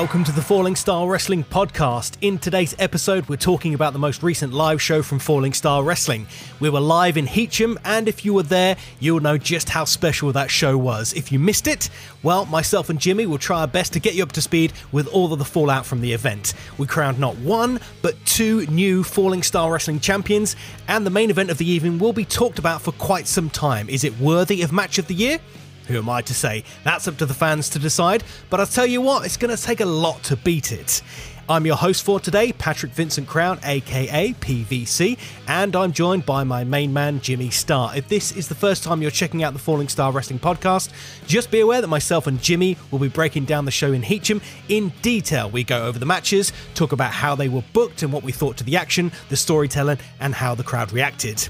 Welcome to the Falling Star Wrestling Podcast. In today's episode, we're talking about the most recent live show from Falling Star Wrestling. We were live in Heacham, and if you were there, you'll know just how special that show was. If you missed it, well, myself and Jimmy will try our best to get you up to speed with all of the fallout from the event. We crowned not one, but two new Falling Star Wrestling champions, and the main event of the evening will be talked about for quite some time. Is it worthy of Match of the Year? Who am I to say? That's up to the fans to decide, but I'll tell you what, it's going to take a lot to beat it. I'm your host for today, Patrick Vincent Crown, aka PVC, and I'm joined by my main man, Jimmy Star. If this is the first time you're checking out the Falling Star Wrestling podcast, just be aware that myself and Jimmy will be breaking down the show in Heacham in detail. We go over the matches, talk about how they were booked and what we thought to the action, the storytelling, and how the crowd reacted.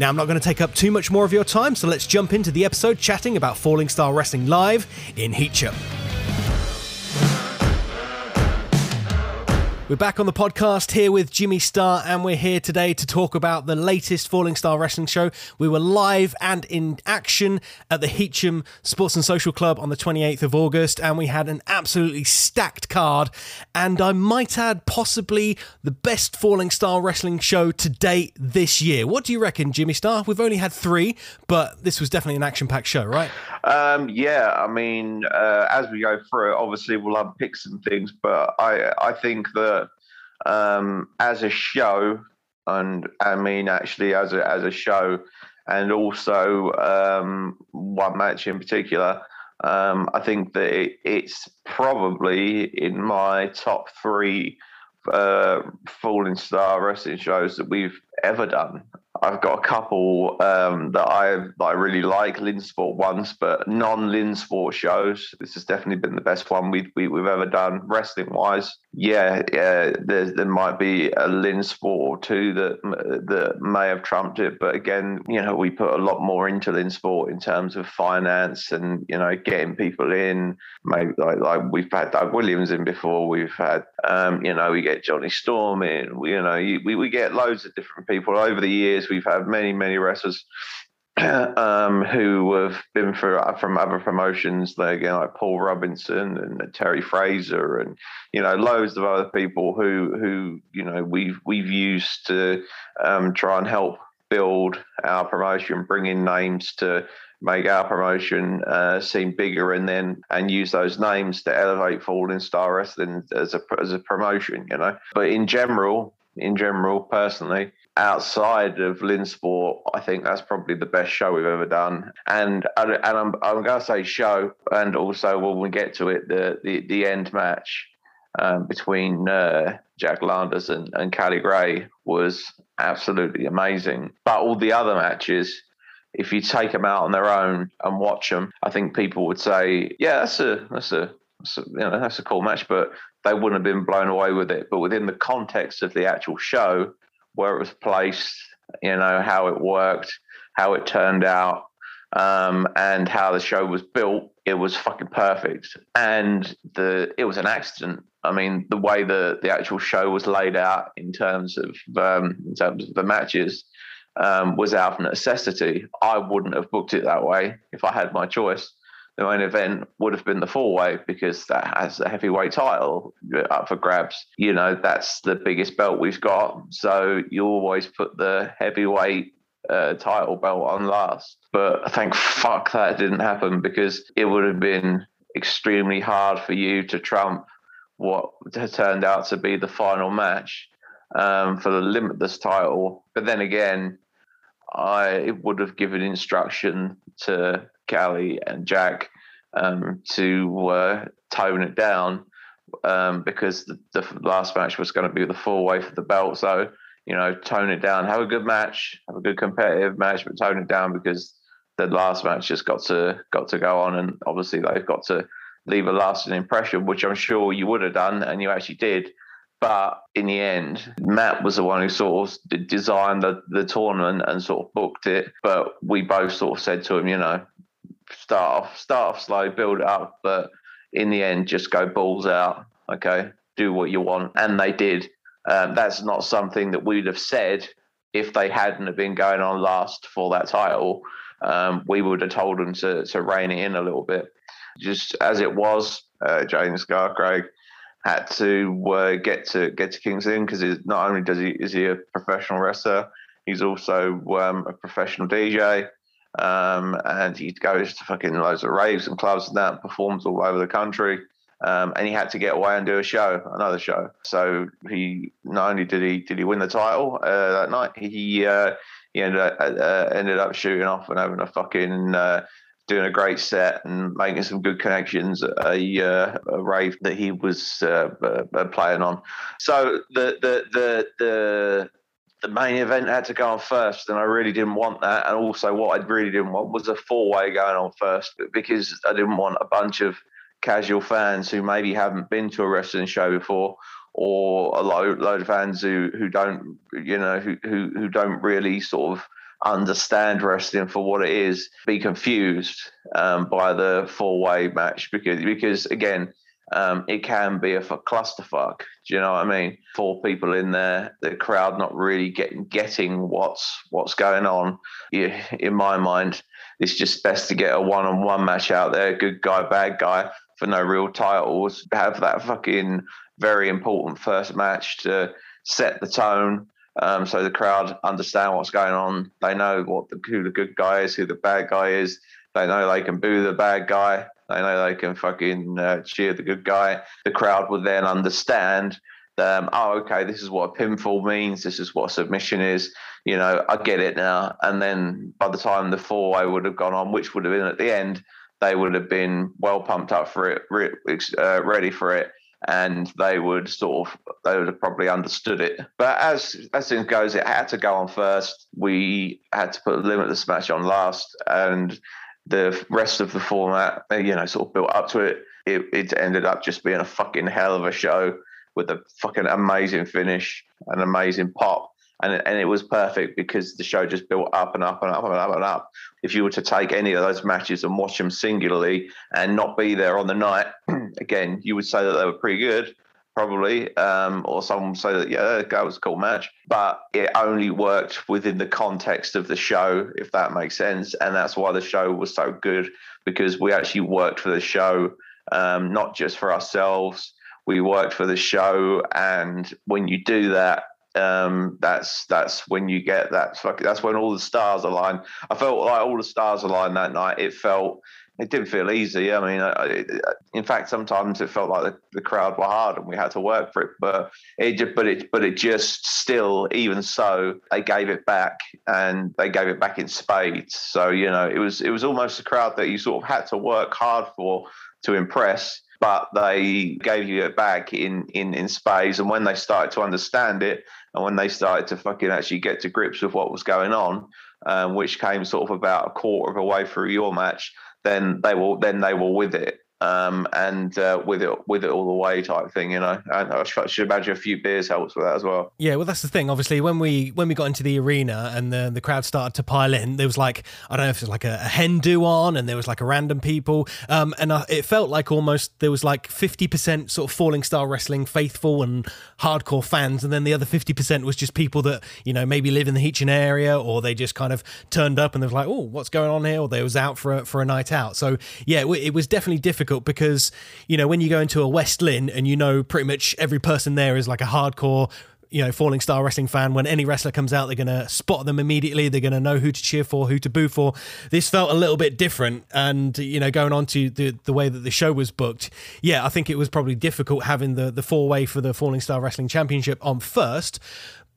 Now, I'm not going to take up too much more of your time, so let's jump into the episode chatting about Falling Star Wrestling Live in Heacham. We're back on the podcast here with Jimmy Star, and we're here today to talk about the latest Falling Star Wrestling show. We were live and in action at the Heacham Sports and Social Club on the 28th of August, and we had an absolutely stacked card. And I might add, possibly the best Falling Star Wrestling show to date this year. What do you reckon, Jimmy Star? We've only had three, but this was definitely an action packed show, right? Um, yeah, I mean, uh, as we go through it, obviously we'll have picks and things, but I I think that um, as a show, and I mean actually as a as a show, and also um, one match in particular. Um, I think that it, it's probably in my top three uh, Falling Star wrestling shows that we've ever done. I've got a couple um, that I that I really like, Lynnsport ones, but non-Lynnsport shows. This has definitely been the best one we've we, have ever done wrestling wise. Yeah, yeah. there might be a Lynnsport or two that that may have trumped it, but again, you know, we put a lot more into Lynnsport in terms of finance and you know getting people in. Maybe like, like we've had Doug Williams in before. We've had um, you know we get Johnny Storm in. We, you know we we get loads of different people over the years we've had many, many wrestlers um, who have been for, from other promotions, like, you know, like Paul Robinson and Terry Fraser, and you know, loads of other people who who you know we've we've used to um, try and help build our promotion, bring in names to make our promotion uh, seem bigger, and then and use those names to elevate Falling Star Wrestling as a as a promotion, you know. But in general, in general, personally, outside of Lynnsport, I think that's probably the best show we've ever done. And and I'm I'm going to say show, and also when we get to it, the the, the end match um, between uh, Jack Landers and, and Callie Gray was absolutely amazing. But all the other matches. If you take them out on their own and watch them, I think people would say, "Yeah, that's a that's a you know that's a cool match, but they wouldn't have been blown away with it. But within the context of the actual show, where it was placed, you know, how it worked, how it turned out, um, and how the show was built, it was fucking perfect. And the it was an accident. I mean, the way the the actual show was laid out in terms of um, in terms of the matches um, was out of necessity. I wouldn't have booked it that way if I had my choice the main event would have been the four way because that has a heavyweight title up for grabs. You know, that's the biggest belt we've got. So you always put the heavyweight uh, title belt on last. But thank fuck that didn't happen because it would have been extremely hard for you to trump what turned out to be the final match um, for the limitless title. But then again, I would have given instruction to Callie and Jack um, to uh, tone it down um, because the, the, last match was going to be the full way for the belt. So, you know, tone it down, have a good match, have a good competitive match, but tone it down because the last match just got to got to go on, and obviously they've got to leave a lasting impression, which I'm sure you would have done, and you actually did. But in the end, Matt was the one who sort of designed the, the tournament and sort of booked it. But we both sort of said to him, you know, start off, start off slow, build it up, but in the end, just go balls out. Okay, do what you want, and they did. Um, that's not something that we'd have said if they hadn't have been going on last for that title. Um, we would have told them to to rein it in a little bit. Just as it was, uh, James Craig had to uh, get to get to King's Lynn because not only does he is he a professional wrestler, he's also um, a professional DJ. Um, and he goes to fucking loads of raves and clubs and that, performs all over the country. Um, and he had to get away and do a show, another show. So he not only did he did he win the title uh, that night, he uh, he ended up, uh, ended up shooting off and having a fucking uh, doing a great set and making some good connections at a, uh, a rave that he was uh, playing on. So the the the the the main event had to go on first, and I really didn't want that. And also, what I really didn't want was a four way going on first because I didn't want a bunch of casual fans who maybe haven't been to a wrestling show before, or a load, load of fans who who don't you know who who, who don't really sort of understand wrestling for what it is, be confused um, by the four way match because because again um, it can be a clusterfuck. Do you know what I mean? Four people in there, the crowd not really getting getting what's what's going on. In my mind, it's just best to get a one on one match out there, good guy, bad guy, for no real titles. Have that fucking very important first match to set the tone. Um, so the crowd understand what's going on. They know what the, who the good guy is, who the bad guy is. They know they can boo the bad guy. They know they can fucking uh, cheer the good guy. The crowd will then understand. Um, oh, okay, this is what a pinfall means. This is what submission is. You know, I get it now. And then by the time the four way would have gone on, which would have been at the end, they would have been well pumped up for it, re- uh, ready for it, and they would sort of they would have probably understood it. But as as things goes, it had to go on first. We had to put a limitless match on last, and the rest of the format, uh, you know, sort of built up to it. It, it ended up just being a fucking hell of a show with a fucking amazing finish, an amazing pop. And, and it was perfect because the show just built up and up and up and up and up. If you were to take any of those matches and watch them singularly and not be there on the night, again, you would say that they were pretty good probably, um, or someone say that yeah, that was a cool match, but it only worked within the context of the show, if that makes sense, and that's why the show was so good because we actually worked for the show, um, not just for ourselves. We worked for the show, and when you do that, um, that's that's when you get that. That's when all the stars align. I felt like all the stars aligned that night. It felt it didn't feel easy. I mean, I, in fact, sometimes it felt like the, the, crowd were hard and we had to work for it. But it, just, but it, but it just still, even so, they gave it back and they gave it back in spades. So you know, it was it was almost a crowd that you sort of had to work hard for to impress. But they gave you it back in in in spades, and when they started to understand it, and when they started to fucking actually get to grips with what was going on, um, which came sort of about a quarter of a way through your match, then they will then they will with it um, and uh, with it with it all the way type thing, you know. And I should imagine a few beers helps with that as well. Yeah, well, that's the thing. Obviously, when we when we got into the arena and the the crowd started to pile in, there was like I don't know if it was like a, a hen do on, and there was like a random people, um, and I, it felt like almost there was like fifty percent sort of falling star wrestling faithful and hardcore fans, and then the other fifty percent was just people that you know maybe live in the Heacham area, or they just kind of turned up and they was like, oh, what's going on here, or they was out for a, for a night out. So yeah, it, it was definitely difficult difficult because you know when you go into a West Lynn and you know pretty much every person there is like a hardcore you know, falling star wrestling fan, when any wrestler comes out, they're going to spot them immediately. They're going to know who to cheer for, who to boo for. This felt a little bit different. And, you know, going on to the, the way that the show was booked, yeah, I think it was probably difficult having the, the four way for the Falling Star Wrestling Championship on first.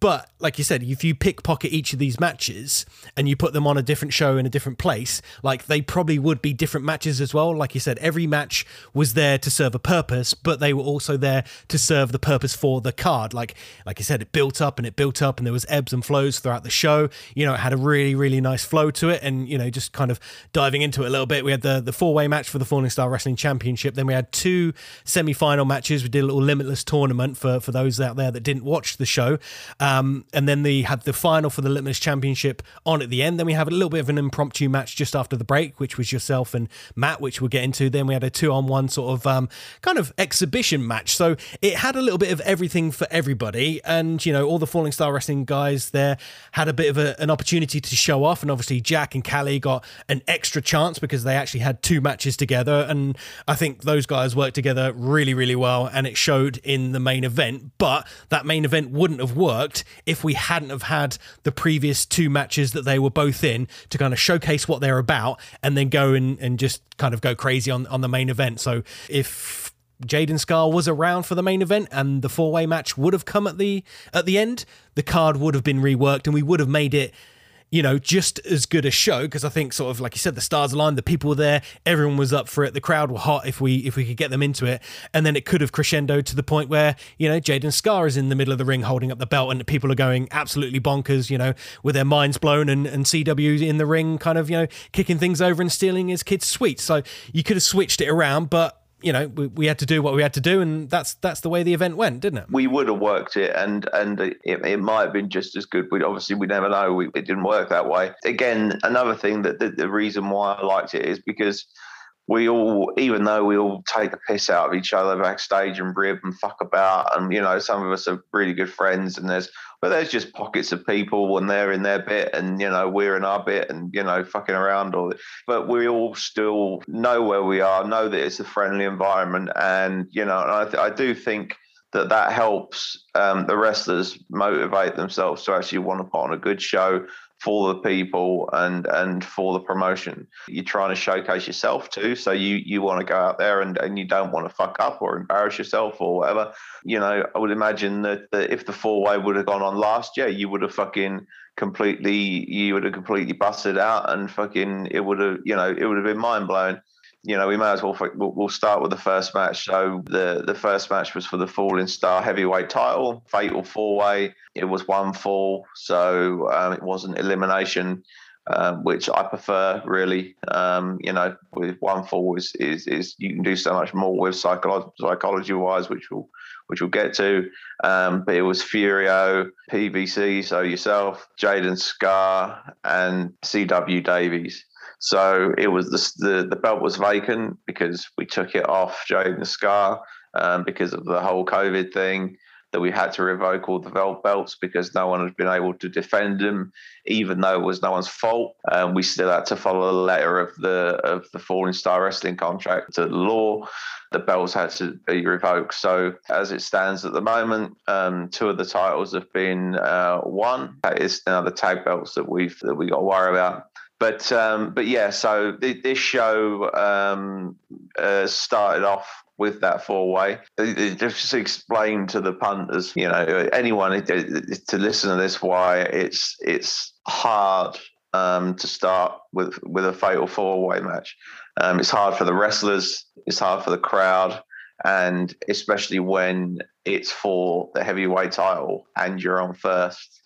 But like you said, if you pickpocket each of these matches and you put them on a different show in a different place, like they probably would be different matches as well. Like you said, every match was there to serve a purpose, but they were also there to serve the purpose for the card. Like like you said, it built up and it built up, and there was ebbs and flows throughout the show. You know, it had a really really nice flow to it, and you know, just kind of diving into it a little bit. We had the the four way match for the Falling Star Wrestling Championship. Then we had two semi final matches. We did a little limitless tournament for for those out there that didn't watch the show. Um, Um, and then they had the final for the Limitless Championship on at the end. Then we have a little bit of an impromptu match just after the break, which was yourself and Matt, which we'll get into. Then we had a two on one sort of um, kind of exhibition match. So it had a little bit of everything for everybody. And, you know, all the Falling Star Wrestling guys there had a bit of a, an opportunity to show off. And obviously, Jack and Callie got an extra chance because they actually had two matches together. And I think those guys worked together really, really well. And it showed in the main event. But that main event wouldn't have worked if we hadn't have had the previous two matches that they were both in to kind of showcase what they're about and then go and, and just kind of go crazy on, on the main event. So if Jaden Scar was around for the main event and the four way match would have come at the at the end, the card would have been reworked and we would have made it you know, just as good a show because I think sort of like you said, the stars aligned, the people were there, everyone was up for it, the crowd were hot if we if we could get them into it, and then it could have crescendoed to the point where you know Jaden Scar is in the middle of the ring holding up the belt, and people are going absolutely bonkers, you know, with their minds blown, and and CW in the ring, kind of you know kicking things over and stealing his kids' sweets. So you could have switched it around, but you know we, we, had to do what we had to do and that's that's the way the event went didn't it? We would have worked it and and it, it might have been just as good but obviously we never know. We, it didn't work that way. Again another thing that the, the reason why i liked it is because we all, even though we all take the piss out of each other backstage and rib and fuck about, and you know, some of us are really good friends, and there's, but there's just pockets of people when they're in their bit, and you know, we're in our bit, and you know, fucking around all. But we all still know where we are, know that it's a friendly environment, and you know, and I, th- I do think that that helps um, the wrestlers motivate themselves to actually want to put on a good show for the people and and for the promotion. You're trying to showcase yourself too, so you you want to go out there and, and you don't want to fuck up or embarrass yourself or whatever. You know, I would imagine that, that if the four way would have gone on last year, you would have fucking completely you would have completely busted out and fucking it would have you know it would have been mind blowing you know, we may as well we'll start with the first match. So the the first match was for the Falling Star Heavyweight Title, Fatal Four Way. It was one fall, so um, it wasn't elimination, um, which I prefer really. Um, you know, with one fall is, is is you can do so much more with psychology psychology wise, which will which we'll get to. Um, but it was Furio, PVC, so yourself, Jaden Scar, and CW Davies. So it was the, the, the belt was vacant because we took it off Jaden Scar um, because of the whole COVID thing. That we had to revoke all the belt belts because no one had been able to defend them, even though it was no one's fault. Um, we still had to follow the letter of the of the Falling Star Wrestling contract to the law. The belts had to be revoked. So as it stands at the moment, um, two of the titles have been uh, won. That is now the tag belts that we've that we got to worry about. But um, but yeah, so th- this show um, uh, started off with that four way. Just explain to the punters, you know, anyone to listen to this why it's it's hard um, to start with with a fatal four way match. Um, it's hard for the wrestlers. It's hard for the crowd, and especially when it's for the heavyweight title and you're on first.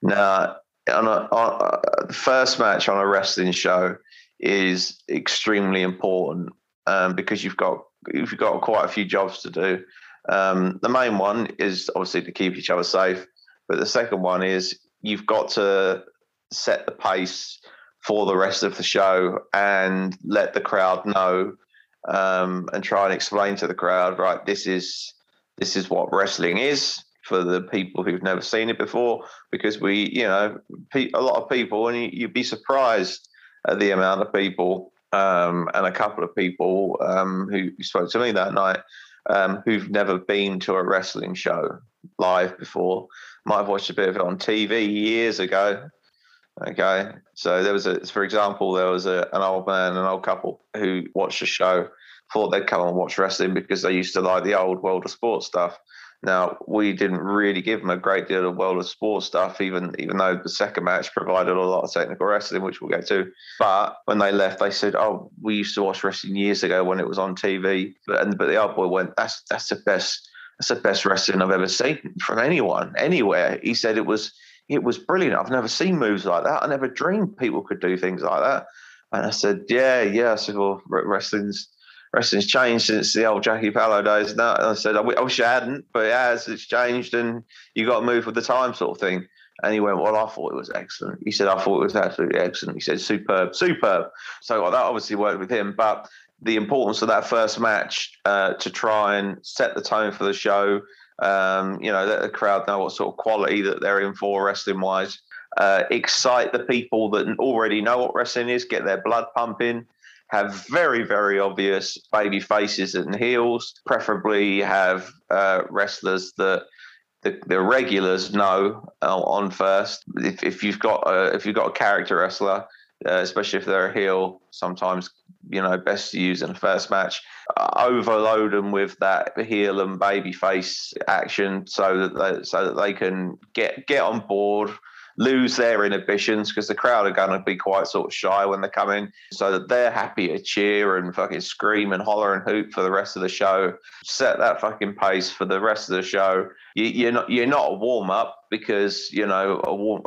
Now, on a, on a, the first match on a wrestling show is extremely important um, because you've got you've got quite a few jobs to do. Um, the main one is obviously to keep each other safe, but the second one is you've got to set the pace for the rest of the show and let the crowd know um, and try and explain to the crowd right this is this is what wrestling is for the people who've never seen it before because we, you know, a lot of people, and you'd be surprised at the amount of people um, and a couple of people um, who spoke to me that night um, who've never been to a wrestling show live before. Might have watched a bit of it on TV years ago. Okay, so there was a, for example, there was a, an old man, an old couple who watched a show, thought they'd come and watch wrestling because they used to like the old world of sports stuff. Now we didn't really give them a great deal of world of sports stuff, even even though the second match provided a lot of technical wrestling, which we'll get to. But when they left, they said, "Oh, we used to watch wrestling years ago when it was on TV." But and but the old boy went, "That's that's the best that's the best wrestling I've ever seen from anyone anywhere." He said it was it was brilliant. I've never seen moves like that. I never dreamed people could do things like that. And I said, "Yeah, yeah." I said, "Well, wrestling's." Wrestling's changed since the old Jackie Pallo days. No, I said, I wish it hadn't, but it has. It's changed, and you got to move with the time, sort of thing. And he went, Well, I thought it was excellent. He said, I thought it was absolutely excellent. He said, Superb, superb. So well, that obviously worked with him. But the importance of that first match uh, to try and set the tone for the show, um, you know, let the crowd know what sort of quality that they're in for wrestling wise, uh, excite the people that already know what wrestling is, get their blood pumping. Have very, very obvious baby faces and heels. Preferably have uh, wrestlers that the, the regulars know uh, on first. If, if you've got a, if you've got a character wrestler, uh, especially if they're a heel, sometimes you know best to use in the first match. Uh, overload them with that heel and baby face action so that they, so that they can get get on board lose their inhibitions because the crowd are going to be quite sort of shy when they come in, so that they're happy to cheer and fucking scream and holler and hoop for the rest of the show. Set that fucking pace for the rest of the show. You, are not you're not a warm up because you know a warm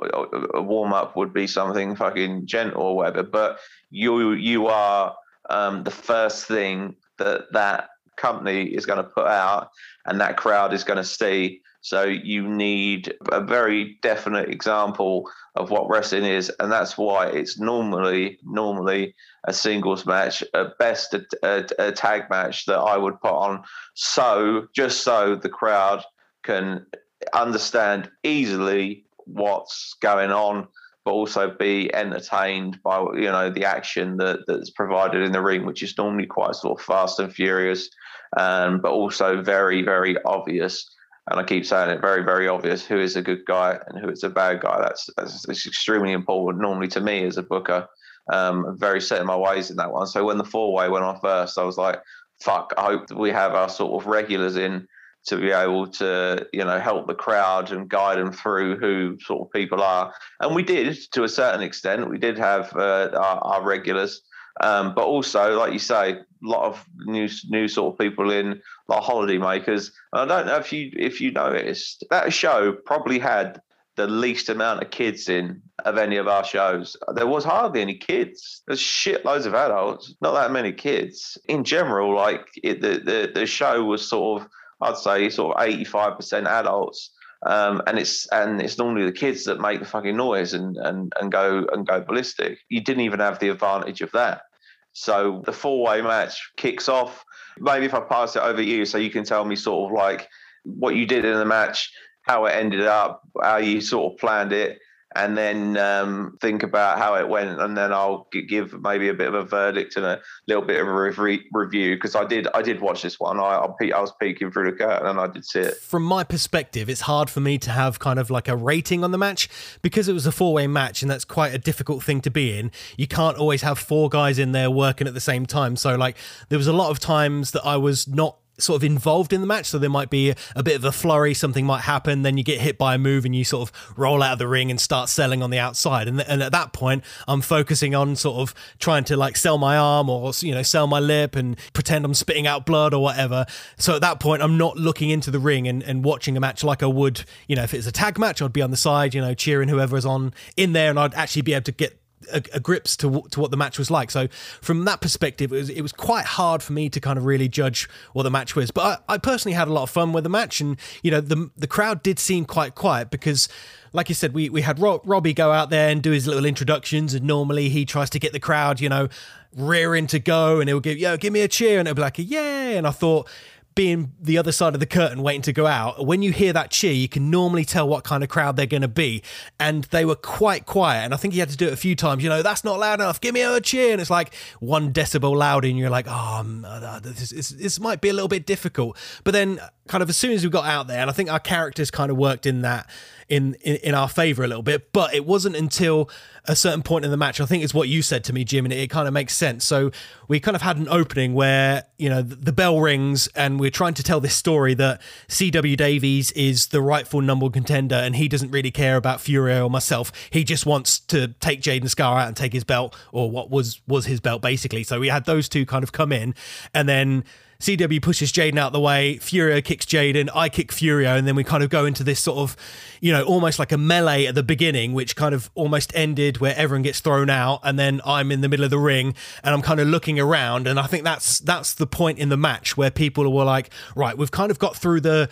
a warm up would be something fucking gentle or whatever, but you you are um, the first thing that that company is going to put out and that crowd is going to see so you need a very definite example of what wrestling is, and that's why it's normally normally a singles match, at best a, a, a tag match that I would put on. So just so the crowd can understand easily what's going on but also be entertained by you know the action that that's provided in the ring, which is normally quite sort of fast and furious, um, but also very very obvious and I keep saying it very, very obvious who is a good guy and who is a bad guy. That's, that's, extremely important normally to me as a booker. Um, very set in my ways in that one. So when the four way went on first, I was like, fuck, I hope we have our sort of regulars in to be able to, you know, help the crowd and guide them through who sort of people are. And we did to a certain extent. We did have uh, our, our regulars um, but also, like you say, a lot of new new sort of people in, a lot of holiday makers. And I don't know if you if you noticed that show probably had the least amount of kids in of any of our shows. There was hardly any kids. There's shitloads of adults, not that many kids. In general, like it, the, the the show was sort of, I'd say, sort of 85% adults. Um, and it's and it's normally the kids that make the fucking noise and and and go and go ballistic. You didn't even have the advantage of that. So the four way match kicks off. Maybe if I pass it over you, so you can tell me sort of like what you did in the match, how it ended up, how you sort of planned it, and then um, think about how it went, and then I'll give maybe a bit of a verdict and a little bit of a re- review because I did I did watch this one. I I was peeking through the curtain and I did see it. From my perspective, it's hard for me to have kind of like a rating on the match because it was a four way match, and that's quite a difficult thing to be in. You can't always have four guys in there working at the same time. So like there was a lot of times that I was not sort of involved in the match. So there might be a, bit of a flurry, something might happen, then you get hit by a move and you sort of roll out of the ring and start selling on the outside. And, and at that point, I'm focusing on sort of trying to like sell my arm or, you know, sell my lip and pretend I'm spitting out blood or whatever. So at that point, I'm not looking into the ring and, and watching a match like I would, you know, if it's a tag match, I'd be on the side, you know, cheering whoever is on in there and I'd actually be able to get a, a, grips to to what the match was like. So from that perspective, it was it was quite hard for me to kind of really judge what the match was. But I, I personally had a lot of fun with the match, and you know the the crowd did seem quite quiet because. Like you said, we, we had Robbie go out there and do his little introductions, and normally he tries to get the crowd, you know, rearing to go, and he'll give, yo, give me a cheer, and it'll be like a yay. And I thought, being the other side of the curtain waiting to go out, when you hear that cheer, you can normally tell what kind of crowd they're going to be. And they were quite quiet. And I think he had to do it a few times. You know, that's not loud enough. Give me a cheer. And it's like one decibel loud, and you're like, oh, um, uh, this, this, this might be a little bit difficult. But then, kind of, as soon as we got out there, and I think our characters kind of worked in that in, in, in our favor a little bit. But it wasn't until a certain point in the match, I think it's what you said to me, Jim, and it, it kind of makes sense. So we kind of had an opening where, you know, the, the bell rings and we're trying to tell this story that CW Davies is the rightful number one contender and he doesn't really care about Furio or myself. He just wants to take Jaden Scar out and take his belt or what was was his belt basically. So we had those two kind of come in and then CW pushes Jaden out the way, Furio kicks Jaden, I kick Furio, and then we kind of go into this sort of, you know, almost like a melee at the beginning, which kind of almost ended where everyone gets thrown out, and then I'm in the middle of the ring and I'm kind of looking around, and I think that's that's the point in the match where people were like, right, we've kind of got through the.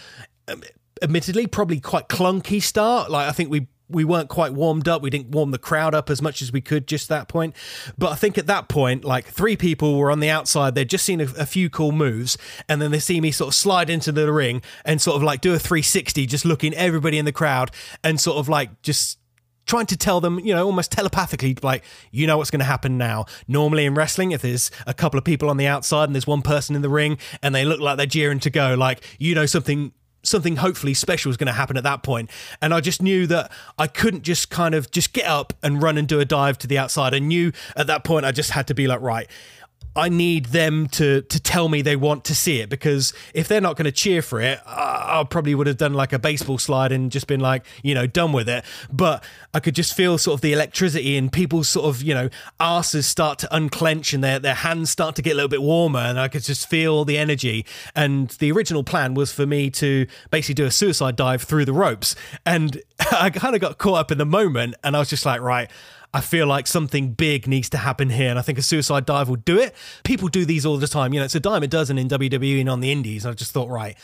Um, admittedly, probably quite clunky start. Like I think we we weren't quite warmed up. We didn't warm the crowd up as much as we could just that point. But I think at that point, like three people were on the outside. They'd just seen a, a, few cool moves. And then they see me sort of slide into the ring and sort of like do a 360, just looking everybody in the crowd and sort of like just trying to tell them, you know, almost telepathically, like, you know what's going to happen now. Normally in wrestling, if there's a couple of people on the outside and there's one person in the ring and they look like they're jeering to go, like, you know, something something hopefully special was going to happen at that point. And i just knew that i couldn't just kind of just get up and run and do a dive to the outside. I knew at that point i just had to be like right I need them to to tell me they want to see it because if they're not going to cheer for it, I, I, probably would have done like a baseball slide and just been like, you know, done with it. But I could just feel sort of the electricity and people's sort of, you know, asses start to unclench and their their hands start to get a little bit warmer and I could just feel the energy. And the original plan was for me to basically do a suicide dive through the ropes. And I kind of got caught up in the moment and I was just like, right, I feel like something big needs to happen here. And I think a suicide dive will do it. People do these all the time. You know, it's a dime a dozen in WWE and on the indies. I just thought, right,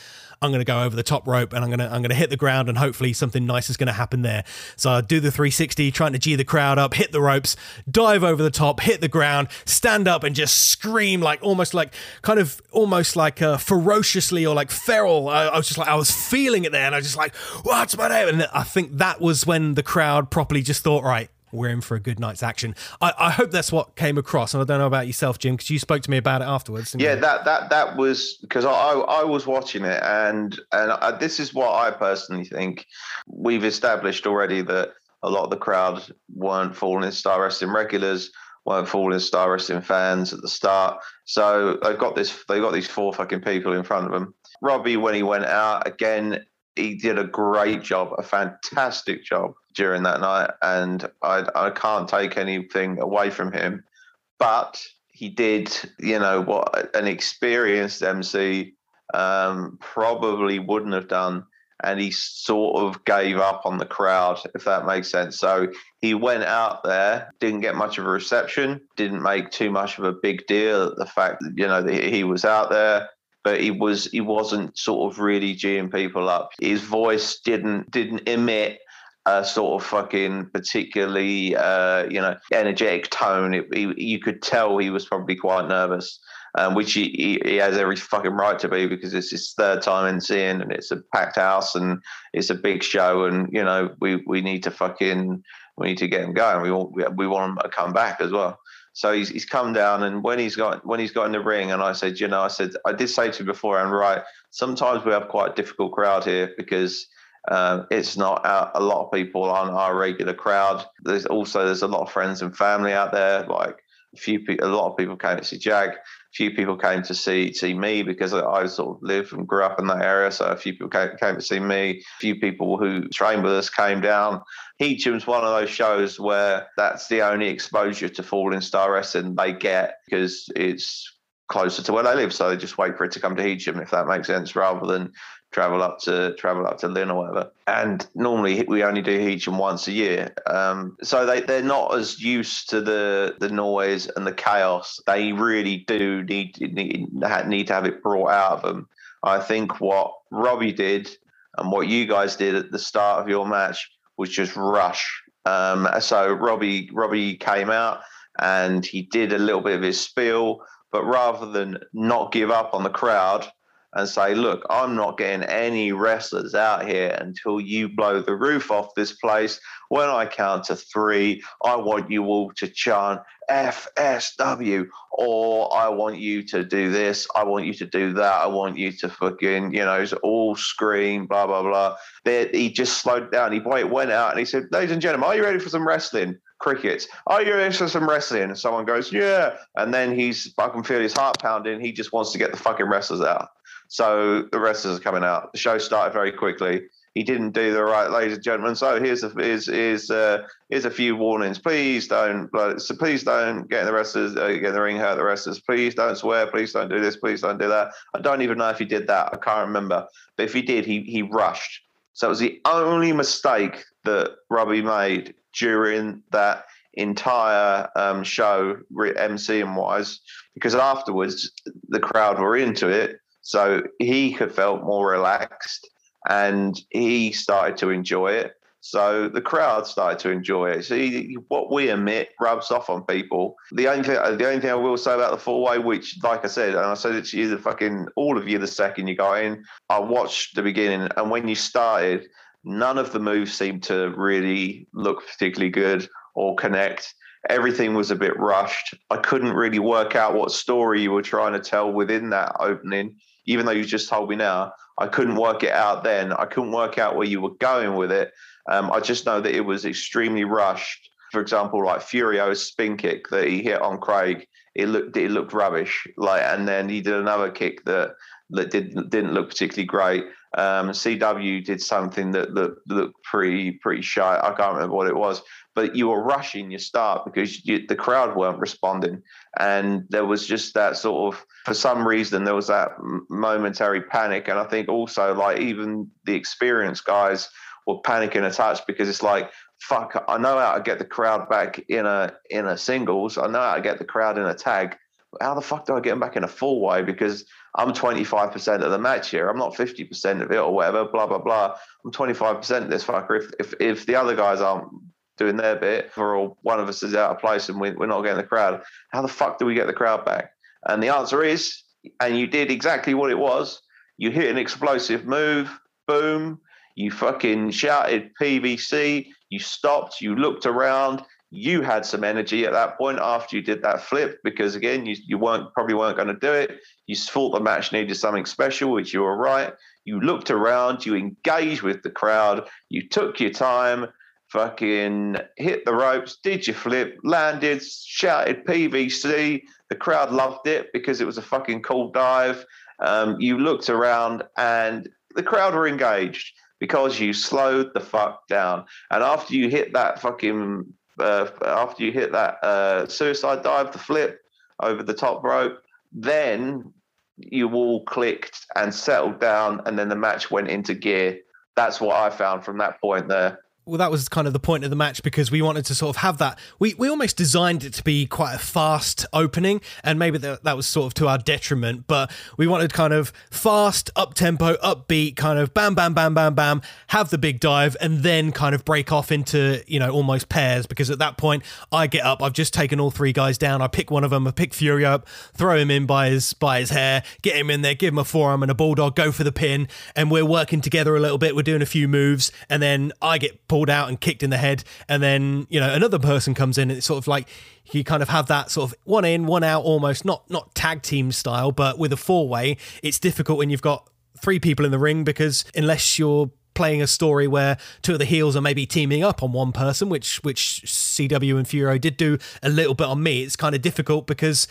I'm going to go over the top rope and I'm going to I'm going to hit the ground and hopefully something nice is going to happen there. So I do the 360, trying to g the crowd up, hit the ropes, dive over the top, hit the ground, stand up and just scream like almost like kind of almost like uh, ferociously or like feral. I, I was just like I was feeling it there and I was just like, what's my name? And I think that was when the crowd properly just thought, right, we're in for a good night's action. I, I hope that's what came across. And I don't know about yourself, Jim, because you spoke to me about it afterwards. Yeah, you? that that that was because I, I was watching it, and and I, this is what I personally think. We've established already that a lot of the crowd weren't Falling Star Wrestling regulars, weren't Falling Star Wrestling fans at the start. So they've got this. they've got these four fucking people in front of them. Robbie, when he went out again, he did a great job, a fantastic job during that night, and I, I can't take anything away from him. But he did, you know, what an experienced MC um, probably wouldn't have done. And he sort of gave up on the crowd, if that makes sense. So he went out there, didn't get much of a reception, didn't make too much of a big deal. The fact that, you know, that he was out there, but he was he wasn't sort of really geeing people up. His voice didn't didn't emit a sort of fucking particularly uh, you know energetic tone. It, he, you could tell he was probably quite nervous, um, which he, he, has every fucking right to be because it's his third time in seeing and it's a packed house and it's a big show and you know we we need to fucking we need to get him going. We want we want him to come back as well. So he's, he's come down, and when he's got when he's got in the ring, and I said, you know, I said I did say to you before, and right, sometimes we have quite a difficult crowd here because uh, it's not a lot of people on our regular crowd. There's also there's a lot of friends and family out there. Like a few, a lot of people came to see Jag. A few people came to see see me because I, sort of live and grew up in that area. So a few people came, came to see me. A few people who trained with us came down. Heacham's one of those shows where that's the only exposure to Falling Star Wrestling they get because it's closer to where they live. So they just wait for it to come to Heacham, if that makes sense, rather than travel up to travel up to Lynn or whatever. And normally we only do Heacham once a year. Um, so they, they're not as used to the the noise and the chaos. They really do need, need, need to have it brought out of them. I think what Robbie did and what you guys did at the start of your match was just rush. Um, so Robbie Robbie came out and he did a little bit of his spiel, but rather than not give up on the crowd and say, look, I'm not getting any wrestlers out here until you blow the roof off this place. When I count to three, I want you all to chant FSW, or I want you to do this, I want you to do that, I want you to fucking, you know, it's all scream, blah, blah, blah. he just slowed down. He went out and he said, ladies and gentlemen, are you ready for some wrestling? crickets. Are you ready for some wrestling? And someone goes, yeah. And then he's, I can feel his heart pounding. He just wants to get the fucking wrestlers out. So the wrestlers are coming out. The show started very quickly. he didn't do the right, ladies and gentlemen. So here's a here's here's, uh, here's a few warnings. Please don't so please don't get the wrestlers uh, get the ring, hurt the wrestlers. Please don't swear. Please don't do this. Please don't do that. I don't even know if he did that. I can't remember. But if he did, he he rushed. So it was the only mistake that Robbie made during that entire um, show, MCing wise, because afterwards the crowd were into it. So he had felt more relaxed and he started to enjoy it. So the crowd started to enjoy it. See, what we emit rubs off on people. The only thing, the only thing I will say about the four way, which, like I said, and I said it to you, the fucking all of you, the second you go in, I watched the beginning, and when you started, none of the moves seemed to really look particularly good or connect. Everything was a bit rushed. I couldn't really work out what story you were trying to tell within that opening, even though you just told me now. I couldn't work it out then. I couldn't work out where you were going with it. Um, I just know that it was extremely rushed. For example, like Furio's spin kick that he hit on Craig, it looked it looked rubbish. Like, and then he did another kick that that didn't didn't look particularly great. Um, CW did something that, that looked pretty pretty shy. I can't remember what it was, but you were rushing your start because you, the crowd weren't responding, and there was just that sort of for some reason there was that momentary panic, and I think also like even the experienced guys were panicking a touch because it's like fuck, I know how to get the crowd back in a in a singles, I know how to get the crowd in a tag. How the fuck do I get them back in a full way? Because I'm 25% of the match here. I'm not 50% of it or whatever, blah, blah, blah. I'm 25% of this fucker. If, if, if the other guys aren't doing their bit, or one of us is out of place and we, we're not getting the crowd, how the fuck do we get the crowd back? And the answer is, and you did exactly what it was. You hit an explosive move, boom. You fucking shouted PVC. You stopped. You looked around. You had some energy at that point after you did that flip because again, you, you weren't probably weren't going to do it. You thought the match needed something special, which you were right. You looked around. You engaged with the crowd. You took your time fucking hit the ropes, did your flip, landed, shouted PVC. The crowd loved it because it was a fucking cool dive. Um, you looked around and the crowd were engaged because you slowed the fuck down. And after you hit that fucking, uh, after you hit that uh, suicide dive, the flip over the top rope, then you all clicked and settled down, and then the match went into gear. That's what I found from that point there well, that was kind of the point of the match because we wanted to sort of have that. We we almost designed it to be quite a fast opening, and maybe that that was sort of to our detriment. But we wanted kind of fast, up tempo, upbeat, kind of bam, bam, bam, bam, bam, have the big dive, and then kind of break off into you know almost pairs. Because at that point, I get up, I've just taken all three guys down. I pick one of them, I pick Fury up, throw him in by his by his hair, get him in there, give him a forearm and a bulldog, go for the pin, and we're working together a little bit. We're doing a few moves, and then I get pulled out and kicked in the head, and then you know another person comes in, and it's sort of like you kind of have that sort of one in, one out, almost not not tag team style, but with a four way, it's difficult when you've got three people in the ring because unless you're playing a story where two of the heels are maybe teaming up on one person, which which CW and Furio did do a little bit on me. It's kind of difficult because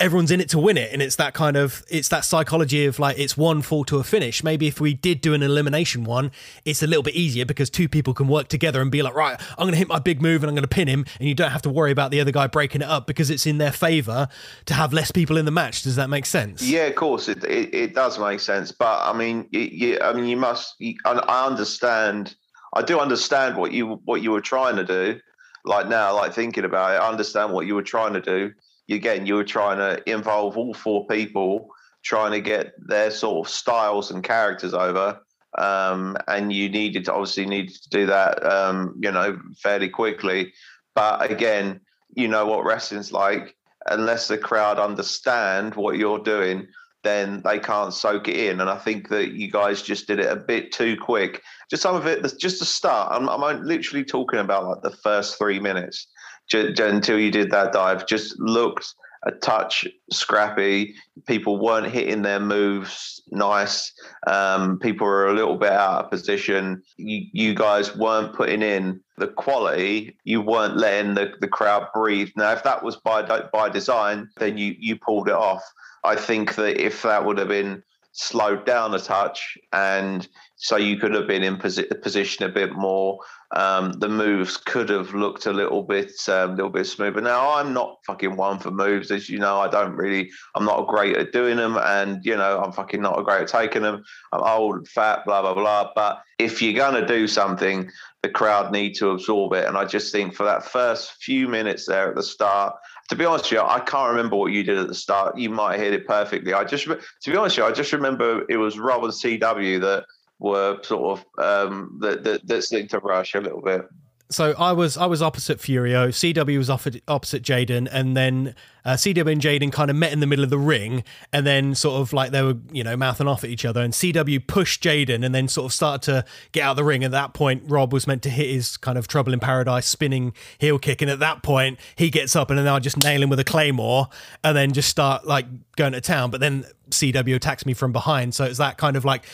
everyone's in it to win it. And it's that kind of it's that psychology of like it's one fall to a finish. Maybe if we did do an elimination one it's a little bit easier because two people can work together and be like right i'm going to hit my big move and i'm going to pin him and you don't have to worry about the other guy breaking it up because it's in their favor to have less people in the match. Does that make sense? Yeah of course it it, it does make sense. But i mean you, i mean you must you, i understand i do understand what you what you were trying to do like now like thinking about it. I understand what you were trying to do again, you were trying to involve all four people, trying to get their sort of styles and characters over. Um, and you needed to obviously needed to do that, um, you know, fairly quickly. But again, you know what wrestling's like. Unless the crowd understand what you're doing, then they can't soak it in. And I think that you guys just did it a bit too quick. Just some of it, just to start. I'm, I'm literally talking about like the first three minutes until you did that dive. Just looked a touch scrappy. People weren't hitting their moves nice. Um, people were a little bit out of position. You, you guys weren't putting in the quality. You weren't letting the, the crowd breathe. Now, if that was by by design, then you you pulled it off. I think that if that would have been slowed down a touch, and so you could have been in posi- position a bit more. Um, the moves could have looked a little bit, um, little bit smoother. Now I'm not fucking one for moves, as you know. I don't really. I'm not great at doing them, and you know I'm fucking not a great at taking them. I'm old, fat, blah blah blah. But if you're gonna do something, the crowd need to absorb it. And I just think for that first few minutes there at the start, to be honest with you, I can't remember what you did at the start. You might have hit it perfectly. I just, to be honest with you, I just remember it was Rob and CW that were sort of um, that that, that seemed to rush a little bit. So I was I was opposite Furio, CW was offered opposite Jaden, and then uh, CW and Jaden kind of met in the middle of the ring, and then sort of like they were you know mouthing off at each other, and CW pushed Jaden, and then sort of started to get out of the ring. At that point, Rob was meant to hit his kind of Trouble in Paradise spinning heel kick, and at that point he gets up, and then I just nail him with a claymore, and then just start like going to town. But then CW attacks me from behind, so it's that kind of like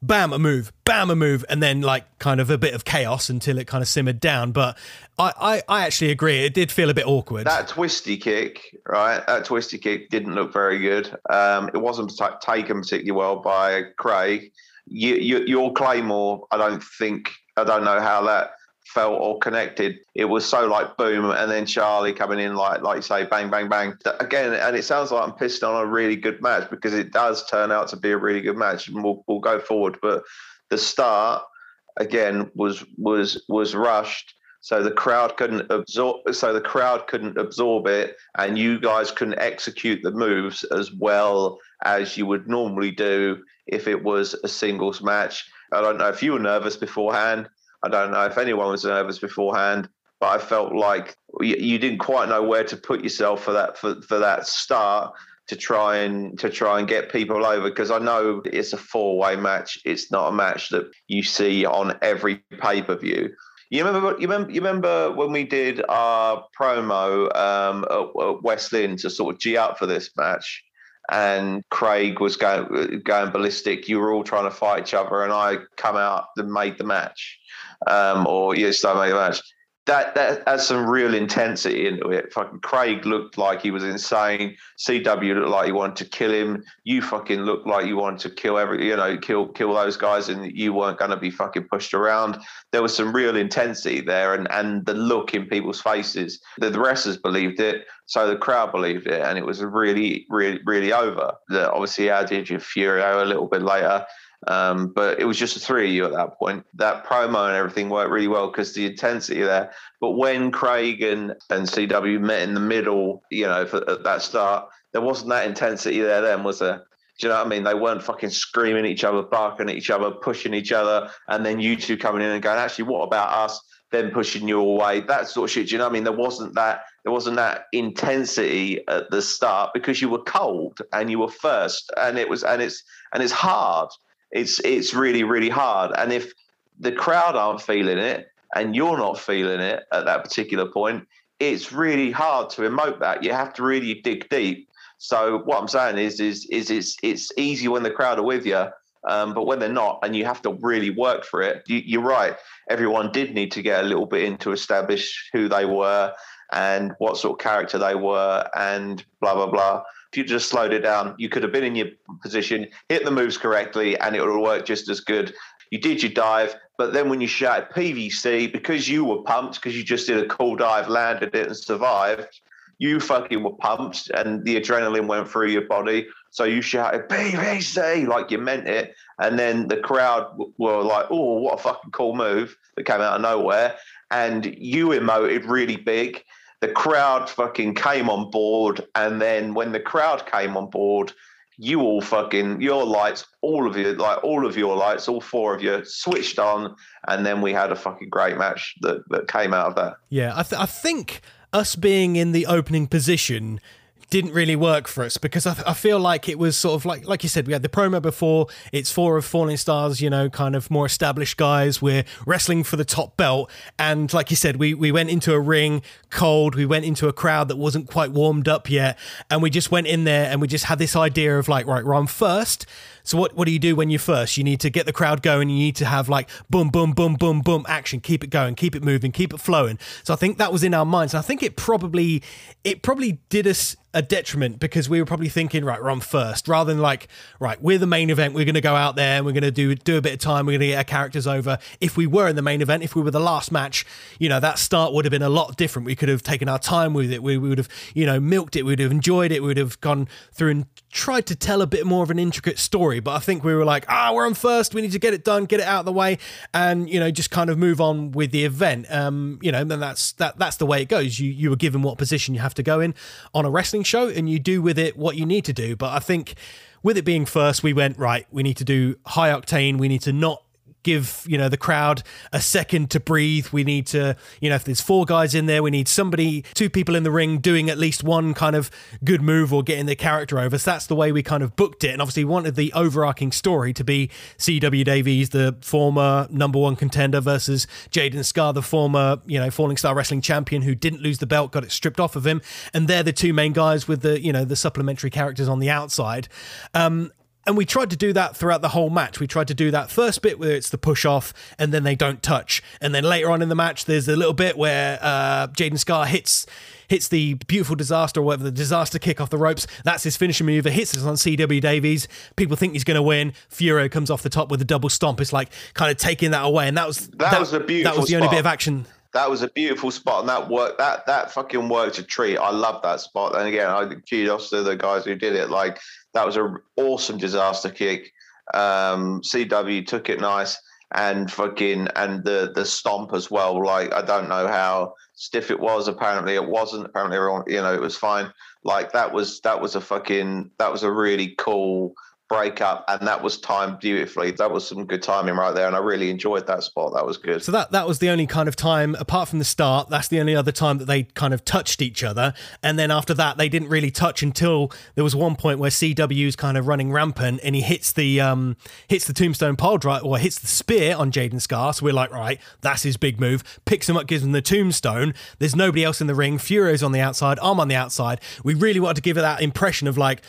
bam a move, bam a move, and then like kind of a bit of chaos until it kind of simmered down. But I, I, I actually agree. It did feel a bit awkward. That twisty kick, right? That twisty kick didn't look very good. Um, it wasn't t- taken particularly well by Craig. You, you, your claymore, I don't think, I don't know how that felt or connected. It was so like boom, and then Charlie coming in like like you say, bang, bang, bang. Again, and it sounds like I'm pissed on a really good match because it does turn out to be a really good match, and we'll we'll go forward. But the start again was was was rushed. So the crowd couldn't absorb. So the crowd couldn't absorb it, and you guys couldn't execute the moves as well as you would normally do if it was a singles match. I don't know if you were nervous beforehand. I don't know if anyone was nervous beforehand, but I felt like you, didn't quite know where to put yourself for that for, for that start to try and to try and get people over because I know it's a four way match. It's not a match that you see on every pay per view. You remember? You remember? You remember when we did our promo um, at, at West Lynn to sort of g up for this match? and Craig was going going ballistic. You were all trying to fight each other, and I come out and made the match um, or yes, I made a match. That that has some real intensity into it. Fucking Craig looked like he was insane. CW looked like he wanted to kill him. You fucking looked like you wanted to kill every, you know, kill kill those guys, and you weren't going to be fucking pushed around. There was some real intensity there, and and the look in people's faces. The, the wrestlers believed it, so the crowd believed it, and it was really, really, really over. The, obviously, added your Furio a little bit later. Um, but it was just the three of you at that point. That promo and everything worked really well because the intensity there. But when Craig and, and CW met in the middle, you know, for, at that start, there wasn't that intensity there then, was there? Do you know what I mean? They weren't fucking screaming at each other, barking at each other, pushing each other, and then you two coming in and going, actually, what about us? Then pushing you away, that sort of shit. Do you know what I mean? There wasn't that there wasn't that intensity at the start because you were cold and you were first, and it was and it's and it's hard it's it's really really hard. And if the crowd aren't feeling it and you're not feeling it at that particular point, it's really hard to emote that. You have to really dig deep. So what I'm saying is is is it's it's easy when the crowd are with you. Um, but when they're not, and you have to really work for it, you, are right. Everyone did need to get a little bit in to establish who they were and what sort of character they were, and blah blah blah. If you just slowed it down, you could have been in your position, hit the moves correctly, and it would have worked just as good. You did your dive, but then when you shouted PVC, because you were pumped, because you just did a cool dive, landed it, and survived, you fucking were pumped, and the adrenaline went through your body. So you shouted PVC like you meant it, and then the crowd were like, "Oh, what a fucking cool move!" that came out of nowhere, and you emoted really big the crowd fucking came on board. And then when the crowd came on board, you all fucking your lights, all of you, like all of your lights, all four of you switched on, and then we had a fucking great match that, that came out of that. Yeah, I, th- I think us being in the opening position didn't really work for us because I, I, feel like it was sort of like like you said we had the promo before. It's four of falling stars you know kind of more established guys. We're wrestling for the top belt. And like you said we we went into a ring cold. We went into a crowd that wasn't quite warmed up yet. And we just went in there and we just had this idea of like right we're on first So what what do you do when you're first? You need to get the crowd going. You need to have like boom, boom, boom, boom, boom, action. Keep it going, keep it moving, keep it flowing. So I think that was in our minds. And I think it probably it probably did us a detriment because we were probably thinking, right, we're on first, rather than like, right, we're the main event. We're going to go out there and we're going to do do a bit of time. We're going to get our characters over. If we were in the main event, if we were the last match, you know, that start would have been a lot different. We could have taken our time with it. We, we would have, you know, milked it. We would have enjoyed it. We would have gone through and tried to tell a bit more of an intricate story. But I think we were like, ah, we're on first. We need to get it done, get it out of the way, and you know, just kind of move on with the event. Um, you know, and that's that that's the way it goes. You you were given what position you have to go in on a wrestling show, and you do with it what you need to do. But I think with it being first, we went right. We need to do high octane. We need to not give you know the crowd a second to breathe. We need to you know if there's four guys in there we need somebody two people in the ring doing at least one kind of good move or getting their character over. So that's the way we kind of booked it. And obviously wanted the overarching story to be cw davies the former number one contender versus jaden scar the former you know falling star wrestling champion who didn't lose the belt got it stripped off of him. And they're the two main guys with the you know the supplementary characters on the outside. Um, and we tried to do that throughout the whole match. We tried to do that first bit where it's the push off and then they don't touch. And then later on in the match, there's a little bit where uh, Jaden Scar hits hits the beautiful disaster or whatever, the disaster kick off the ropes. That's his finishing move. It hits us on CW Davies. People think he's going to win. Furio comes off the top with a double stomp. It's like kind of taking that away. And that was that, that was a beautiful That was the spot. only bit of action that was a beautiful spot, and that worked. That that fucking worked a treat. I love that spot. And again, I kudos to the guys who did it. Like that was an awesome disaster kick. Um, CW took it nice and fucking and the the stomp as well. Like I don't know how stiff it was. Apparently it wasn't. Apparently you know, it was fine. Like that was that was a fucking that was a really cool break up and that was timed beautifully. That was some good timing right there and i really enjoyed that spot. That was good. So that that was the only kind of time apart from the start that's the only other time that they kind of touched each other. And then after that they didn't really touch until there was one point where cw's kind of running rampant and he hits the um hits the tombstone pile drive or hits the spear on jaden scar. So we're like right that's his big move. Picks him up gives him the tombstone. There's nobody else in the ring. Furio's on the outside. I'm on the outside. We really wanted to give it that impression of like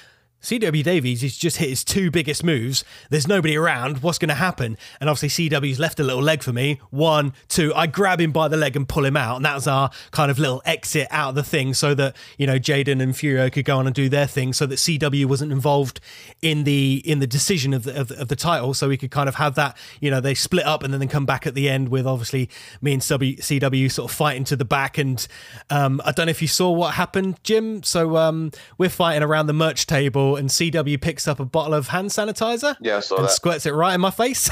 CW Davies has just hit his two biggest moves. There's nobody around. What's going to happen? And obviously, CW's left a little leg for me. One, two. I grab him by the leg and pull him out. And that was our kind of little exit out of the thing so that, you know, Jaden and Furio could go on and do their thing so that CW wasn't involved in the in the decision of the, of of the title. So we could kind of have that, you know, they split up and then come back at the end with obviously me and CW sort of fighting to the back. And um, I don't know if you saw what happened, Jim. So um, we're fighting around the merch table and CW picks up a bottle of hand sanitizer. Yeah, I saw and that. squirts it right in my face.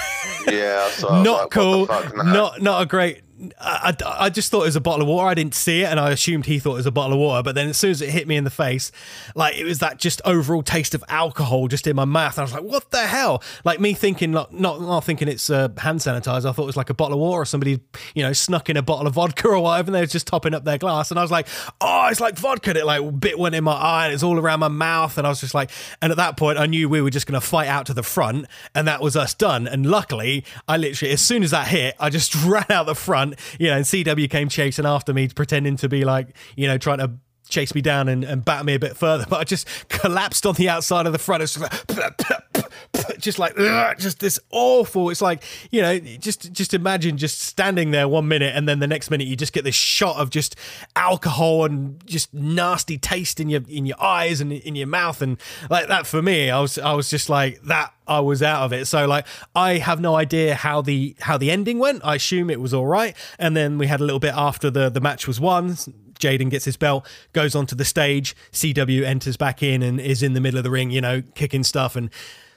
yeah, I saw. not like, cool. Not not a great I, I, just thought it was a bottle of water. I didn't see it, and I assumed he thought it was a bottle of water. But then, as soon as it hit me in the face, like it was that just overall taste of alcohol just in my mouth. I was like, "What the hell?" Like me thinking, not not, not thinking it's uh, hand sanitizer. I thought it was like a bottle of water, or somebody you know snuck in a bottle of vodka or whatever, and they were just topping up their glass. And I was like, "Oh, it's like vodka." And it like bit went in my eye, and it's all around my mouth. And I was just like, and at that point, I knew we were just going to fight out to the front, and that was us done. And luckily, I literally, as soon as that hit, I just ran out the front, you know, and CW came chasing after me, pretending to be like, you know, trying to chase me down and, and bat me a bit further, but I just collapsed on the outside of the front. It's just like, just like just this awful. It's like you know, just just imagine just standing there one minute and then the next minute you just get this shot of just alcohol and just nasty taste in your in your eyes and in your mouth and like that. For me, I was I was just like that. I was out of it. So like I have no idea how the how the ending went. I assume it was all right. And then we had a little bit after the the match was won. Jaden gets his belt, goes onto the stage. CW enters back in and is in the middle of the ring, you know, kicking stuff and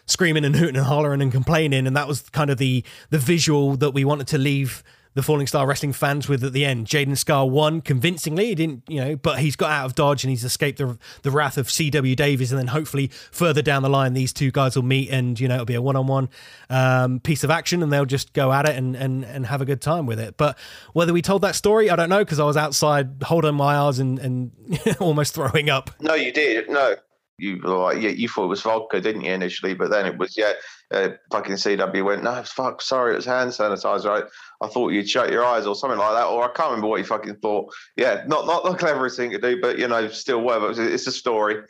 screaming and hooting and hollering and complaining. And that was kind of the the visual that we wanted to leave the Falling Star Wrestling fans with at the end. Jaden Scar won convincingly. He didn't, you know, but he's got out of dodge and he's escaped the the wrath of CW Davies. And then hopefully further down the line, these two guys will meet and you know it'll be a one on one piece of action and they'll just go at it and and and have a good time with it. But whether we told that story, I don't know because I was outside holding my eyes and and almost throwing up. No, you did. No, you were like, yeah, you thought it was vodka, didn't you initially? But then it was, yeah, uh, fucking CW went, no, fuck, sorry, it was hand sanitizer. Right? I thought you'd shut your eyes or something like that, or I can't remember what you fucking thought. Yeah, not not the cleverest thing to do, but you know, still whatever. It's a story.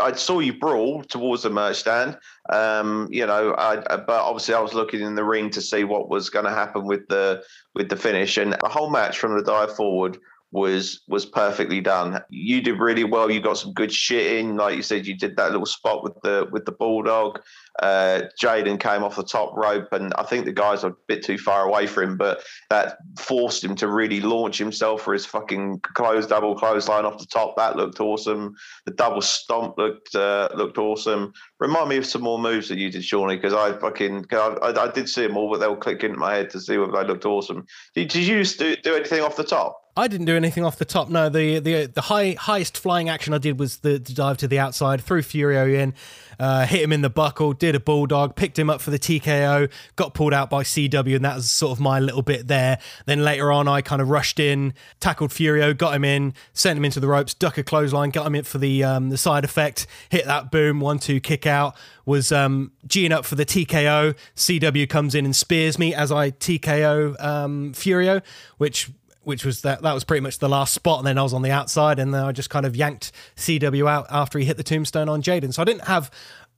I saw you brawl towards the merch stand. Um, you know, I, but obviously I was looking in the ring to see what was going to happen with the with the finish, and the whole match from the dive forward was was perfectly done. You did really well. You got some good shit in, like you said. You did that little spot with the with the bulldog. Uh, Jaden came off the top rope, and I think the guys are a bit too far away for him, but that forced him to really launch himself for his fucking close double clothesline off the top. That looked awesome. The double stomp looked uh, looked awesome. Remind me of some more moves that you did, Shawnee, because I fucking I, I, I, did see them all, but they were clicking in my head to see whether they looked awesome. Did, did you do, do anything off the top? I didn't do anything off the top. No, the the the high highest flying action I did was the, the dive to the outside, threw Furio in, uh, hit him in the buckle, did a bulldog, picked him up for the TKO, got pulled out by CW, and that was sort of my little bit there. Then later on, I kind of rushed in, tackled Furio, got him in, sent him into the ropes, duck a clothesline, got him in for the um, the side effect, hit that boom, one two kick out. Was um, G'ing up for the TKO. CW comes in and spears me as I TKO um, Furio, which which was that that was pretty much the last spot. And then I was on the outside, and then I just kind of yanked CW out after he hit the tombstone on Jaden. So I didn't have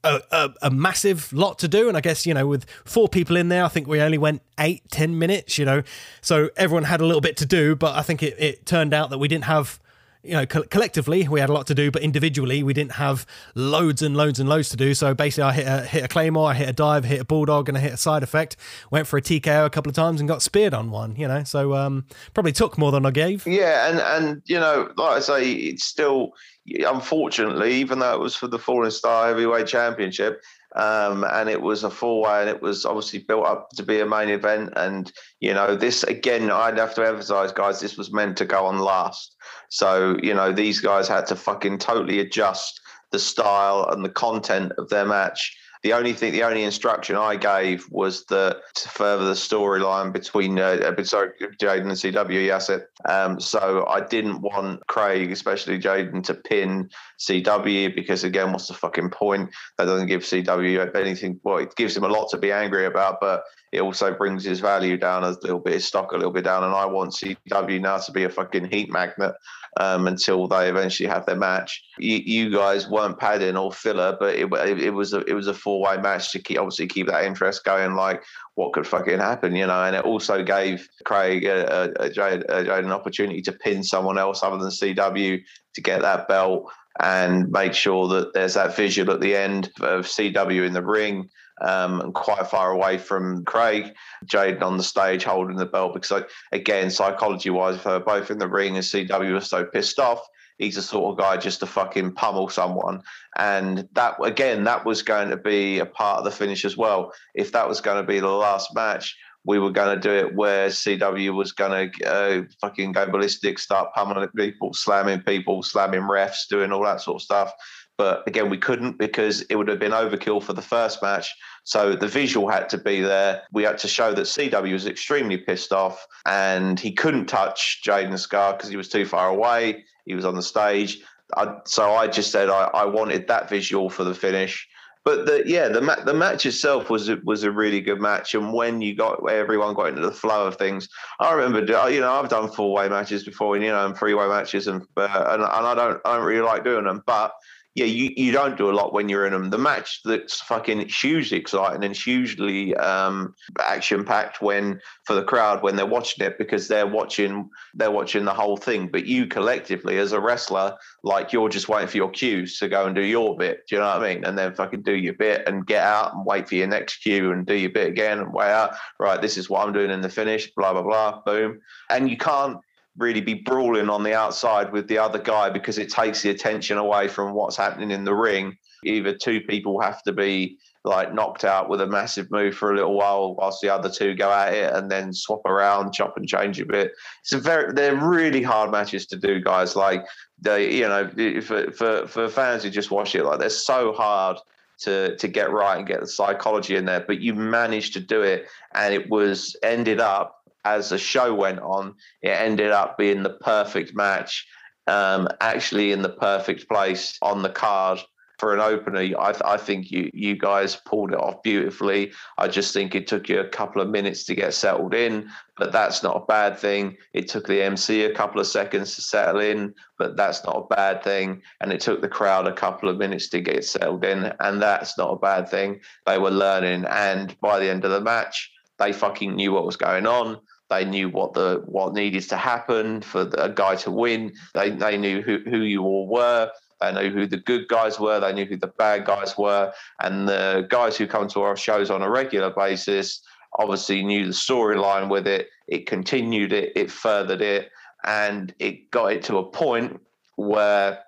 a, a, a, massive lot to do. And I guess, you know, with four people in there, I think we only went eight, ten minutes, you know. So everyone had a little bit to do, but I think it, it turned out that we didn't have you know, co- collectively we had a lot to do, but individually we didn't have loads and loads and loads to do. So basically, I hit a hit a claymore, I hit a dive, hit a bulldog, and I hit a side effect. Went for a TKO a couple of times and got speared on one. You know, so um, probably took more than I gave. Yeah, and and you know, like I say, it's still unfortunately, even though it was for the Falling Star Heavyweight Championship, um, and it was a four way, and it was obviously built up to be a main event. And you know, this again, I'd have to emphasize, guys, this was meant to go on last. So you know, these guys had to fucking totally adjust the style and the content of their match the only thing, the only instruction I gave was that to further the storyline between, uh, uh sorry, Jaden and CW, yes, it. Um, so I didn't want Craig, especially Jaden, to pin CW because again, what's the fucking point? That doesn't give CW anything. Well, it gives him a lot to be angry about, but it also brings his value down a little bit, his stock a little bit down. And I want CW now to be a fucking heat magnet um, until they eventually have their match. You, you, guys weren't padding or filler, but it, it, was a it was a four way match to keep obviously keep that interest going. Like what could fucking happen, you know? And it also gave Craig a, a, a, Jade, Jade an opportunity to pin someone else other than CW to get that belt and make sure that there's that visual at the end of CW in the ring um, and quite far away from Craig. Jaden on the stage holding the belt because, like, again, psychology wise, if they're both in the ring and CW was so pissed off, he's a sort of guy just to fucking pummel someone. And that, again, that was going to be a part of the finish as well. If that was going to be the last match, we were going to do it where CW was going to uh, fucking go ballistic, start pummeling people, slamming people, slamming refs, doing all that sort of stuff. But again, we couldn't because it would have been overkill for the first match. So the visual had to be there. We had to show that CW was extremely pissed off and he couldn't touch Jaden Scar because he was too far away. He was on the stage. I, so I just said I, I wanted that visual for the finish. But the yeah, the ma- the match itself was was a really good match, and when you got everyone got into the flow of things, I remember you know I've done four way matches before, and you know and three way matches, and uh, and, and I don't I don't really like doing them, but yeah, you, you don't do a lot when you're in them. The match that's fucking hugely exciting and hugely um, action packed when for the crowd when they're watching it because they're watching they're watching the whole thing. But you collectively as a wrestler, like you're just waiting for your cues to go and do your bit. Do you know what I mean? And then fucking do your bit and get out and wait for your next cue and do your bit again and out. Right, this is what I'm doing in the finish. Blah blah blah. Boom. And you can't really be brawling on the outside with the other guy because it takes the attention away from what's happening in the ring. Either two people have to be like knocked out with a massive move for a little while whilst the other two go at it and then swap around, chop and change a bit. It's a very they're really hard matches to do, guys. Like they, you know, for for, for fans who just watch it, like they're so hard to to get right and get the psychology in there. But you managed to do it, and it was ended up as the show went on, it ended up being the perfect match, um, actually in the perfect place on the card. for an opener, I, I think you you guys pulled it off beautifully. I just think it took you a couple of minutes to get settled in, but that's not a bad thing. It took the MC a couple of seconds to settle in, but that's not a bad thing. And it took the crowd a couple of minutes to get settled in, and that's not a bad thing. They were learning, and by the end of the match, they fucking knew what was going on. They knew what the what needed to happen for a guy to win. They they knew who, who you all were. They knew who the good guys were. They knew who the bad guys were. And the guys who come to our shows on a regular basis obviously knew the storyline with it. It continued it. It furthered it, and it got it to a point where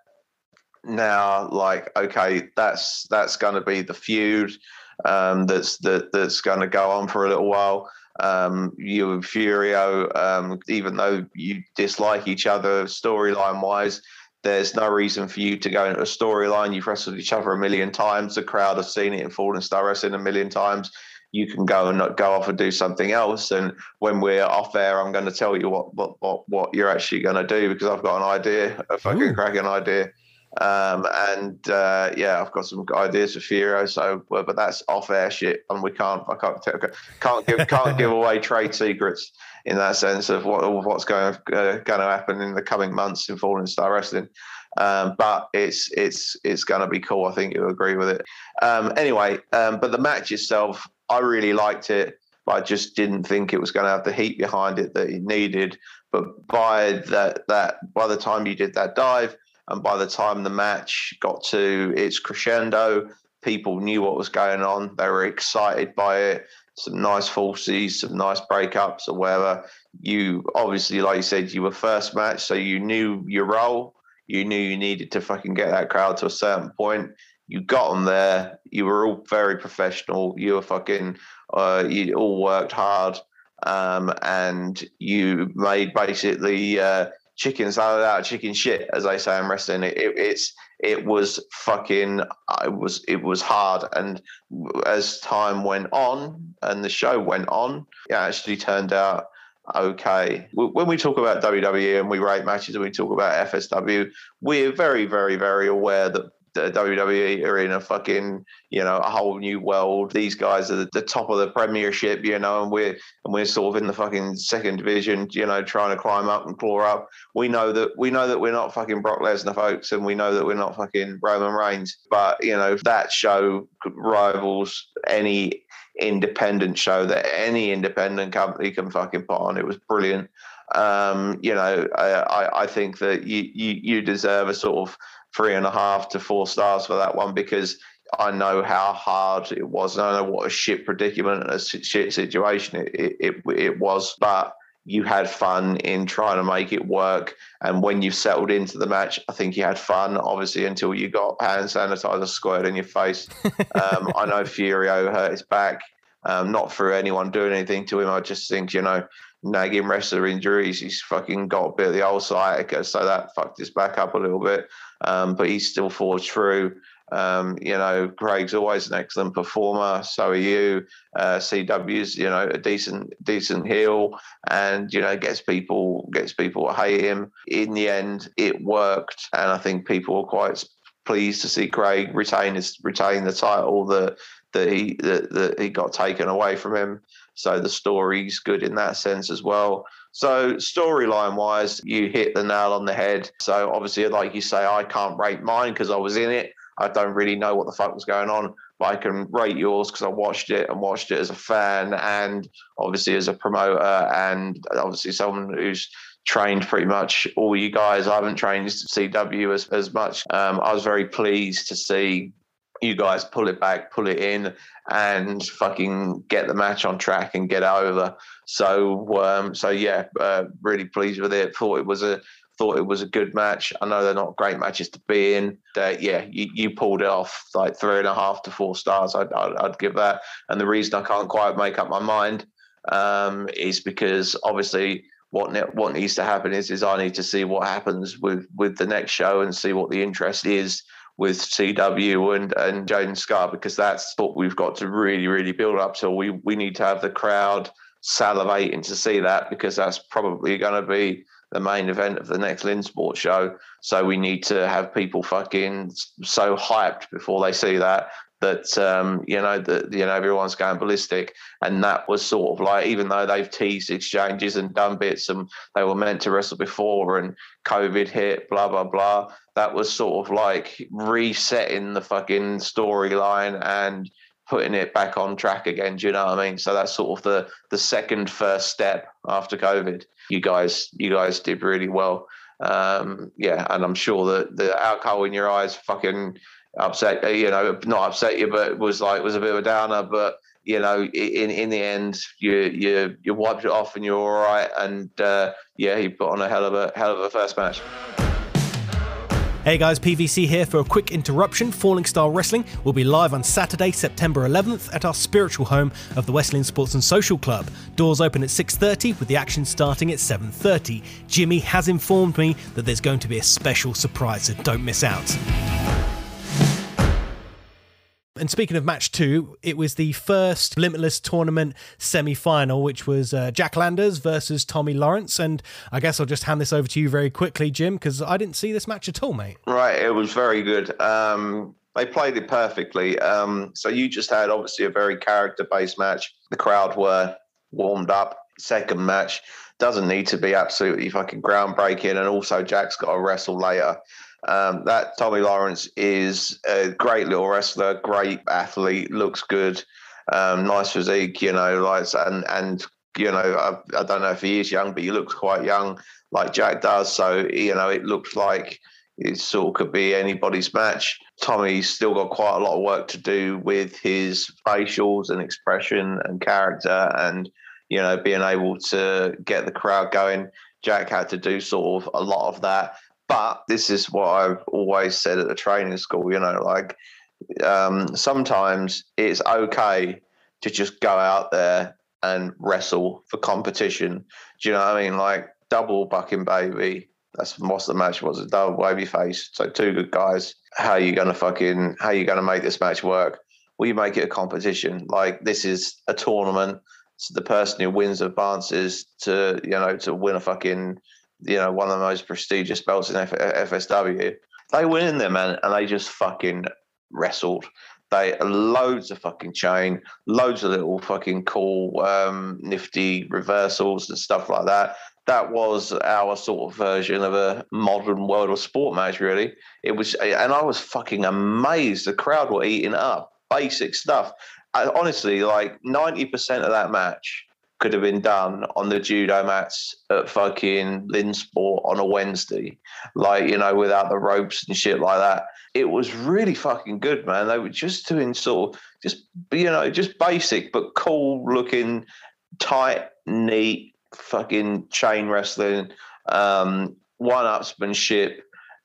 now, like, okay, that's that's going to be the feud um, that's that, that's going to go on for a little while. Um, you and Furio, um, even though you dislike each other storyline wise, there's no reason for you to go into a storyline. You've wrestled each other a million times. The crowd have seen it in Falling Star Wrestling a million times. You can go and not go off and do something else. And when we're off air, I'm going to tell you what what what, what you're actually going to do because I've got an idea, a fucking cracking idea. Um, and uh, yeah, I've got some ideas for Furio. So, but that's off-air shit, and we can't, I can't, can't give, can't give away trade secrets in that sense of what what's going uh, going to happen in the coming months in Falling Star Wrestling. Um, but it's it's it's going to be cool. I think you'll agree with it. Um, anyway, um, but the match itself, I really liked it. I just didn't think it was going to have the heat behind it that it needed. But by that that by the time you did that dive and by the time the match got to its crescendo, people knew what was going on. They were excited by it. Some nice falsies, some nice breakups, or whatever. You obviously, like you said, you were first match, so you knew your role. You knew you needed to fucking get that crowd to a certain point. You got them there. You were all very professional. You were fucking. Uh, you all worked hard, um, and you made basically. Uh, chicken salad out of chicken shit, as I say in wrestling. It, it, it's it was fucking it was it was hard, and as time went on and the show went on, it actually turned out okay. When we talk about WWE and we rate matches and we talk about FSW, we're very very very aware that WWE are in a fucking, you know, a whole new world. These guys are the top of the Premiership, you know, and we're and we're sort of in the fucking second division, you know, trying to climb up and claw up. We know that we know that we're not fucking Brock Lesnar, folks, and we know that we're not fucking Roman Reigns. But you know, that show rivals any independent show that any independent company can fucking put on. It was brilliant. Um, you know, I, I think that you, you you deserve a sort of three and a half to four stars for that one because I know how hard it was. I know what a shit predicament and a shit situation it, it, it, it was, but you had fun in trying to make it work. And when you settled into the match, I think you had fun, obviously, until you got hand sanitizer squared in your face. um, I know Furio hurt his back, um, not through anyone doing anything to him. I just think, you know, nagging wrestler injuries. He's fucking got a bit of the old sciatica, so that fucked his back up a little bit. Um, but he still forged through. Um, you know, Craig's always an excellent performer. So are you. Uh, CW's, you know, a decent, decent heel, and you know, gets people gets people to hate him. In the end, it worked, and I think people were quite pleased to see Craig retain his retain the title that that he that, that he got taken away from him. So the story's good in that sense as well. So storyline wise, you hit the nail on the head. So obviously, like you say, I can't rate mine because I was in it. I don't really know what the fuck was going on, but I can rate yours because I watched it and watched it as a fan and obviously as a promoter and obviously someone who's trained pretty much all you guys. I haven't trained CW as, as much. Um, I was very pleased to see you guys pull it back, pull it in, and fucking get the match on track and get over. So, um, so yeah, uh, really pleased with it. Thought it was a thought it was a good match. I know they're not great matches to be in. Uh, yeah, you, you pulled it off like three and a half to four stars. I'd, I'd, I'd give that. And the reason I can't quite make up my mind um, is because obviously what ne- what needs to happen is is I need to see what happens with with the next show and see what the interest is with CW and and Jaden Scar because that's what we've got to really really build up. So we we need to have the crowd salivating to see that because that's probably going to be the main event of the next Lynnsport show. So we need to have people fucking so hyped before they see that that um, you know that you know everyone's going ballistic, and that was sort of like even though they've teased exchanges and done bits, and they were meant to wrestle before, and COVID hit, blah blah blah. That was sort of like resetting the fucking storyline and putting it back on track again. Do you know what I mean? So that's sort of the the second first step after COVID. You guys, you guys did really well. Um, yeah, and I'm sure that the alcohol in your eyes fucking upset uh, you know not upset you but was like was a bit of a downer but you know in in the end you you you wiped it off and you're all right and uh, yeah he put on a hell of a hell of a first match Hey guys, PVC here for a quick interruption. Falling Star Wrestling will be live on Saturday, September 11th at our spiritual home of the West Lynn Sports and Social Club. Doors open at 6:30 with the action starting at 7:30. Jimmy has informed me that there's going to be a special surprise, so don't miss out. And speaking of match two, it was the first Limitless tournament semi final, which was uh, Jack Landers versus Tommy Lawrence. And I guess I'll just hand this over to you very quickly, Jim, because I didn't see this match at all, mate. Right. It was very good. Um, they played it perfectly. Um, so you just had obviously a very character based match. The crowd were warmed up. Second match doesn't need to be absolutely fucking groundbreaking. And also, Jack's got to wrestle later. Um, that Tommy Lawrence is a great little wrestler, great athlete, looks good, um, nice physique, you know, like and and you know, I, I, don't know if he is young, but he looks quite young, like Jack does. So you know, it looks like it sort of could be anybody's match. Tommy's still got quite a lot of work to do with his facials and expression and character, and you know, being able to get the crowd going. Jack had to do sort of a lot of that but this is what I've always said at the training school, you know, like um, sometimes it's okay to just go out there and wrestle for competition. Do you know what I mean? Like double bucking baby. That's what the match was. A double baby face. So two good guys. How are you gonna fucking how are you gonna make this match work? Will you make it a competition? Like this is a tournament. So the person who wins advances to, you know, to win a fucking you know, one of the most prestigious belts in F- FSW. They went in there, man, and they just fucking wrestled. They loads of fucking chain, loads of little fucking cool, um, nifty reversals and stuff like that. That was our sort of version of a modern world of sport match, really. It was, and I was fucking amazed. The crowd were eating up basic stuff. I, honestly, like ninety percent of that match could have been done on the judo mats at fucking Lynnsport on a Wednesday, like you know, without the ropes and shit like that. It was really fucking good, man. They were just doing sort of just you know just basic but cool looking, tight, neat fucking chain wrestling, um, one upsmanship,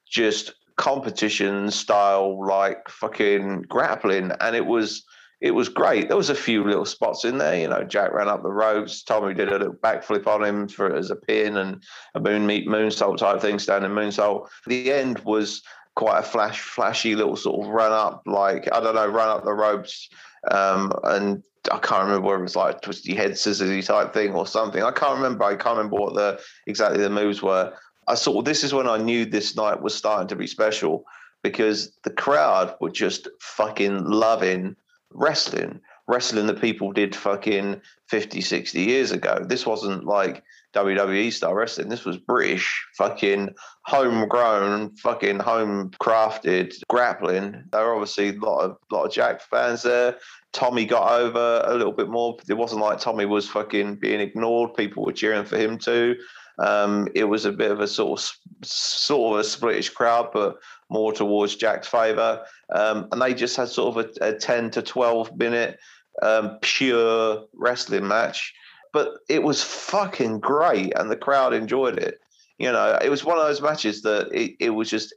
just competition style like fucking grappling, and it was it was great. There was a few little spots in there. You know, Jack ran up the ropes. Tommy did a little backflip on him for as a pin and a moon meet moonsault type thing, standing moonsault. The end was quite a flash, flashy little sort of run up, like I don't know, run up the ropes. Um, and I can't remember whether it was like twisty head scissors type thing or something. I can't remember. I can't remember what the exactly the moves were. I saw this is when I knew this night was starting to be special because the crowd were just fucking loving wrestling, wrestling that people did fucking 50, 60 years ago. This wasn't like WWE style wrestling. This was British, fucking homegrown, fucking home crafted grappling. There were obviously a lot of lot of Jack fans there. Tommy got over a little bit more. It wasn't like Tommy was fucking being ignored. People were cheering for him too. Um, it was a bit of a sort of sort of a splitish crowd, but more towards Jack's favour. Um, and they just had sort of a, a 10 to 12 minute um, pure wrestling match. But it was fucking great, and the crowd enjoyed it. You know, it was one of those matches that it, it was just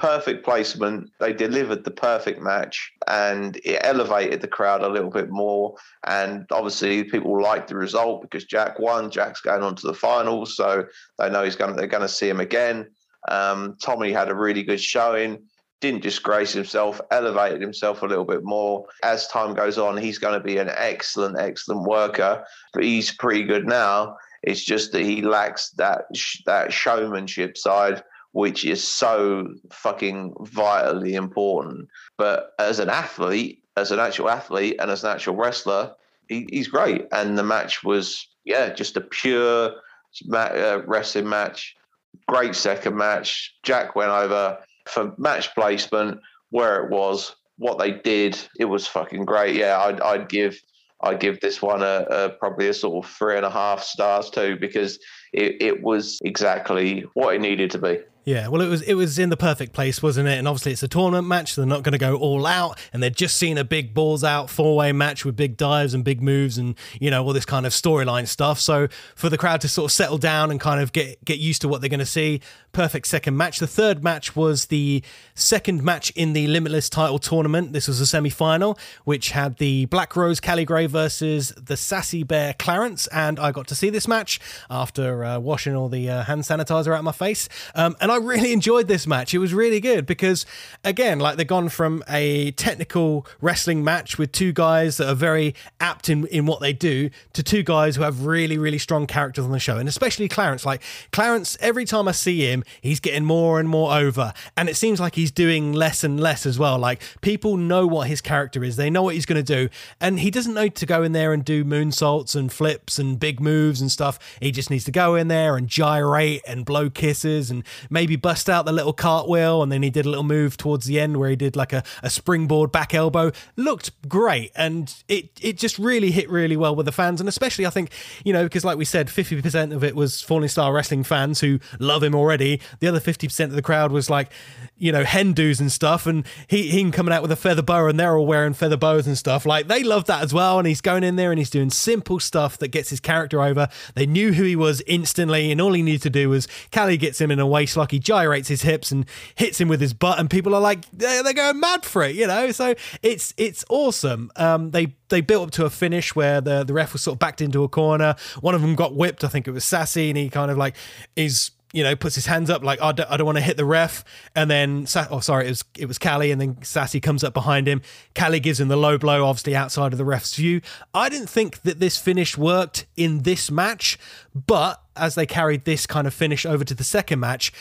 perfect placement. They delivered the perfect match and it elevated the crowd a little bit more. And obviously, people liked the result because Jack won. Jack's going on to the finals, so they know he's going. They're going to see him again. Um, Tommy had a really good showing. Didn't disgrace himself, elevated himself a little bit more. As time goes on, he's going to be an excellent, excellent worker. But he's pretty good now It's just that he lacks that that showmanship side, which is so fucking vitally important. But as an athlete, as an actual athlete, and as an actual wrestler, he, he's great. And the match was, yeah, just a pure uh, wrestling match. Great second match. Jack went over for match placement, where it was, what they did. It was fucking great. Yeah, I'd, I'd give I give this one a, a, probably a sort of three and a half stars too because it, it was exactly what it needed to be. Yeah, well, it was it was in the perfect place, wasn't it? And obviously, it's a tournament match, so they're not going to go all out, and they're just seen a big balls out four way match with big dives and big moves, and you know all this kind of storyline stuff. So for the crowd to sort of settle down and kind of get get used to what they're going to see, perfect second match. The third match was the second match in the Limitless title tournament. This was a semi final, which had the Black Rose Callie Gray versus the Sassy Bear Clarence, and I got to see this match after uh, washing all the uh, hand sanitizer out of my face, um, and I really enjoyed this match. It was really good because, again, like they've gone from a technical wrestling match with two guys that are very apt in, in what they do to two guys who have really, really strong characters on the show. And especially Clarence. Like, Clarence, every time I see him, he's getting more and more over. And it seems like he's doing less and less as well. Like, people know what his character is, they know what he's going to do. And he doesn't know to go in there and do moonsaults and flips and big moves and stuff. He just needs to go in there and gyrate and blow kisses and maybe maybe bust out the little cartwheel and then he did a little move towards the end where he did like a, a springboard back elbow. Looked great and it, it just really hit really well with the fans. And especially, I think, you know, because like we said, 50% of it was Falling Star Wrestling fans who love him already. The other 50% of the crowd was like, you know, Hindus and stuff. And he, he coming out with a feather bow and they're all wearing feather bows and stuff. Like they love that as well. And he's going in there and he's doing simple stuff that gets his character over. They knew who he was instantly. And all he needed to do was Callie gets him in a waist He gyrates his hips and hits him with his butt, and people are like they're, going mad for it, you know. So it's it's awesome. Um, they they built up to a finish where the the ref was sort of backed into a corner. One of them got whipped. I think it was Sassy, and he kind of like is you know, puts his hands up like, I don't, don't want to hit the ref. And then, oh, sorry, it was it was Callie, and then Sassy comes up behind him. Callie gives him the low blow, obviously outside of the ref's view. I didn't think that this finish worked in this match, but as they carried this kind of finish over to the second match,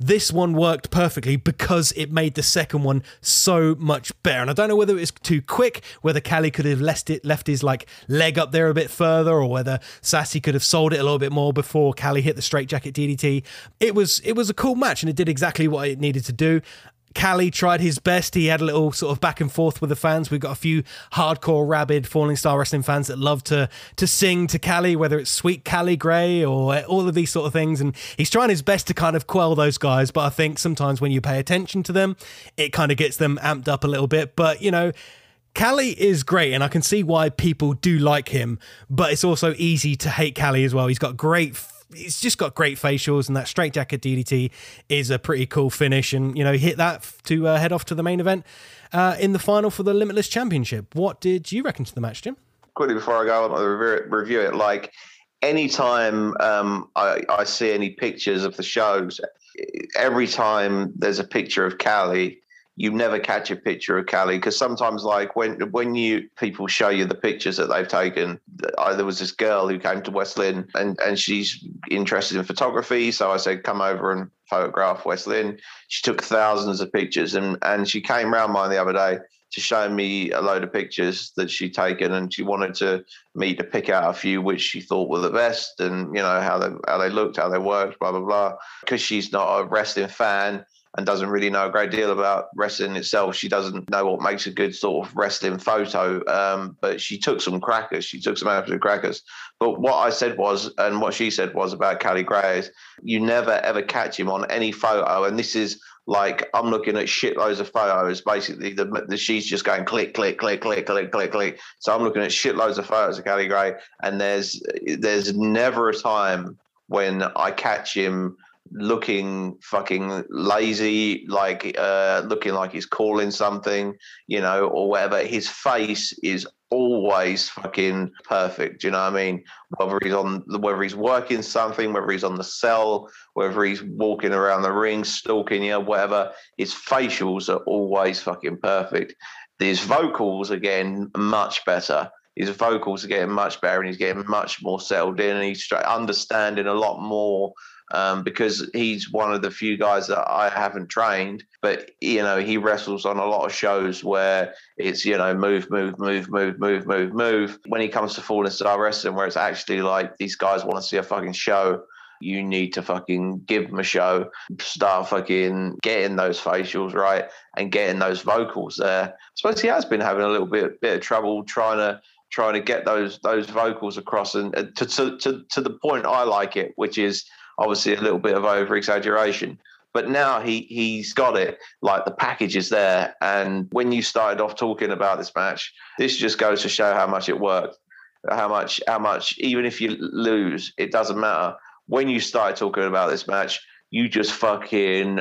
this one worked perfectly because it made the second one so much better. And I don't know whether it was too quick, whether Callie could have left it left his like leg up there a bit further, or whether Sassy could have sold it a little bit more before Callie hit the straight jacket DDT. It was it was a cool match and it did exactly what it needed to do. Callie tried his best. He had a little sort of back and forth with the fans. We've got a few hardcore, rabid Falling Star Wrestling fans that love to to sing to Callie, whether it's Sweet Callie Gray or all of these sort of things. And he's trying his best to kind of quell those guys. But I think sometimes when you pay attention to them, it kind of gets them amped up a little bit. But, you know, Callie is great, and I can see why people do like him, but it's also easy to hate Callie as well. He's got great he's just got great facials, and that straight jacket DDT is a pretty cool finish. And you know, hit that to uh, head off to the main event uh, in the final for the Limitless Championship. What did you reckon to the match, Jim? Quickly before I go on review it, like anytime um, I, I see any pictures of the shows, every time there's a picture of Callie, you never catch a picture of Callie because sometimes, like when when you people show you the pictures that they've taken, I, there was this girl who came to West Lynn and and she's interested in photography, so I said, "Come over and photograph West Lynn." She took thousands of pictures and and she came round mine the other day to show me a load of pictures that she'd taken, and she wanted to me to pick out a few which she thought were the best, and you know how they how they looked, how they worked, blah blah blah. Because she's not a wrestling fan, and doesn't really know a great deal about wrestling itself. She doesn't know what makes a good sort of wrestling photo, um, but she took some crackers. She took some absolute crackers. But what I said was, and what she said was about Callie Gray is you never ever catch him on any photo. And this is like I'm looking at shitloads of photos. Basically, the, the she's just going click, click, click, click, click, click, click. So I'm looking at shitloads of photos of Callie Gray, and there's there's never a time when I catch him looking fucking lazy, like uh, looking like he's calling something, you know, or whatever. His face is always fucking perfect. You know what I mean? Whether he's on, whether he's working something, whether he's on the cell, whether he's walking around the ring, stalking you, whatever. His facials are always fucking perfect. His vocals again much better his vocals are getting much better and he's getting much more settled in and he's understanding a lot more um, because he's one of the few guys that I haven't trained. But you know, he wrestles on a lot of shows where it's you know move, move, move, move, move, move, move. When he comes to Falling Star Wrestling, where it's actually like these guys want to see a fucking show. You need to fucking give them a show, start fucking getting those facials right and getting those vocals there. I suppose he has been having a little bit, bit of trouble trying to trying to get those those vocals across and to, to to to the point I like it, which is obviously a little bit of over exaggeration. But now he he's got it. Like the package is there. And when you started off talking about this match, this just goes to show how much it worked. How much how much even if you lose, it doesn't matter. When you started talking about this match, you just fucking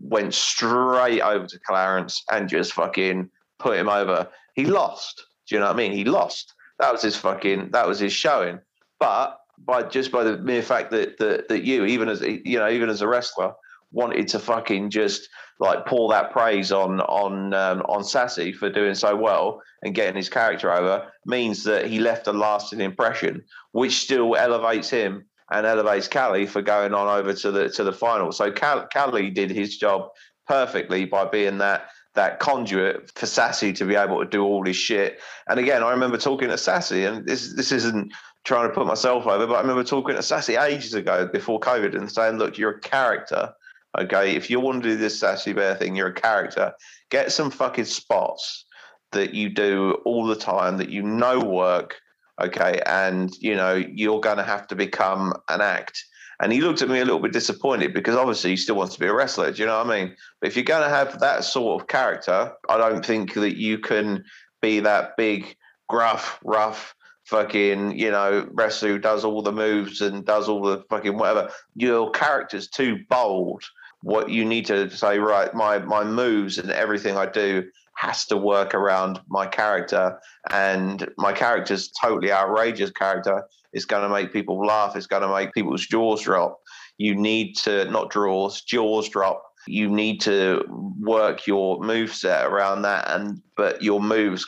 went straight over to Clarence and just fucking put him over. He lost. Do you know what I mean? He lost. That was his fucking that was his showing. But by just by the mere fact that that, that you, even as you know, even as a wrestler, wanted to fucking just like pour that praise on on um, on Sassy for doing so well and getting his character over means that he left a lasting impression, which still elevates him and elevates Callie for going on over to the to the final. So Cal, Callie did his job perfectly by being that that conduit for Sassy to be able to do all this shit. And again, I remember talking to Sassy, and this this isn't trying to put myself over, but I remember talking to Sassy ages ago before COVID and saying, look, you're a character. Okay. If you want to do this Sassy Bear thing, you're a character. Get some fucking spots that you do all the time that you know work. Okay. And, you know, you're going to have to become an act. And he looked at me a little bit disappointed because obviously he still wants to be a wrestler. Do you know what I mean? But if you're going to have that sort of character, I don't think that you can be that big, gruff, rough, fucking, you know, wrestler does all the moves and does all the fucking whatever. Your character's too bold. What you need to say, right, my my moves and everything I do has to work around my character. And my character's totally outrageous character. It's going to make people laugh. It's going to make people's jaws drop. You need to not draws, jaws drop. You need to work your move set around that, and but your moves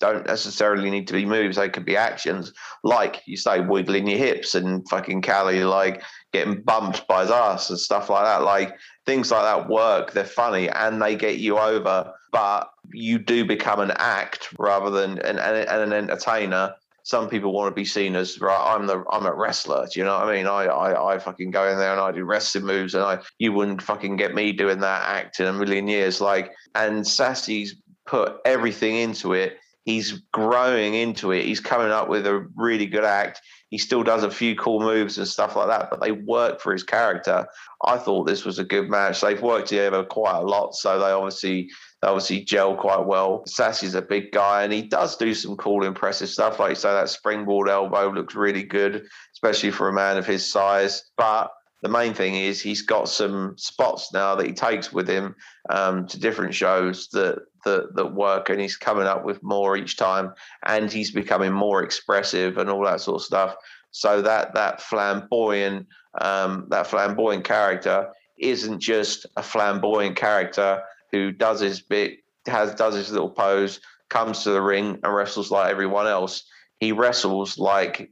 don't necessarily need to be moves. They could be actions, like you say, wiggling your hips and fucking Callie like getting bumped by his ass and stuff like that. Like things like that work. They're funny and they get you over, but you do become an act rather than an, an, an entertainer. Some people want to be seen as right. I'm the I'm a wrestler. Do you know what I mean? I, I I fucking go in there and I do wrestling moves, and I you wouldn't fucking get me doing that act in a million years. Like and Sassy's put everything into it he's growing into it. He's coming up with a really good act. He still does a few cool moves and stuff like that, but they work for his character. I thought this was a good match. They've worked together quite a lot, so they obviously they obviously gel quite well. Sassy's a big guy and he does do some cool, impressive stuff. Like you say, that springboard elbow looks really good, especially for a man of his size. But the main thing is he's got some spots now that he takes with him um, to different shows that, that that work, and he's coming up with more each time, and he's becoming more expressive and all that sort of stuff. So that that flamboyant um, that flamboyant character isn't just a flamboyant character who does his bit, has does his little pose, comes to the ring and wrestles like everyone else. He wrestles like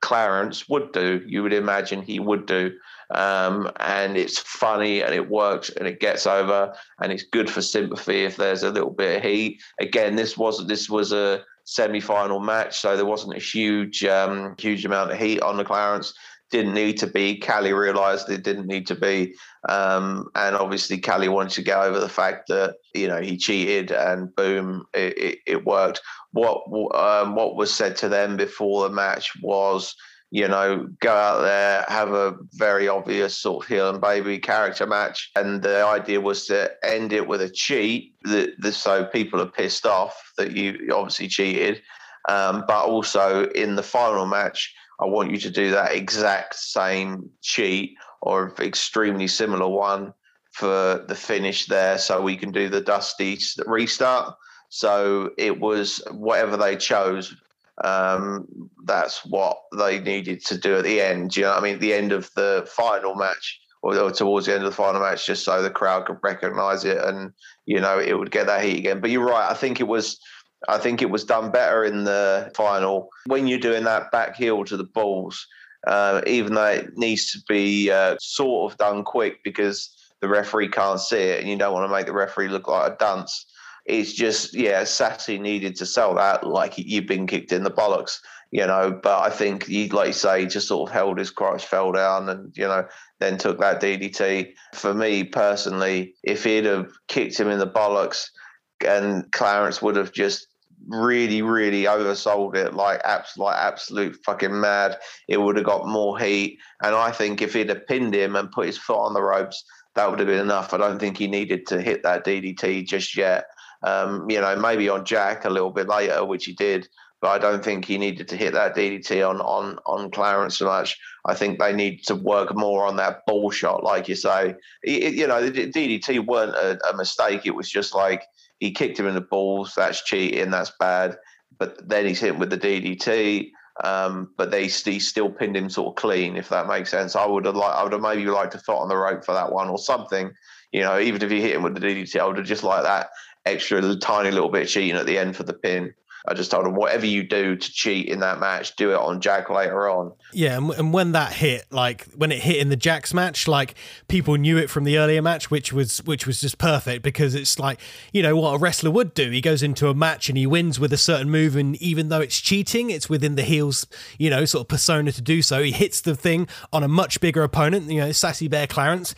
Clarence would do. You would imagine he would do um, and it's funny and it works and it gets over and it's good for sympathy if there's a little bit of heat. Again, this was this was a semi-final match, so there wasn't a huge um, huge amount of heat on the Clarence. Didn't need to be. Callie realised it didn't need to be, um, and obviously Callie wanted to get over the fact that you know he cheated, and boom, it, it, it worked. What um, what was said to them before the match was you know, go out there, have a very obvious sort of heel and baby character match. And the idea was to end it with a cheat, that, that so people are pissed off that you obviously cheated. Um, but also in the final match, I want you to do that exact same cheat or extremely similar one for the finish there so we can do the dusty restart. So it was whatever they chose um, that's what they needed to do at the end. You know, I mean, at the end of the final match, or towards the end of the final match, just so the crowd could recognise it, and you know, it would get that heat again. But you're right. I think it was I think it was done better in the final. When you're doing that back heel to the balls, uh, even though it needs to be uh, sort of done quick because the referee can't see it and you don't want to make the referee look like a dunce. It's just, yeah, Sassy needed to sell that like you've been kicked in the bollocks, you know. But I think he, like you say, just sort of held his Christ, fell down, and you know, then took that DDT. For me personally, if he'd have kicked him in the bollocks, and Clarence would have just really, really oversold it like abs- like absolute fucking mad. It would have got more heat. And I think if he'd have pinned him and put his foot on the ropes, that would have been enough. I don't think he needed to hit that DDT just yet. Um, you know, maybe on Jack a little bit later, which he did, but I don't think he needed to hit that DDT on on on Clarence so much. I think they need to work more on that ball shot, like you say. It, you know, the DDT weren't a, a mistake. It was just like he kicked him in the balls. That's cheating. That's bad. But then he's hit with the DDT. Um, but they he still pinned him sort of clean, if that makes sense. I would have like I would have maybe liked to foot on the rope for that one or something. You know, even if he hit him with the DDT, I would have just like that extra tiny little bit cheating at the end for the pin. I just told him, whatever you do to cheat in that match, do it on Jack later on. Yeah, and, when that hit, like when it hit in the Jack's match, like people knew it from the earlier match, which was which was just perfect because it's like you know what a wrestler would do. He goes into a match and he wins with a certain move, and even though it's cheating, it's within the heels, you know, sort of persona to do so. He hits the thing on a much bigger opponent, you know, Sassy Bear Clarence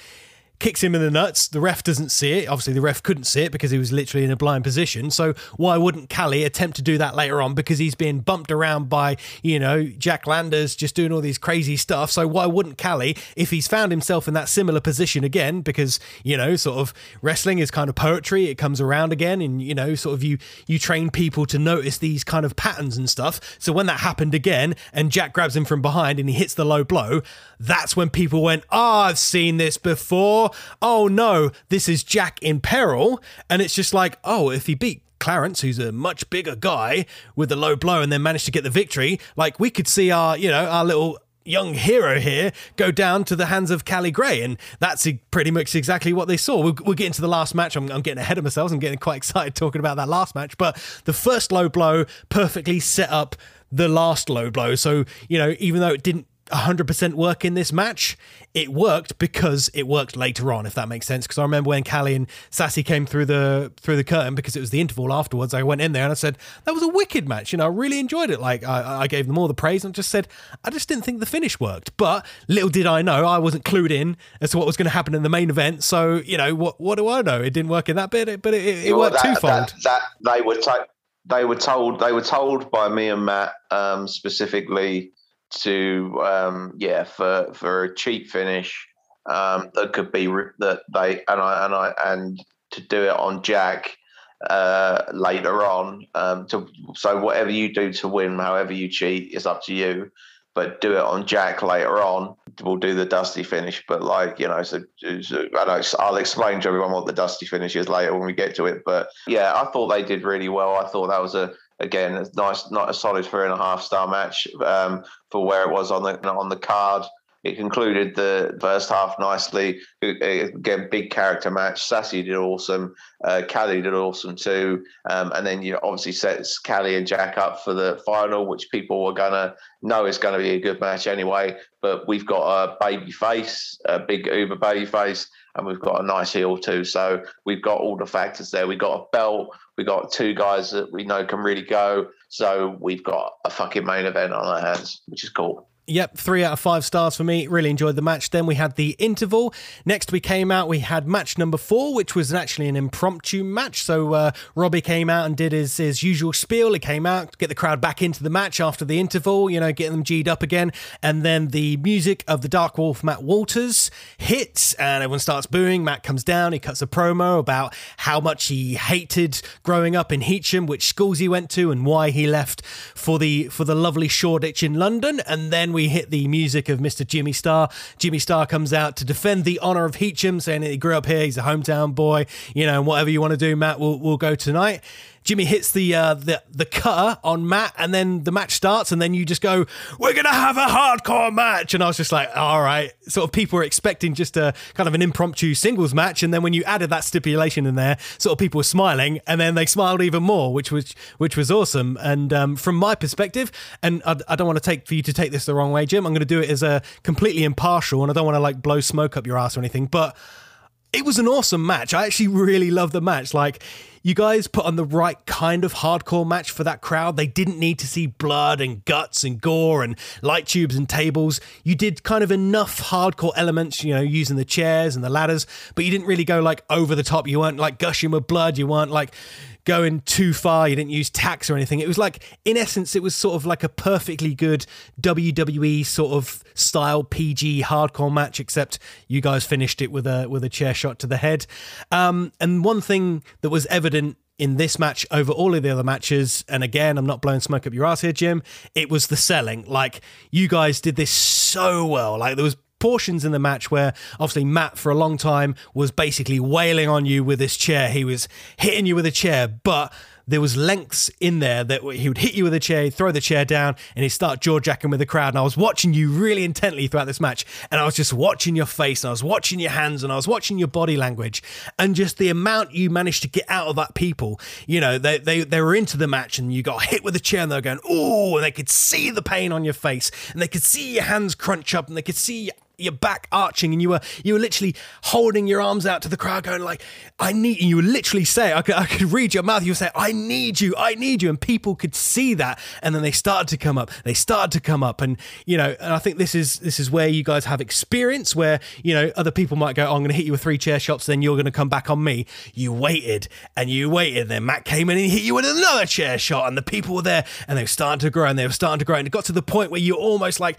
kicks him in the nuts. The ref doesn't see it. Obviously, the ref couldn't see it because he was literally in a blind position. So why wouldn't Callie attempt to do that later on? Because he's being bumped around by, you know, Jack Landers just doing all these crazy stuff. So why wouldn't Callie, if he's found himself in that similar position again, because, you know, sort of wrestling is kind of poetry, it comes around again, and, you know, sort of you you train people to notice these kind of patterns and stuff. So when that happened again and Jack grabs him from behind and he hits the low blow, that's when people went, Oh, I've seen this before oh no, this is Jack in peril. And it's just like, oh, if he beat Clarence, who's a much bigger guy with a low blow and then managed to get the victory, like we could see our, you know, our little young hero here go down to the hands of Callie Gray. And that's pretty much exactly what they saw. We'll, we'll the last match. I'm, I'm, getting ahead of myself. I'm getting quite excited talking about that last match. But the first low blow perfectly set up the last low blow. So, you know, even though it didn't 100% work in this match. It worked because it worked later on, if that makes sense. Because I remember when Callie and Sassy came through the through the curtain because it was the interval afterwards. I went in there and I said that was a wicked match. You know, I really enjoyed it. Like I, I gave them all the praise and just said I just didn't think the finish worked. But little did I know, I wasn't clued in as to what was going to happen in the main event. So you know, what what do I know? It didn't work in that bit, but it, it, it worked that, twofold. That, that, they were t- they were told they were told by me and Matt um, specifically to um, yeah for for a cheap finish um, that could be re- that they and I and I and to do it on Jack uh, later on. Um, to so whatever you do to win, however you cheat, is up to you. But do it on Jack later on. We'll do the dusty finish. But like you know, so, so I I'll explain to everyone what the dusty finish is later when we get to it. But yeah, I thought they did really well. I thought that was a again, nice, not a solid three and a half star match um, for where it was on the on the card. It concluded the first half nicely. Again, big character match. Sassy did awesome. Uh, Callie did awesome too. Um, and then you obviously sets Callie and Jack up for the final, which people were gonna know is going to be a good match anyway. But we've got a baby face, a big Uber baby face, and we've got a nice heel too. So we've got all the factors there. We've got a belt. We've got two guys that we know can really go. So we've got a fucking main event on our hands, which is cool. Yep, three out of five stars for me. Really enjoyed the match. Then we had the interval. Next, we came out. We had match number four, which was actually an impromptu match. So uh, Robbie came out and did his, his usual spiel. He came out, get the crowd back into the match after the interval, you know, getting them G'd up again. And then the music of the Dark Wolf, Matt Walters, hits, and everyone starts booing. Matt comes down. He cuts a promo about how much he hated growing up in Heacham, which schools he went to, and why he left for the for the lovely Shoreditch in London. And then we hit the music of Mr. Jimmy Star. Jimmy Star comes out to defend the honor of Heacham, saying he grew up here, he's a hometown boy, you know, whatever you want to do, Matt, we'll, we'll go tonight. Jimmy hits the uh, the the cutter on Matt, and then the match starts, and then you just go, "We're gonna have a hardcore match," and I was just like, "All right." Sort of people were expecting just a kind of an impromptu singles match, and then when you added that stipulation in there, sort of people were smiling, and then they smiled even more, which was which was awesome. And um, from my perspective, and I, I don't want to take for you to take this the wrong way, Jim. I'm going to do it as a completely impartial, and I don't want to like blow smoke up your ass or anything, but it was an awesome match. I actually really loved the match. Like, you guys put on the right kind of hardcore match for that crowd. They didn't need to see blood and guts and gore and light tubes and tables. You did kind of enough hardcore elements, you know, using the chairs and the ladders, but you didn't really go like over the top. You weren't like gushing with blood. You weren't like going too far. You didn't use tacks or anything. It was like, in essence, it was sort of like a perfectly good WWE sort of style PG hardcore match, except you guys finished it with a with a chair shot to the head. Um, and one thing that was evident in this match over all of the other matches. And again, I'm not blowing smoke up your ass here, Jim. It was the selling. Like you guys did this so well. Like there was portions in the match where obviously Matt for a long time was basically wailing on you with his chair. He was hitting you with a chair, but there was lengths in there that he would hit you with a chair, throw the chair down, and he'd start jaw jacking with the crowd. And I was watching you really intently throughout this match, and I was just watching your face, and I was watching your hands, and I was watching your body language, and just the amount you managed to get out of that people. You know, they they they were into the match, and you got hit with a chair, and they were going, "Oh!" and they could see the pain on your face, and they could see your hands crunch up, and they could see your back arching and you were you were literally holding your arms out to the crowd going like I need you You would literally say I could, I could read your mouth you would say I need you I need you. And people could see that. And then they started to come up. They started to come up. And you know and I think this is this is where you guys have experience where you know other people might go oh, I'm going to hit you with three chair shots then you're going to come back on me. You waited and you waited. Then Matt came in and hit you with another chair shot and the people were there and they were starting to grow and they were starting to grow. And it got to the point where you're almost like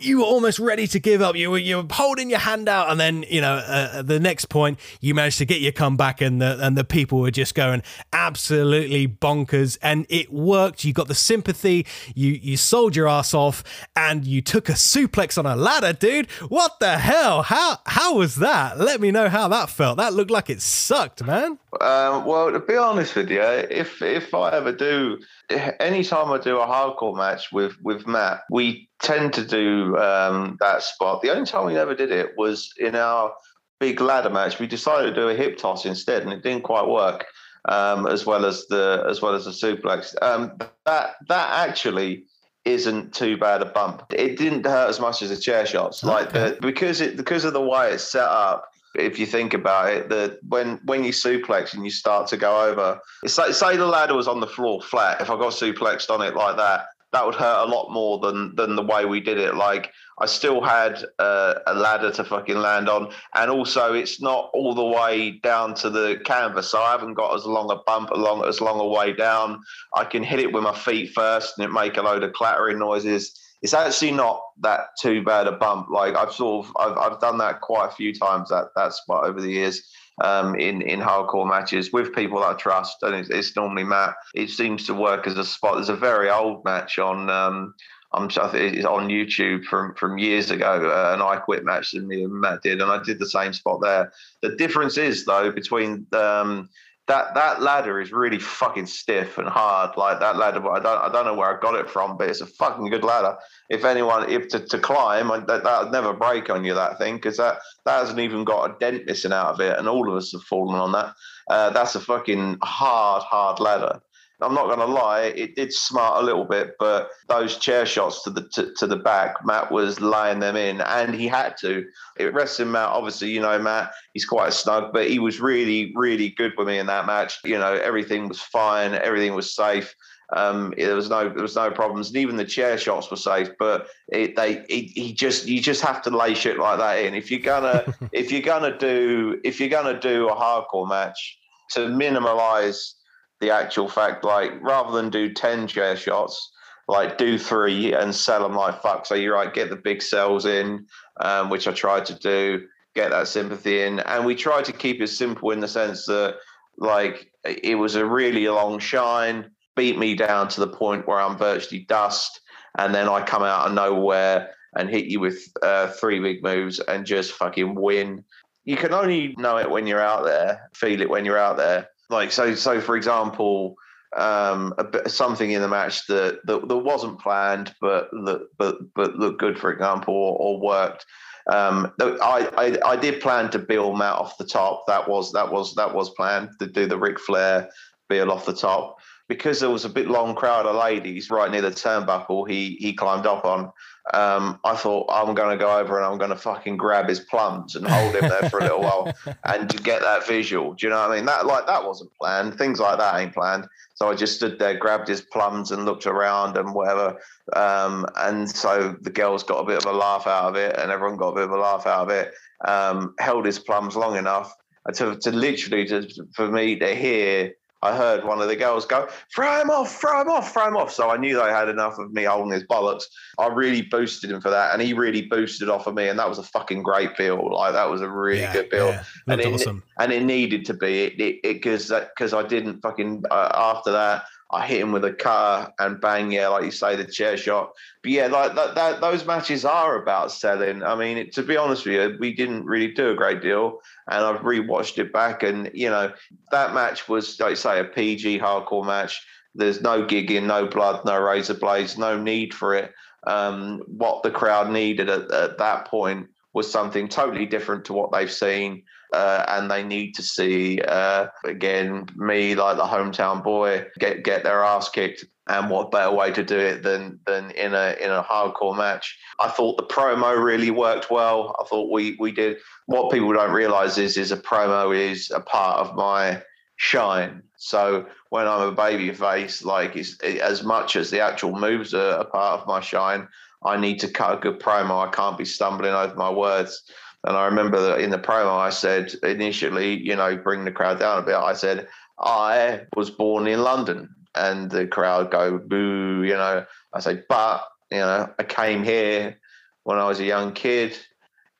you were almost ready to give up. You were you were holding your hand out, and then you know uh, the next point you managed to get your comeback, and the and the people were just going absolutely bonkers, and it worked. You got the sympathy. You you sold your ass off, and you took a suplex on a ladder, dude. What the hell? How how was that? Let me know how that felt. That looked like it sucked, man. Um, well, to be honest with you, if if I ever do, anytime I do a hardcore match with with Matt, we tend to do um, that spot. The only time we never did it was in our big ladder match. We decided to do a hip toss instead, and it didn't quite work. Um, as well as the as well as the suplex. Um, that that actually isn't too bad a bump. It didn't hurt as much as the chair shots, okay. like the, because it because of the way it's set up if you think about it, that when when you suplex and you start to go over, it's like say the ladder was on the floor flat. If I got suplexed on it like that, that would hurt a lot more than than the way we did it. Like I still had a ladder to fucking land on, and also it's not all the way down to the canvas, so I haven't got as long a bump along as long a way down. I can hit it with my feet first, and it make a load of clattering noises it's actually not that too bad a bump. Like I've sort of I've, I've done that quite a few times that that spot over the years um, in in hardcore matches with people I trust, and it's, it's, normally Matt. It seems to work as a spot. There's a very old match on. Um, I'm it's on YouTube from from years ago, uh, an I Quit match that me and Matt did, and I did the same spot there. The difference is though between um, that that ladder is really fucking stiff and hard. Like that ladder, I don't I don't know where I got it from, but it's a fucking good ladder. If anyone, if to, to climb, that that would never break on you that thing because that that hasn't even got a dent missing out of it, and all of us have fallen on that. Uh, that's a fucking hard hard ladder. I'm not going to lie, it did smart a little bit, but those chair shots to the to, to, the back, Matt was laying them in, and he had to. It rests in Matt. Obviously, you know Matt, he's quite a snug, but he was really, really good with me in that match. You know, everything was fine, everything was safe. Um, there was no there was no problems, and even the chair shots were safe. But it, they it, he just you just have to lay shit like that in. If you're gonna if you're gonna do if you're gonna do a hardcore match to minimize the actual fact, like rather than do 10 chair shots, like do three and sell them like fuck. So you're right, get the big sells in, um, which I tried to do, get that sympathy in. And we tried to keep it simple in the sense that like it was a really long shine, beat me down to the point where I'm virtually dust. And then I come out of nowhere and hit you with uh, three big moves and just fucking win. You can only know it when you're out there, feel it when you're out there like so so for example um, bit, something in the match that, that, that wasn't planned, but that but but looked good, for example, or, or worked. Um, I, I, I did plan to bill Matt off the top. That was that was that was planned to do the Ric Flair bill off the top because there was a bit long crowd of ladies right near the turnbuckle. He he climbed up on um, I thought I'm going to go over and I'm going to fucking grab his plums and hold him there for a little while and to get that visual. Do you know what I mean? That like that wasn't planned. Things like that ain't planned. So I just stood there, grabbed his plums and looked around and whatever. Um, and so the girls got a bit of a laugh out of it, and everyone got a bit of a laugh out of it. Um, held his plums long enough to, to literally to, for me to hear I heard one of the girls go, throw him off, throw him off, throw him off. So I knew they had enough of me holding his bollocks. I really boosted him for that. And he really boosted off of me. And that was a fucking great feel. Like that was a really yeah, good feel. Yeah. And, it, awesome. and it needed to be. It because it, because I didn't fucking uh, after that I hit him with a car and bang, yeah, like you say, the chair shot. But yeah, like that, that those matches are about selling. I mean, it, to be honest with you, we didn't really do a great deal, and I've rewatched it back, and you know, that match was, like you say, a PG hardcore match. There's no gigging, no blood, no razor blades, no need for it. Um, what the crowd needed at, at that point was something totally different to what they've seen uh, and they need to see uh, again me like the hometown boy get get their ass kicked. And what better way to do it than than in a in a hardcore match? I thought the promo really worked well. I thought we we did. What people don't realize is is a promo is a part of my shine. So when I'm a baby face, like it, as much as the actual moves are a part of my shine, I need to cut a good promo. I can't be stumbling over my words. And I remember that in the promo, I said initially, you know, bring the crowd down a bit. I said, I was born in London. And the crowd go, boo, you know. I say, but, you know, I came here when I was a young kid.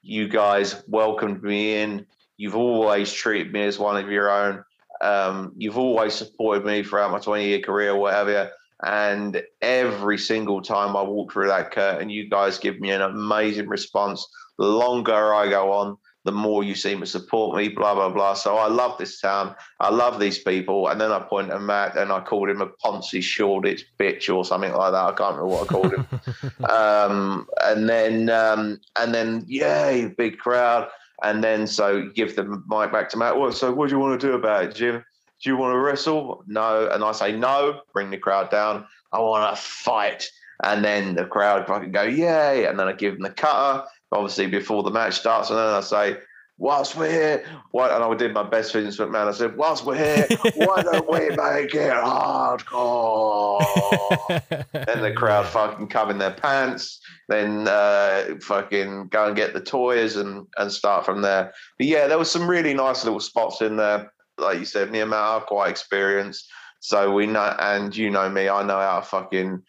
You guys welcomed me in. You've always treated me as one of your own. Um, you've always supported me throughout my 20 year career, whatever. And every single time I walk through that curtain, you guys give me an amazing response the longer I go on, the more you seem to support me, blah, blah, blah. So I love this town. I love these people. And then I point at Matt and I called him a Ponzi Shoreditch bitch or something like that. I can't remember what I called him. um, and then, um, and then, yay, big crowd. And then, so give the mic back to Matt. Well, so what do you want to do about it, Jim? Do you want to wrestle? No. And I say, no, bring the crowd down. I want to fight. And then the crowd fucking go, yay. And then I give them the cutter obviously before the match starts, and then I say, whilst we're here, why, and I did my best for Vince McMahon. I said, whilst we're here, why don't we make it hardcore? then the crowd fucking come in their pants, then uh, fucking go and get the toys and, and start from there. But yeah, there was some really nice little spots in there. Like you said, me and Matt are quite experienced. So we know, and you know me, I know how to fucking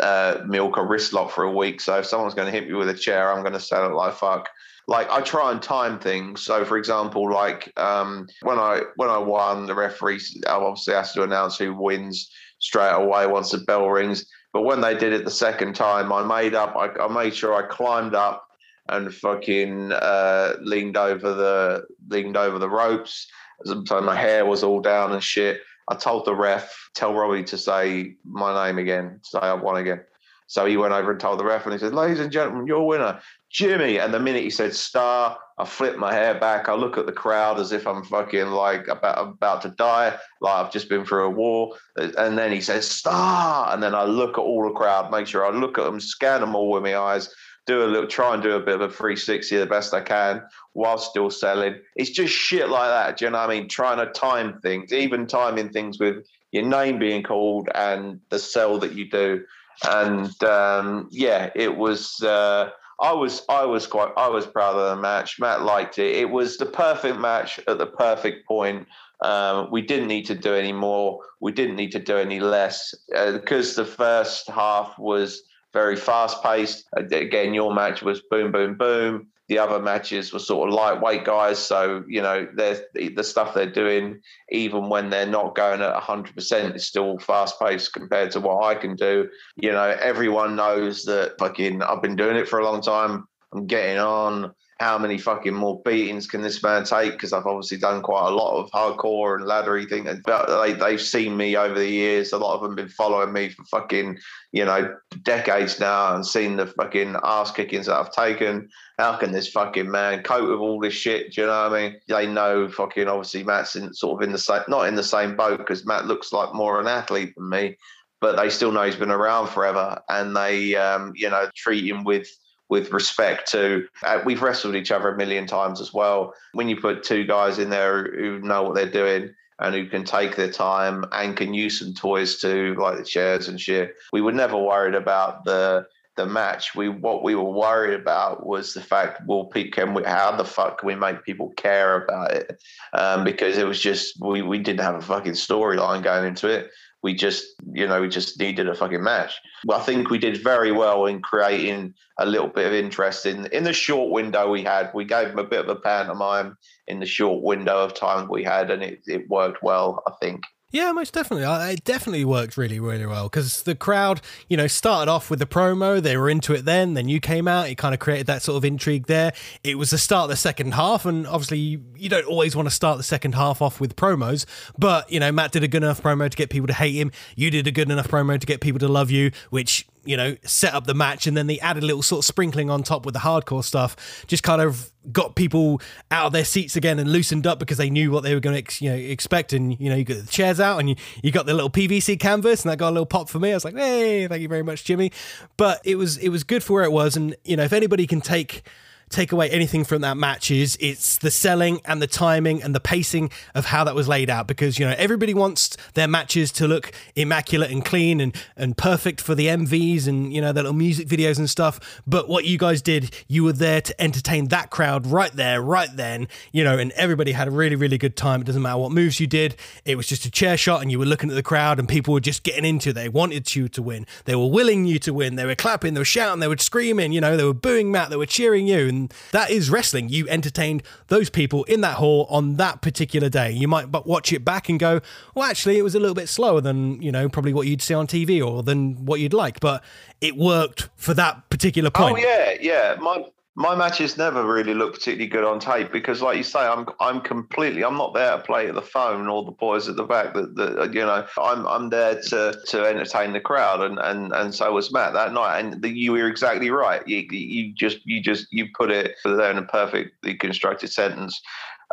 uh, milk a wrist lock for a week. So if someone's going to hit me with a chair, I'm going to sell it like fuck. Like I try and time things. So for example, like um, when I when I won, the referee obviously has to announce who wins straight away once the bell rings. But when they did it the second time, I made up. I, I made sure I climbed up and fucking uh, leaned over the leaned over the ropes. So my hair was all down and shit. I told the ref, tell Robbie to say my name again, say I won again. So he went over and told the ref, and he said, "Ladies and gentlemen, your winner, Jimmy." And the minute he said "star," I flip my hair back. I look at the crowd as if I'm fucking like about about to die, like I've just been through a war. And then he says "star," and then I look at all the crowd, make sure I look at them, scan them all with my eyes, do a little, try and do a bit of a 360 the best I can while still selling. It's just shit like that. Do you know what I mean? Trying to time things, even timing things with your name being called and the sell that you do. And um, yeah, it was. Uh, I was I was quite I was proud of the match. Matt liked it. It was the perfect match at the perfect point. Um, we didn't need to do any more. We didn't need to do any less uh, because the first half was very fast paced. Uh, again, your match was boom, boom, boom. The other matches were sort of lightweight guys, so you know the stuff they're doing, even when they're not going at hundred percent, is still fast paced compared to what I can do. You know, everyone knows that fucking I've been doing it for a long time. I'm getting on how many fucking more beatings can this man take? Because I've obviously done quite a lot of hardcore and laddery things. But they, they've seen me over the years. A lot of them been following me for fucking, you know, decades now and seen the fucking ass kickings that I've taken. How can this fucking man cope with all this shit? Do you know what I mean? They know fucking obviously Matt's in, sort of in the same, not in the same boat because Matt looks like more an athlete than me but they still know he's been around forever and they um, you know treat him with with respect to uh, we've wrestled each other a million times as well. When you put two guys in there who know what they're doing and who can take their time and can use some toys too like the chairs and shit we were never worried about the the match. We what we were worried about was the fact well can we, how the fuck can we make people care about it? Um, because it was just we we didn't have a fucking storyline going into it we just, you know, we just needed a fucking match. Well, I think we did very well in creating a little bit of interest in in the short window we had. We gave them a bit of a pantomime in the short window of time we had, and it, it worked well, I think. Yeah, most definitely. It definitely worked really, really well because the crowd, you know, started off with the promo. They were into it then. Then you came out. It kind of created that sort of intrigue there. It was the start of the second half. And obviously, you, you don't always want to start the second half off with promos. But, you know, Matt did a good enough promo to get people to hate him. You did a good enough promo to get people to love you, which you know, set up the match and then they added a little sort of sprinkling on top with the hardcore stuff, just kind of got people out of their seats again and loosened up because they knew what they were going to, you know, expect. And, you know, you got the chairs out and you, you got the little PVC canvas and that got a little pop for me. I was like, hey, thank you very much, Jimmy. But it was, it was good for where it was. And, you know, if anybody can take, take away anything from that match is it's the selling and the timing and the pacing of how that was laid out because you know everybody wants their matches to look immaculate and clean and and perfect for the MVs and you know the little music videos and stuff. But what you guys did you were there to entertain that crowd right there right then you know and everybody had a really really good time. It doesn't matter what moves you did. It was just a chair shot and you were looking at the crowd and people were just getting into it. They wanted you to win. They were willing you to win. They were clapping they were shouting they were screaming you know they were booing Matt they were cheering you and that is wrestling. You entertained those people in that hall on that particular day. You might but watch it back and go, well, actually, it was a little bit slower than you know probably what you'd see on TV or than what you'd like, but it worked for that particular oh, point. Oh yeah, yeah. My my matches never really look particularly good on tape because, like you say, I'm I'm completely I'm not there to play at the phone or the boys at the back. That, that you know, I'm I'm there to to entertain the crowd, and and and so was Matt that night. And the, you were exactly right. You you just you just you put it there in a perfectly constructed sentence.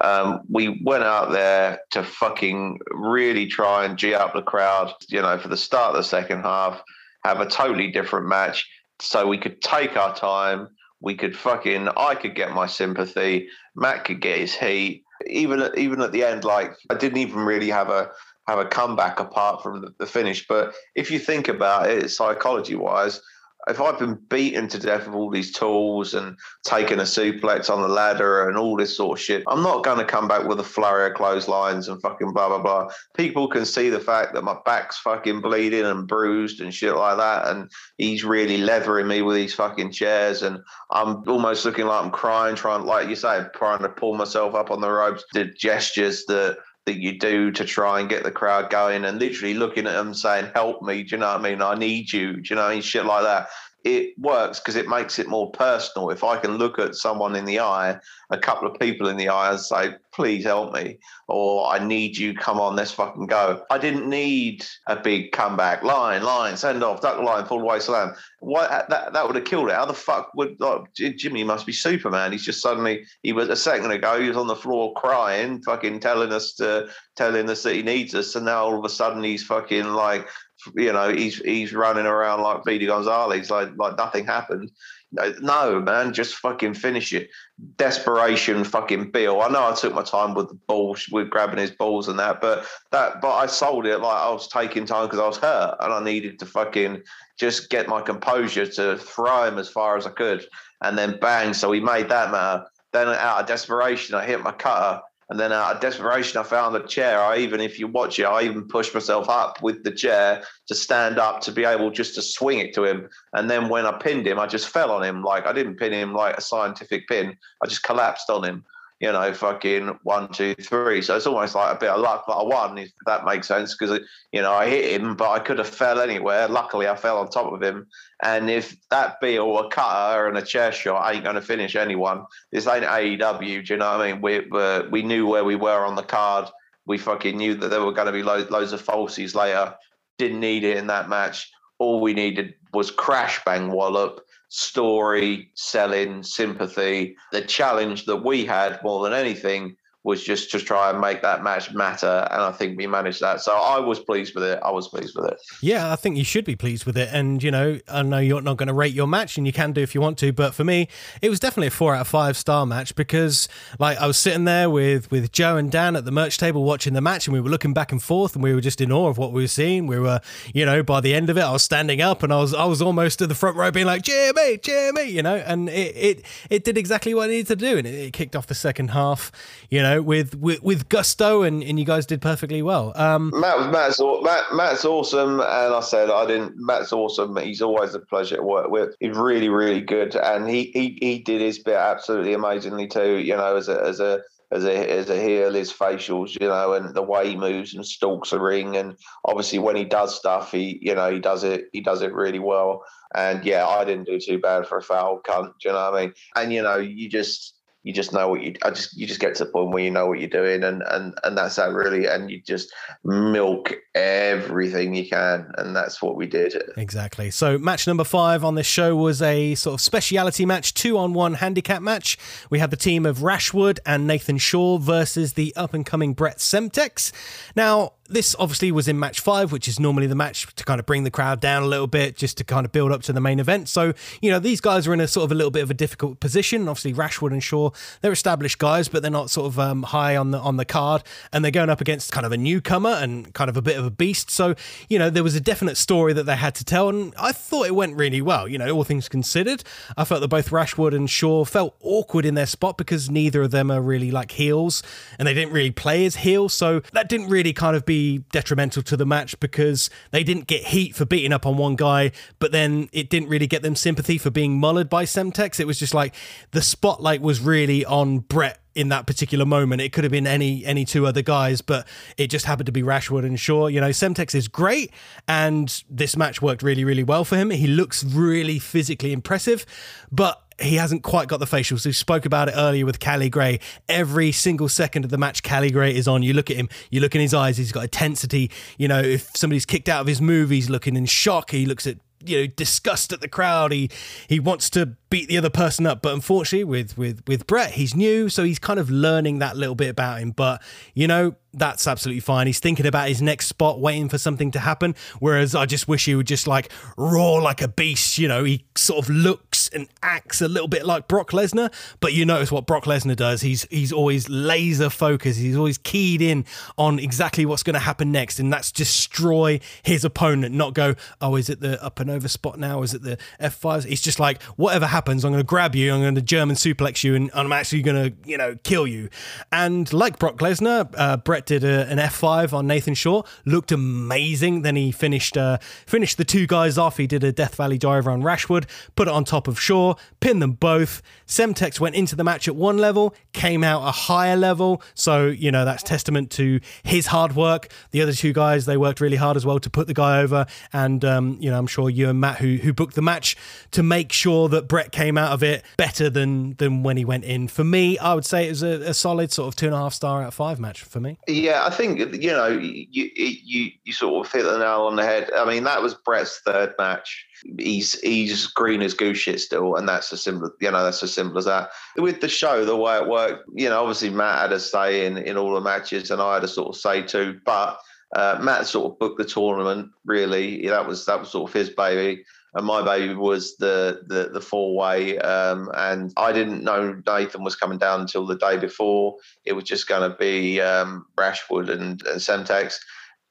Um, we went out there to fucking really try and g up the crowd. You know, for the start of the second half, have a totally different match, so we could take our time we could fucking I could get my sympathy, Matt could get his heat. Even at, even at the end, like I didn't even really have a have a comeback apart from the, the finish. But if you think about it, psychology wise, if I've been beaten to death with all these tools and taken a suplex on the ladder and all this sort of shit, I'm not going to come back with a flurry of clotheslines and fucking blah, blah, blah. People can see the fact that my back's fucking bleeding and bruised and shit like that. And he's really leathering me with these fucking chairs. And I'm almost looking like I'm crying, trying, like you say, trying to pull myself up on the ropes, the gestures that that you do to try and get the crowd going and literally looking at them saying, help me. Do you know what I mean? I need you. Do you know what I mean? Shit like that it works because it makes it more personal. If I can look at someone in the eye, a couple of people in the eye, and say, "Please help me," or "I need you. Come on, let's fucking go." I didn't need a big comeback line, line, send off, duck line, fallaway slam. What that that would have killed it. How the fuck would like, Jimmy must be Superman? He's just suddenly he was a second ago he was on the floor crying, fucking telling us to telling us that he needs us, and now all of a sudden he's fucking like you know, he's he's running around like Speedy Gonzalez, like like nothing happened. No, man, just fucking finish it. Desperation, fucking Bill. I know I took my time with the balls, with grabbing his balls and that, but that, but I sold it like I was taking time because I was hurt and I needed to fucking just get my composure to throw him as far as I could, and then bang. So he made that matter. Then out of desperation, I hit my cutter and then out of desperation, I found a chair. I even, if you watch it, I even pushed myself up with the chair to stand up to be able just to swing it to him. And then when I pinned him, I just fell on him. Like I didn't pin him like a scientific pin. I just collapsed on him. You know, fucking one, two, three. So it's almost like a bit of luck that I won, if that makes sense. Because, you know, I hit him, but I could have fell anywhere. Luckily, I fell on top of him. And if that beal, a cutter, and a chair shot ain't going to finish anyone, this ain't AEW. Do you know what I mean? We, uh, we knew where we were on the card. We fucking knew that there were going to be lo- loads of falsies later. Didn't need it in that match. All we needed was crash bang wallop story, selling, sympathy. The challenge that we had more than anything was just to try and make that match matter. And I think we managed that. So I was pleased with it. I was pleased with it. Yeah, I think you should be pleased with it. And, you know, I know you're not going to rate your match and you can do if you want to. But for me, it was definitely a four out of five star match because, like, I was sitting there with, with Joe and Dan at the merch table watching the match and we were looking back and forth and we were just in awe of what we were seeing. We were, you know, by the end of it, I was standing up and I was I was almost at the front row being like, Jimmy, Jimmy, you know, and it, it, it did exactly what it needed to do. And it, it kicked off the second half, you know, with, with, with gusto, and, and you guys did perfectly well. Um, Matt Matt's Matt, Matt's awesome, and I said I didn't. Matt's awesome. He's always a pleasure to work with. He's really really good, and he he, he did his bit absolutely amazingly too. You know, as a as a as a as a heel, his facials, you know, and the way he moves and stalks a ring, and obviously when he does stuff, he you know he does it he does it really well. And yeah, I didn't do too bad for a foul cunt. You know what I mean? And you know, you just you just know what you I just you just get to the point where you know what you're doing and and and that's that really. And you just milk everything you can. And that's what we did. Exactly. So match number five on this show was a sort of speciality match two on one handicap match. We had the team of Rashwood and Nathan Shaw versus the up and coming Brett Semtex. Now this obviously was in match five, which is normally the match to kind of bring the crowd down a little bit, just to kind of build up to the main event. So, you know, these guys are in a sort of a little bit of a difficult position. Obviously, Rashwood and Shaw, they're established guys, but they're not sort of um, high on the on the card, and they're going up against kind of a newcomer and kind of a bit of a beast. So, you know, there was a definite story that they had to tell, and I thought it went really well. You know, all things considered, I felt that both Rashwood and Shaw felt awkward in their spot because neither of them are really like heels, and they didn't really play as heels, so that didn't really kind of be detrimental to the match because they didn't get heat for beating up on one guy, but then it didn't really get them sympathy for being mullered by Semtex. It was just like the spotlight was really on Brett in that particular moment. It could have been any any two other guys, but it just happened to be Rashwood and Shaw. You know, Semtex is great, and this match worked really, really well for him. He looks really physically impressive, but he hasn't quite got the facials. We spoke about it earlier with Callie Gray. Every single second of the match, Callie Gray is on. You look at him, you look in his eyes, he's got intensity. You know, if somebody's kicked out of his move, he's looking in shock. He looks at you know disgust at the crowd he he wants to beat the other person up but unfortunately with with with Brett he's new so he's kind of learning that little bit about him but you know that's absolutely fine. He's thinking about his next spot, waiting for something to happen. Whereas I just wish he would just like roar like a beast. You know, he sort of looks and acts a little bit like Brock Lesnar, but you notice what Brock Lesnar does. He's he's always laser focused. He's always keyed in on exactly what's going to happen next, and that's destroy his opponent. Not go, oh, is it the up and over spot now? Is it the F fives? It's just like whatever happens, I'm going to grab you. I'm going to German suplex you, and I'm actually going to you know kill you. And like Brock Lesnar, uh, Brett Brett did a, an F5 on Nathan Shaw, looked amazing. Then he finished uh, finished the two guys off. He did a Death Valley driver on Rashwood, put it on top of Shaw, pinned them both. Semtex went into the match at one level, came out a higher level. So, you know, that's testament to his hard work. The other two guys, they worked really hard as well to put the guy over. And, um, you know, I'm sure you and Matt, who, who booked the match, to make sure that Brett came out of it better than, than when he went in. For me, I would say it was a, a solid sort of two and a half star out of five match for me. Yeah, I think you know you you you sort of hit the nail on the head. I mean, that was Brett's third match. He's he's green as goose shit still, and that's as simple. You know, that's as simple as that. With the show, the way it worked, you know, obviously Matt had a say in in all the matches, and I had a sort of say too. But uh, Matt sort of booked the tournament. Really, that was that was sort of his baby and my baby was the the, the four way. Um, and I didn't know Nathan was coming down until the day before. It was just going to be um, Rashwood and, and Semtex.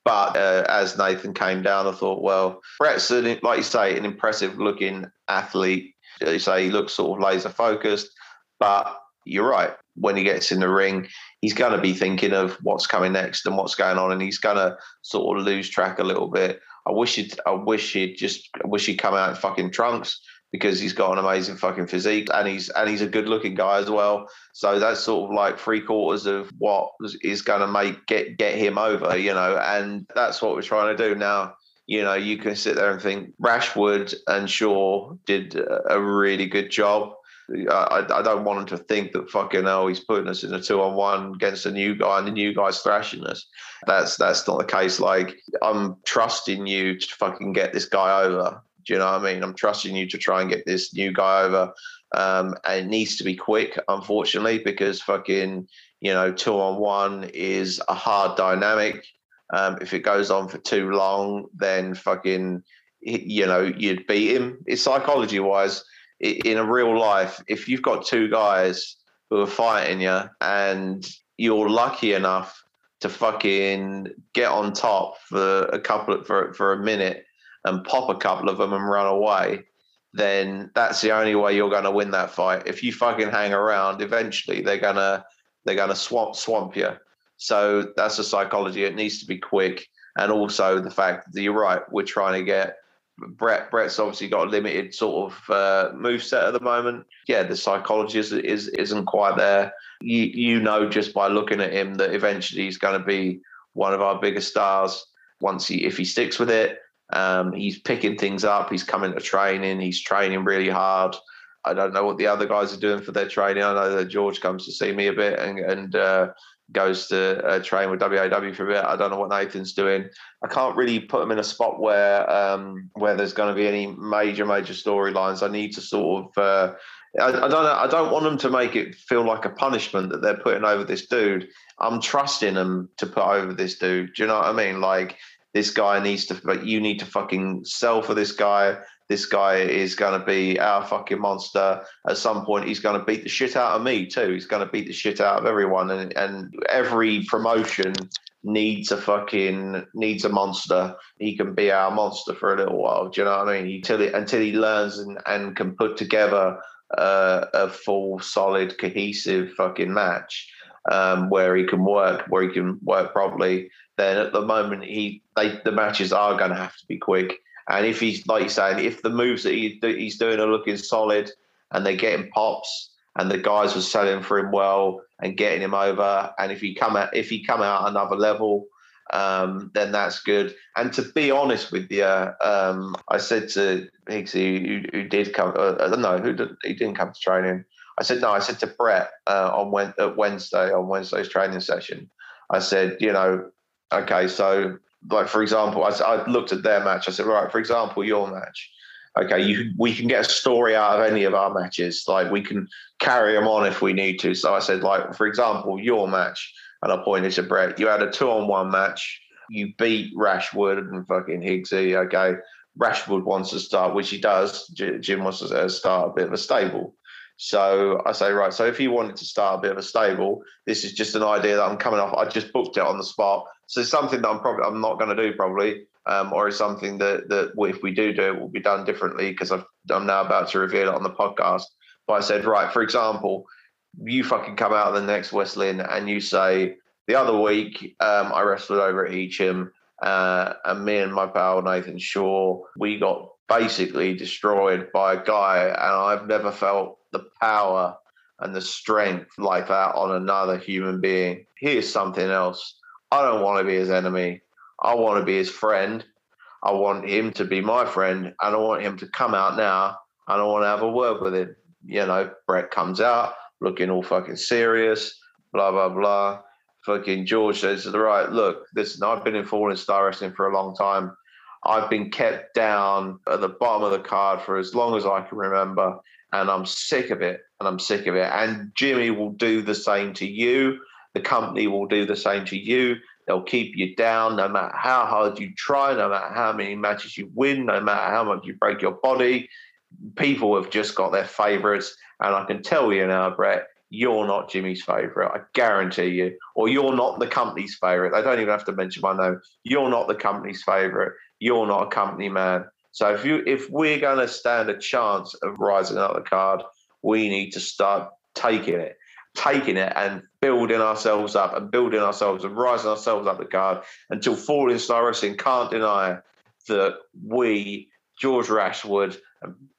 But uh, as Nathan came down, I thought, well, Brett's an, like you say, an impressive looking athlete. You say he looks sort of laser focused, but you're right. When he gets in the ring, he's going to be thinking of what's coming next and what's going on, and he's going to sort of lose track a little bit. I wish he'd, I wish he'd just, I wish he'd come out in fucking trunks because he's got an amazing fucking physique and he's and he's a good looking guy as well. So that's sort of like three quarters of what is going to make get get him over, you know. And that's what we're trying to do now. You know, you can sit there and think Rashwood and Shaw did a really good job. I, I don't want him to think that fucking hell he's putting us in a two on one against a new guy and the new guy's thrashing us. That's that's not the case. Like I'm trusting you to fucking get this guy over. Do you know what I mean? I'm trusting you to try and get this new guy over. Um, and it needs to be quick, unfortunately, because fucking, you know, two on one is a hard dynamic. Um, if it goes on for too long, then fucking, you know, you'd beat him. It's psychology wise, in a real life, if you've got two guys who are fighting you and you're lucky enough to fucking get on top for a couple of, for, for a minute and pop a couple of them and run away, then that's the only way you're going to win that fight. If you fucking hang around, eventually they're gonna they're gonna swamp swamp you. So that's the psychology. It needs to be quick, and also the fact that you're right. We're trying to get Brett. Brett's obviously got a limited sort of uh, move set at the moment. Yeah, the psychology is, is isn't quite there. You you know just by looking at him that eventually he's going to be one of our biggest stars once he if he sticks with it um, he's picking things up. He's coming to training. He's training really hard. I don't know what the other guys are doing for their training. I know that George comes to see me a bit and, and uh, goes to uh, train with WAW for a bit. I don't know what Nathan's doing. I can't really put him in a spot where um, where there's going to be any major major storylines. I need to sort of. Uh, I, don't. I don't want them to make it feel like a punishment that they're putting over this dude. I'm trusting them to put over this dude. Do you know what I mean? Like this guy needs to like you need to fucking sell for this guy this guy is going to be our fucking monster. At some point he's going to beat the shit out of me too. He's going to beat the shit out of everyone and, and every promotion needs a fucking needs a monster. He can be our monster for a little while do you know what i mean? Until he, until he learns and, and can put together uh, a full solid cohesive fucking match um, where he can work where he can work properly then at the moment he they the matches are going to have to be quick. And if he's like you're saying, if the moves that he, he's doing are looking solid and they're getting pops and the guys are selling for him well and getting him over, and if he come out if he come out another level, um, then that's good. And to be honest with you, um, I said to Higgsy, who, who did come, uh, no, who did, he didn't come to training. I said no. I said to Brett uh, on Wednesday on Wednesday's training session. I said, you know, okay, so like for example, I, I looked at their match. I said, right, for example, your match. Okay, you we can get a story out of any of our matches. Like we can carry them on if we need to. So I said, like for example, your match, and I pointed to Brett. You had a two-on-one match. You beat Rashwood and fucking Higgsy. Okay, Rashwood wants to start, which he does. Jim wants to start a bit of a stable. So I say, right. So if you wanted to start a bit of a stable, this is just an idea that I'm coming off. I just booked it on the spot. So it's something that I'm probably I'm not going to do probably, um, or is something that that if we do do it will be done differently because I'm now about to reveal it on the podcast. But I said, right, for example, you fucking come out of the next West Lynn and you say the other week um, I wrestled over at Heacham uh, and me and my pal Nathan Shaw we got basically destroyed by a guy and I've never felt the power and the strength like that on another human being. Here's something else. I don't want to be his enemy. I want to be his friend. I want him to be my friend. I don't want him to come out now I don't want to have a word with him. You know, Brett comes out looking all fucking serious, blah, blah, blah. Fucking George says, the right, look, listen, I've been in Falling Star Wrestling for a long time. I've been kept down at the bottom of the card for as long as I can remember and I'm sick of it. And I'm sick of it. And Jimmy will do the same to you. The company will do the same to you. They'll keep you down no matter how hard you try, no matter how many matches you win, no matter how much you break your body. People have just got their favorites. And I can tell you now, Brett, you're not Jimmy's favorite. I guarantee you. Or you're not the company's favorite. They don't even have to mention my name. You're not the company's favorite. You're not a company man. So if you if we're going to stand a chance of rising up the card, we need to start taking it, taking it and building ourselves up and building ourselves and rising ourselves up the card until Falling Star Wrestling can't deny that we, George Rashwood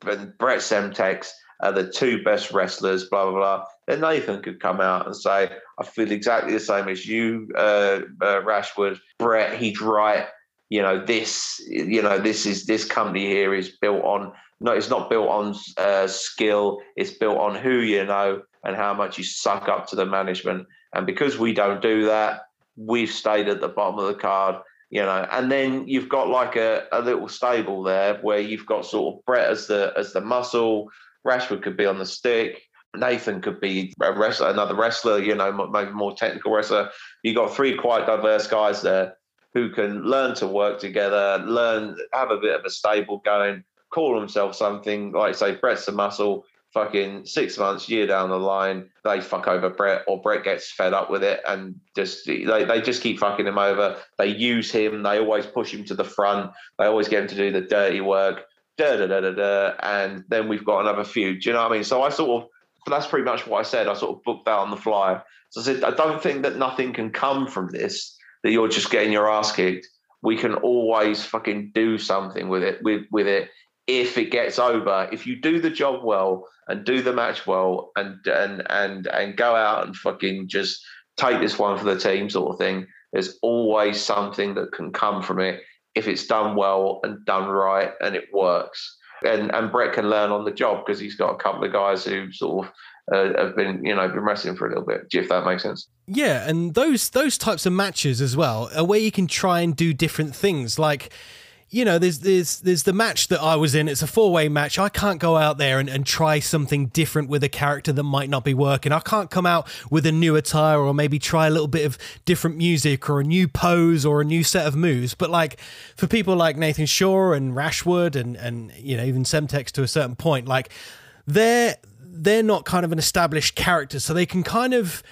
and Brett Semtex are the two best wrestlers, blah, blah, blah, then Nathan could come out and say, I feel exactly the same as you, uh, uh, Rashwood. Brett, he's right. You know, this, you know, this is, this company here is built on, no, it's not built on uh, skill. It's built on who you know and how much you suck up to the management. And because we don't do that, we've stayed at the bottom of the card you know, and then you've got like a, a little stable there where you've got sort of Brett as the as the muscle, Rashwood could be on the stick, Nathan could be a wrestler, another wrestler, you know, maybe more technical wrestler. You've got three quite diverse guys there who can learn to work together, learn, have a bit of a stable going, call themselves something, like say Brett's a muscle, fucking six months, year down the line, they fuck over Brett or Brett gets fed up with it and just they, they just keep fucking him over. They use him, they always push him to the front, they always get him to do the dirty work, da da da da da, and then we've got another feud. Do you know what I mean? So I sort of that's pretty much what I said. I sort of booked that on the fly. So I said, I don't think that nothing can come from this, that you're just getting your ass kicked. We can always fucking do something with it, with with it if it gets over, if you do the job well and do the match well and and and and go out and fucking just take this one for the team sort of thing, there's always something that can come from it if it's done well and done right and it works. And and Brett can learn on the job because he's got a couple of guys who sort of uh, have been you know been wrestling for a little bit if that makes sense yeah and those those types of matches as well are where you can try and do different things like you know, there's there's there's the match that I was in. It's a four way match. I can't go out there and, and try something different with a character that might not be working. I can't come out with a new attire or maybe try a little bit of different music or a new pose or a new set of moves. But like for people like Nathan Shaw and Rashwood and and you know even Semtex to a certain point, like they're they're not kind of an established character, so they can kind of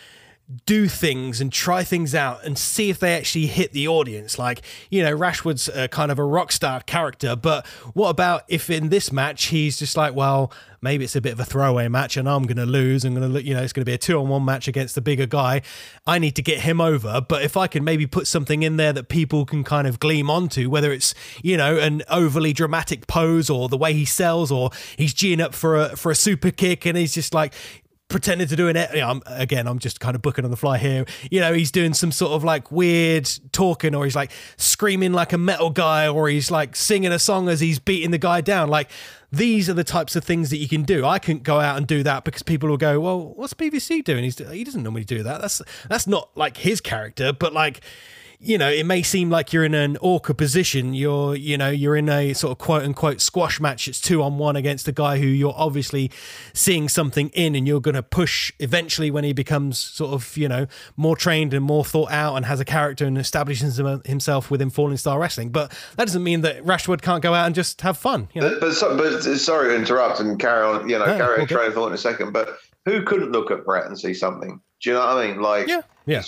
do things and try things out and see if they actually hit the audience. Like, you know, Rashwood's kind of a rock star character, but what about if in this match he's just like, well, maybe it's a bit of a throwaway match and I'm going to lose. I'm going to, you know, it's going to be a two on one match against the bigger guy. I need to get him over. But if I can maybe put something in there that people can kind of gleam onto, whether it's, you know, an overly dramatic pose or the way he sells or he's geeing up for a, for a super kick and he's just like, pretending to do an you know, I'm, again i'm just kind of booking on the fly here. You know he's doing some sort of like weird talking or he's like screaming like a metal guy or he's like singing a song as he's beating the guy down. Like these are the types of things that you can do. I couldn't go out and do that because people will go well what's pvc doing? He's he doesn't normally do that. That's that's not like his character but like you know, it may seem like you're in an awkward position. You're, you know, you're in a sort of quote unquote squash match. It's two on one against a guy who you're obviously seeing something in, and you're going to push eventually when he becomes sort of, you know, more trained and more thought out and has a character and establishes himself within Falling Star Wrestling. But that doesn't mean that Rashwood can't go out and just have fun. You know? but, but, but sorry to interrupt and carry on, you know, carry on train of thought in a second. But who couldn't look at Brett and see something? Do you know what I mean? Like, yeah, yeah.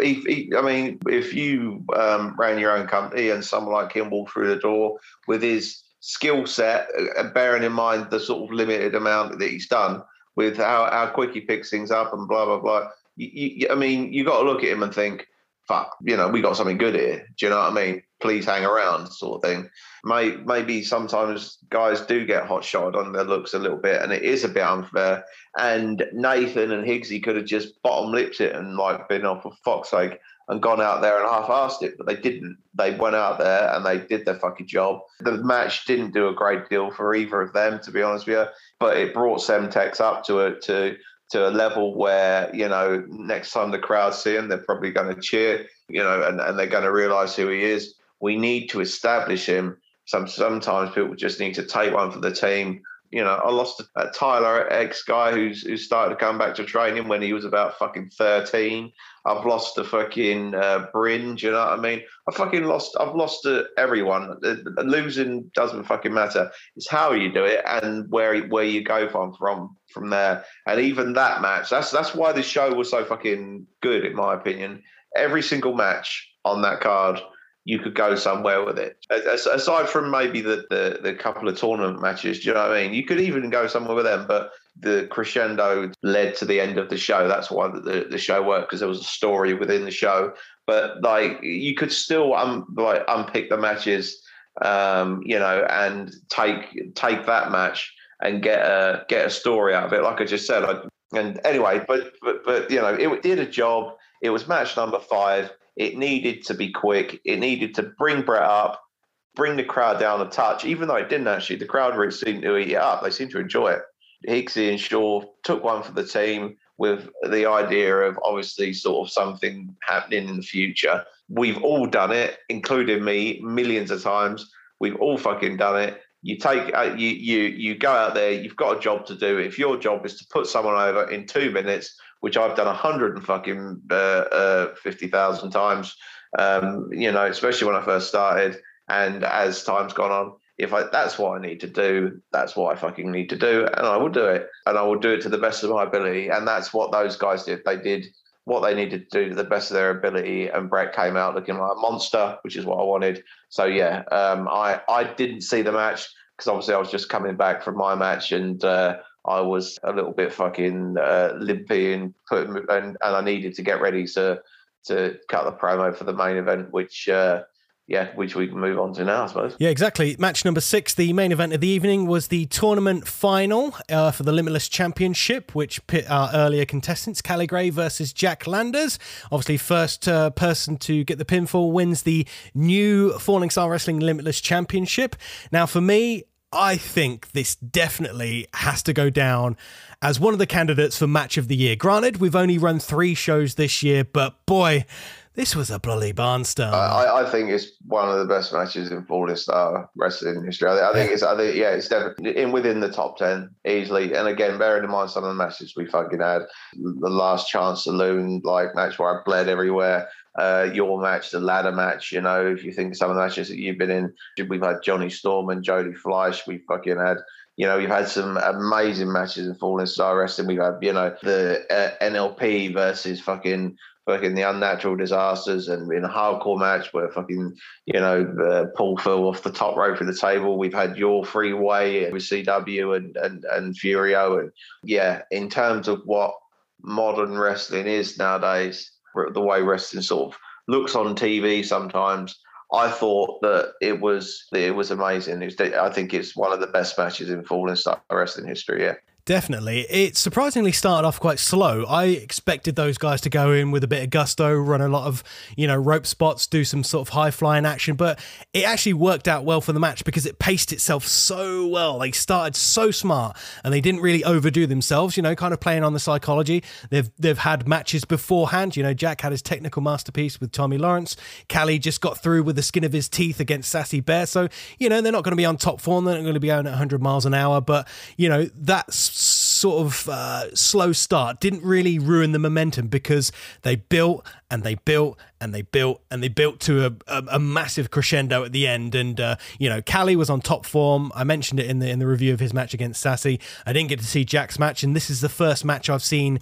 He, he, I mean, if you um, ran your own company and someone like him walked through the door with his skill set, uh, bearing in mind the sort of limited amount that he's done with how, how quick he picks things up and blah blah blah. You, you, I mean, you got to look at him and think, fuck, you know, we got something good here. Do you know what I mean? Please hang around, sort of thing. May, maybe sometimes guys do get hot shot on their looks a little bit, and it is a bit unfair. And Nathan and Higgsy could have just bottom lipped it and like been off for fuck's sake and gone out there and half-assed it, but they didn't. They went out there and they did their fucking job. The match didn't do a great deal for either of them, to be honest with you, but it brought Semtex up to a to to a level where you know next time the crowd see him, they're probably going to cheer, you know, and, and they're going to realise who he is. We need to establish him. Some sometimes people just need to take one for the team. You know, I lost a, Tyler ex guy who's who started to come back to training when he was about fucking thirteen. I've lost a fucking uh, Bryn. Do you know what I mean? I fucking lost. I've lost everyone. Losing doesn't fucking matter. It's how you do it and where where you go from from from there. And even that match. That's that's why this show was so fucking good, in my opinion. Every single match on that card you could go somewhere with it. Aside from maybe the, the, the couple of tournament matches, do you know what I mean? You could even go somewhere with them, but the crescendo led to the end of the show. That's why the, the show worked because there was a story within the show. But like you could still um like unpick the matches um, you know, and take take that match and get a get a story out of it. Like I just said, I, and anyway, but but but you know, it did a job. It was match number five. It needed to be quick. It needed to bring Brett up, bring the crowd down a touch. Even though it didn't actually, the crowd really seemed to eat it up. They seemed to enjoy it. Higgsy and Shaw took one for the team with the idea of obviously sort of something happening in the future. We've all done it, including me, millions of times. We've all fucking done it. You take uh, you you you go out there. You've got a job to do. If your job is to put someone over in two minutes, which I've done a hundred and fucking uh, uh, fifty thousand times, um, you know, especially when I first started, and as time's gone on, if I that's what I need to do, that's what I fucking need to do, and I will do it, and I will do it to the best of my ability, and that's what those guys did. They did what they needed to do to the best of their ability, and Brett came out looking like a monster, which is what I wanted. So yeah, um, I I didn't see the match because obviously I was just coming back from my match, and uh, I was a little bit fucking uh, limpy and put and, and I needed to get ready to to cut the promo for the main event, which. Uh, yeah, which we can move on to now, I suppose. Yeah, exactly. Match number six, the main event of the evening, was the tournament final uh, for the Limitless Championship, which pit our earlier contestants, Callie Gray versus Jack Landers. Obviously, first uh, person to get the pinfall wins the new Falling Star Wrestling Limitless Championship. Now, for me, I think this definitely has to go down as one of the candidates for match of the year. Granted, we've only run three shows this year, but boy, this was a bloody barnstorm. I, I, think it's one of the best matches in Falling Star uh, wrestling history. I, I think yeah. it's, I think, yeah, it's definitely in within the top ten easily. And again, bearing in mind some of the matches we fucking had, the last chance saloon like match where I bled everywhere. Uh, your match, the ladder match, you know, if you think some of the matches that you've been in, we've had Johnny Storm and Jody Fleisch, we fucking had you know, we've had some amazing matches in Falling Star Wrestling. We've had, you know, the uh, NLP versus fucking fucking the unnatural disasters and in a hardcore match where fucking you know uh, Paul fell off the top rope of the table. We've had your freeway with CW and and and Furio and yeah, in terms of what modern wrestling is nowadays, the way wrestling sort of looks on TV sometimes. I thought that it was it was amazing. It was, I think it's one of the best matches in Falling Star wrestling history. Yeah. Definitely. It surprisingly started off quite slow. I expected those guys to go in with a bit of gusto, run a lot of, you know, rope spots, do some sort of high flying action, but it actually worked out well for the match because it paced itself so well. They started so smart and they didn't really overdo themselves, you know, kind of playing on the psychology. They've they've had matches beforehand. You know, Jack had his technical masterpiece with Tommy Lawrence. Callie just got through with the skin of his teeth against Sassy Bear. So, you know, they're not going to be on top form. They're not going to be going at 100 miles an hour, but, you know, that's sort of uh, slow start didn't really ruin the momentum because they built and they built and they built and they built to a, a, a massive crescendo at the end. And uh, you know, Callie was on top form. I mentioned it in the in the review of his match against Sassy. I didn't get to see Jack's match, and this is the first match I've seen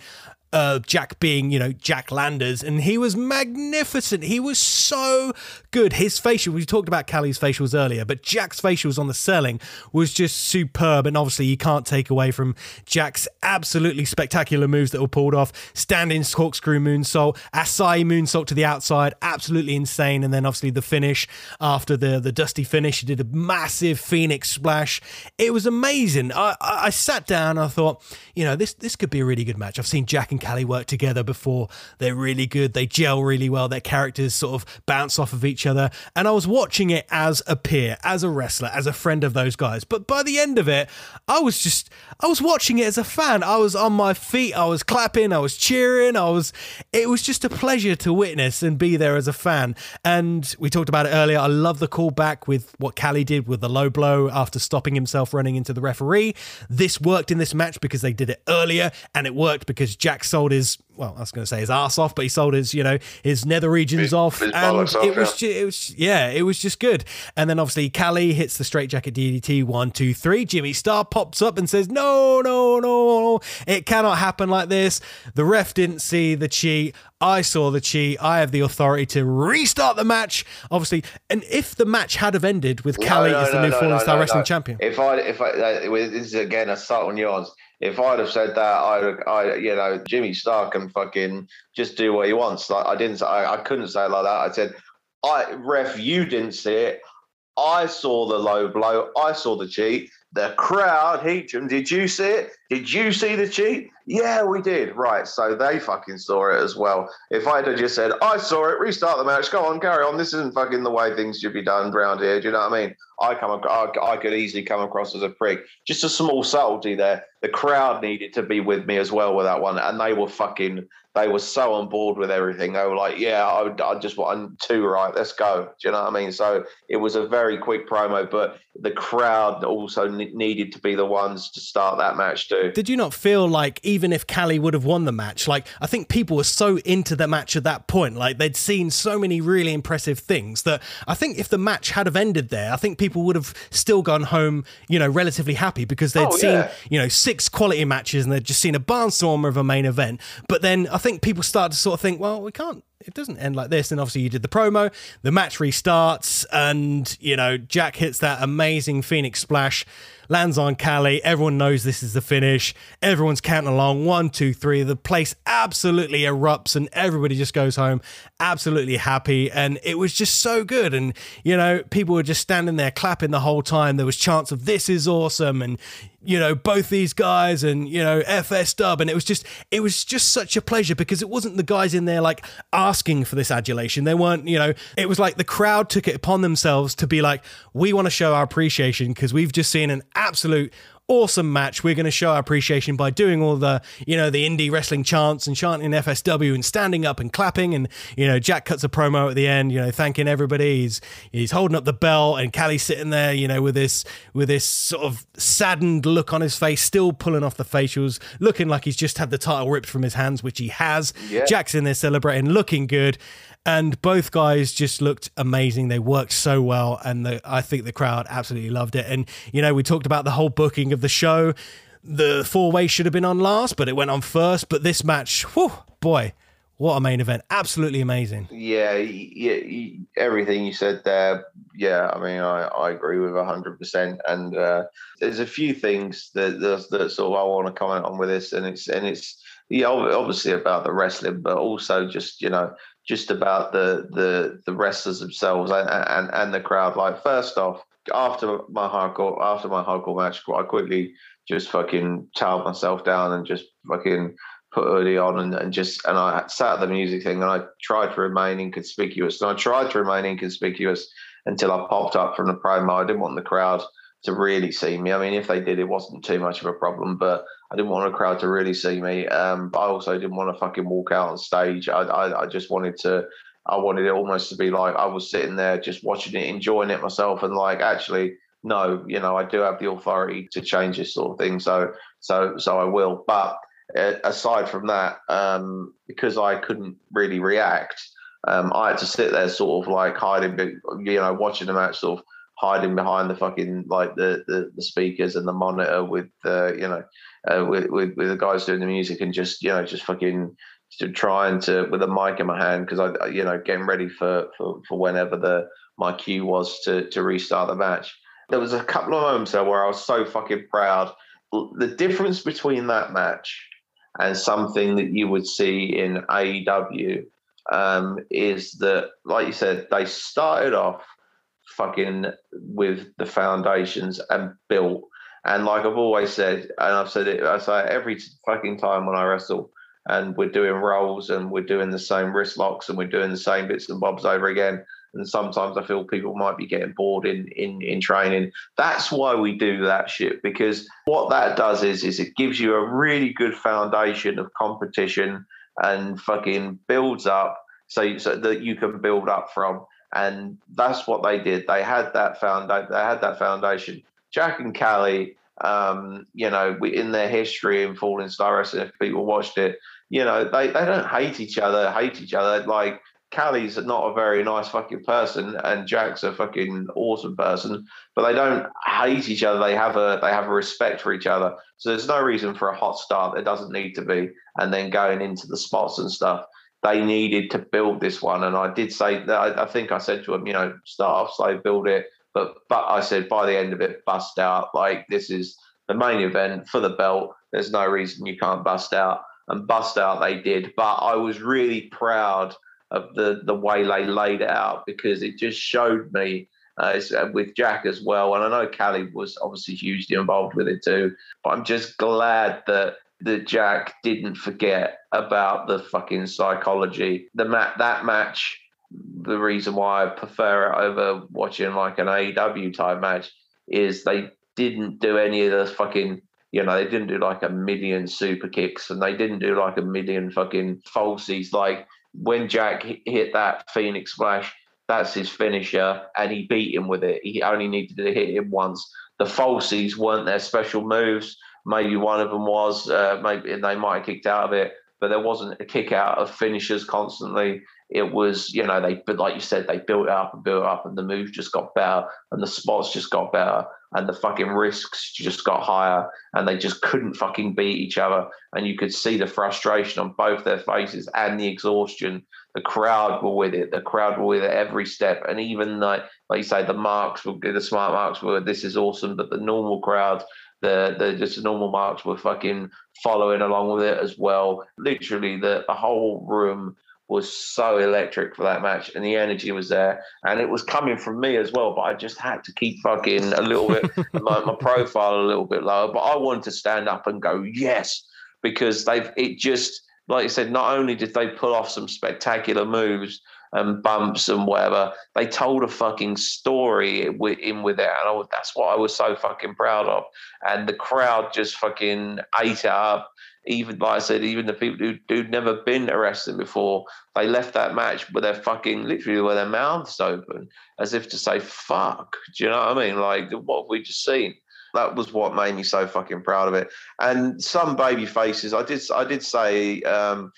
uh, Jack being, you know, Jack Landers, and he was magnificent. He was so good. His facial, we talked about Callie's facials earlier, but Jack's facials on the selling was just superb. And obviously, you can't take away from Jack's absolutely spectacular moves that were pulled off. Standing corkscrew moonsault, Asai moonsault to the outside, absolutely insane. And then obviously the finish after the, the dusty finish, he did a massive Phoenix splash. It was amazing. I, I, I sat down I thought, you know, this, this could be a really good match. I've seen Jack and Callie work together before. They're really good. They gel really well. Their characters sort of bounce off of each other. And I was watching it as a peer, as a wrestler, as a friend of those guys. But by the end of it, I was just, I was watching it as a fan. I was on my feet. I was clapping. I was cheering. I was, it was just a pleasure to witness and be there as a fan. And we talked about it earlier. I love the callback with what Callie did with the low blow after stopping himself running into the referee. This worked in this match because they did it earlier and it worked because Jack sold his well, I was going to say his ass off, but he sold his, you know, his nether regions his, off, his and it off, was, yeah. ju- it was, yeah, it was just good. And then obviously Callie hits the straight jacket DDT one, two, three. Jimmy Star pops up and says, "No, no, no, it cannot happen like this." The ref didn't see the cheat. I saw the cheat. I have the authority to restart the match. Obviously, and if the match had have ended with no, Callie no, as the no, new Falling Star Wrestling champion, if I, if I, uh, this is again a subtle nuance if I'd have said that, I, I, you know, Jimmy Star can fucking just do what he wants. Like I didn't, I, I couldn't say it like that. I said, I ref, you didn't see it. I saw the low blow. I saw the cheat. The crowd, Heacham, did you see it? Did you see the cheat? Yeah, we did. Right. So they fucking saw it as well. If I'd have just said, I saw it, restart the match, go on, carry on. This isn't fucking the way things should be done around here. Do you know what I mean? I come, I, I could easily come across as a prick. Just a small subtlety there. The crowd needed to be with me as well with that one, and they were fucking they were so on board with everything. They were like, "Yeah, I, I just want two right. Let's go." Do you know what I mean? So it was a very quick promo, but the crowd also needed to be the ones to start that match too. Did you not feel like even if Callie would have won the match, like I think people were so into the match at that point, like they'd seen so many really impressive things that I think if the match had have ended there, I think people would have still gone home, you know, relatively happy because they'd oh, seen, yeah. you know, six quality matches and they'd just seen a barnstormer of a main event. But then I think people start to sort of think, well, we can't it doesn't end like this. And obviously, you did the promo, the match restarts, and you know, Jack hits that amazing Phoenix splash, lands on Callie. Everyone knows this is the finish. Everyone's counting along one, two, three. The place absolutely erupts, and everybody just goes home absolutely happy. And it was just so good. And you know, people were just standing there clapping the whole time. There was chants of "This is awesome," and you know both these guys and you know FS dub and it was just it was just such a pleasure because it wasn't the guys in there like asking for this adulation they weren't you know it was like the crowd took it upon themselves to be like we want to show our appreciation because we've just seen an absolute awesome match. We're going to show our appreciation by doing all the, you know, the indie wrestling chants and chanting FSW and standing up and clapping. And, you know, Jack cuts a promo at the end, you know, thanking everybody. He's, he's holding up the belt and Callie's sitting there, you know, with this, with this sort of saddened look on his face, still pulling off the facials, looking like he's just had the title ripped from his hands, which he has. Yeah. Jack's in there celebrating, looking good and both guys just looked amazing. They worked so well, and the, I think the crowd absolutely loved it. And you know, we talked about the whole booking of the show. The four way should have been on last, but it went on first. But this match, whew, boy, what a main event! Absolutely amazing. Yeah, yeah, everything you said there. Yeah, I mean, I, I agree with hundred percent. And uh, there's a few things that, that that sort of I want to comment on with this, and it's and it's yeah, obviously about the wrestling, but also just you know just about the the the wrestlers themselves and and, and the crowd. Like first off, after my hardcore after my hardcore match, I quickly just fucking towed myself down and just fucking put hoodie on and, and just and I sat at the music thing and I tried to remain inconspicuous. And I tried to remain inconspicuous until I popped up from the promo. I didn't want the crowd to really see me. I mean, if they did, it wasn't too much of a problem, but I didn't want a crowd to really see me. Um, but I also didn't want to fucking walk out on stage. I, I, I just wanted to, I wanted it almost to be like I was sitting there just watching it, enjoying it myself, and like actually, no, you know, I do have the authority to change this sort of thing. So, so, so I will. But uh, aside from that, um, because I couldn't really react, um, I had to sit there sort of like hiding, you know, watching the match, sort of hiding behind the fucking like the the, the speakers and the monitor with uh, you know uh, with, with with the guys doing the music and just you know just fucking trying to with a mic in my hand because I you know getting ready for, for for whenever the my cue was to to restart the match. There was a couple of moments there where I was so fucking proud. The difference between that match and something that you would see in AEW um, is that, like you said, they started off fucking with the foundations and built. And like I've always said, and I've said it, I say every fucking time when I wrestle, and we're doing rolls and we're doing the same wrist locks and we're doing the same bits and bobs over again. And sometimes I feel people might be getting bored in in in training. That's why we do that shit because what that does is is it gives you a really good foundation of competition and fucking builds up so, so that you can build up from and that's what they did. They had that foundation. They had that foundation. Jack and Callie, um, you know, in their history in Falling Star if people watched it, you know, they, they don't hate each other, hate each other. Like Callie's not a very nice fucking person, and Jack's a fucking awesome person, but they don't hate each other. They have a they have a respect for each other. So there's no reason for a hot start. There doesn't need to be, and then going into the spots and stuff they needed to build this one. And I did say that I, I think I said to them, you know, start off slow, build it. But but I said by the end of it, bust out. Like this is the main event for the belt. There's no reason you can't bust out. And bust out they did. But I was really proud of the the way they laid it out because it just showed me uh, uh, with Jack as well. And I know Callie was obviously hugely involved with it too. But I'm just glad that that Jack didn't forget about the fucking psychology. The mat that match, the reason why I prefer it over watching like an AEW type match is they didn't do any of the fucking you know, they didn't do like a million super kicks and they didn't do like a million fucking falsies. Like when Jack hit that Phoenix Splash, that's his finisher, and he beat him with it. He only needed to hit him once. The falsies weren't their special moves. Maybe one of them was. Uh, maybe they might have kicked out of it, but there wasn't a kick out of finishers constantly. It was, you know, they, but like you said, they built up and built up, and the moves just got better, and the spots just got better, and the fucking risks just got higher, and they just couldn't fucking beat each other. And you could see the frustration on both their faces and the exhaustion. The crowd were with it. The crowd were with it every step, and even like, like you say, the marks were the smart marks were. This is awesome, but the normal crowd the the just normal marks were fucking following along with it as well. Literally, the, the whole room was so electric for that match, and the energy was there, and it was coming from me as well. But I just had to keep fucking a little bit my, my profile a little bit lower. But I wanted to stand up and go yes because they've it just like I said. Not only did they pull off some spectacular moves, and bumps and whatever. They told a fucking story in with it, and I, that's what I was so fucking proud of. And the crowd just fucking ate it up. Even like I said, even the people who, who'd never been arrested before, they left that match with their fucking literally with their mouths open, as if to say "fuck." Do you know what I mean? Like what have we just seen? that was what made me so fucking proud of it. And some baby faces, I did I did say um,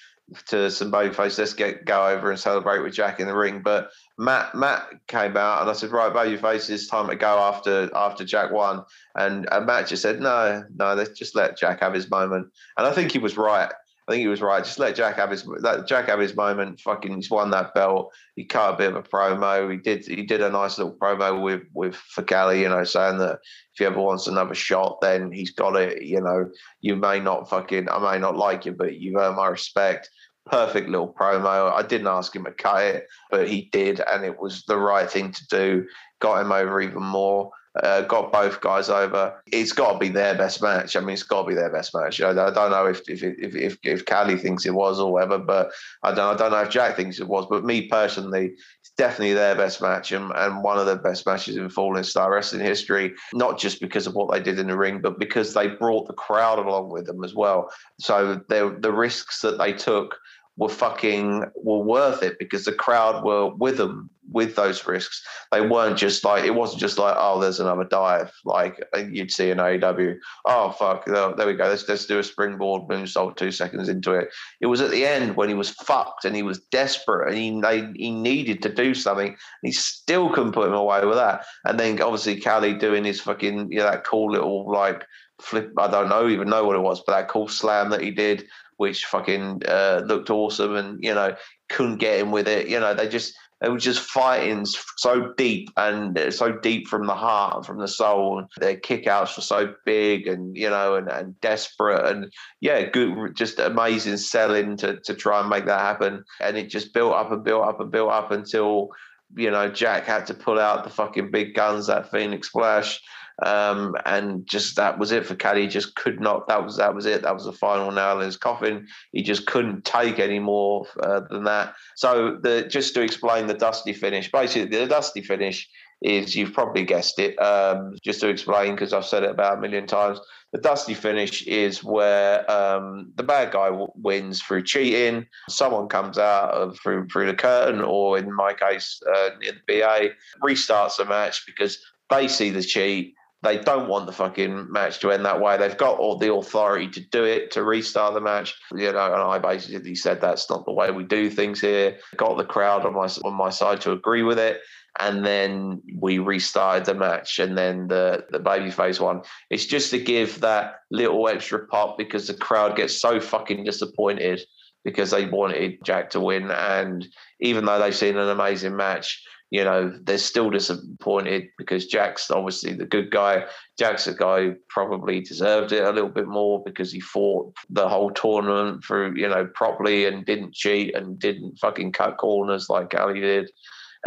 to some babyface. Let's get go over and celebrate with Jack in the ring. But Matt Matt came out and I said, right, babyface, it's time to go after after Jack won. And, and Matt just said, no, no, let's just let Jack have his moment. And I think he was right. I think he was right. Just let Jack have his let Jack have his moment. Fucking, he's won that belt. He cut a bit of a promo. He did he did a nice little promo with with Callie, you know, saying that if he ever wants another shot, then he's got it. You know, you may not fucking, I may not like you, but you've earned my respect. Perfect little promo. I didn't ask him to cut it, but he did, and it was the right thing to do. Got him over even more uh, got both guys over. It's got to be their best match. I mean, it's got to be their best match. I, I don't know if if, if if if Callie thinks it was or whatever, but I don't I don't know if Jack thinks it was. But me personally, it's definitely their best match and, and one of the best matches in Falling Star Wrestling history. Not just because of what they did in the ring, but because they brought the crowd along with them as well. So the the risks that they took were fucking were worth it because the crowd were with them with those risks. They weren't just like it wasn't just like oh there's another dive like you'd see in AEW. Oh fuck, there, we go. Let's let's do a springboard moonsault two seconds into it. It was at the end when he was fucked and he was desperate and he they, he needed to do something. he still couldn't put him away with that. And then obviously Callie doing his fucking you know that cool little like flip. I don't know even know what it was, but that cool slam that he did which fucking uh, looked awesome and you know couldn't get in with it. You know they just they were just fighting so deep and so deep from the heart and from the soul. Their kickouts were so big and you know and, and desperate and yeah, good, just amazing selling to to try and make that happen. And it just built up and built up and built up until you know Jack had to pull out the fucking big guns that Phoenix Splash um, and just that was it for Callie. Just could not. That was that was it. That was the final nail in his coffin. He just couldn't take any more uh, than that. So the just to explain the dusty finish, basically the dusty finish is you've probably guessed it. Um, just to explain because I've said it about a million times. The dusty finish is where um, the bad guy w- wins through cheating. Someone comes out of through through the curtain, or in my case, uh, near the BA, restarts the match because they see the cheat they don't want the fucking match to end that way. They've got all the authority to do it, to restart the match. You know, and I basically said that's not the way we do things here. Got the crowd on my on my side to agree with it. And then we restarted the match, and then the the babyface one. It's just to give that little extra pop because the crowd gets so fucking disappointed because they wanted Jack to win, and even though they've seen an amazing match, you know, they're still disappointed because Jack's obviously the good guy. Jack's a guy who probably deserved it a little bit more because he fought the whole tournament through, you know, properly and didn't cheat and didn't fucking cut corners like Callie did.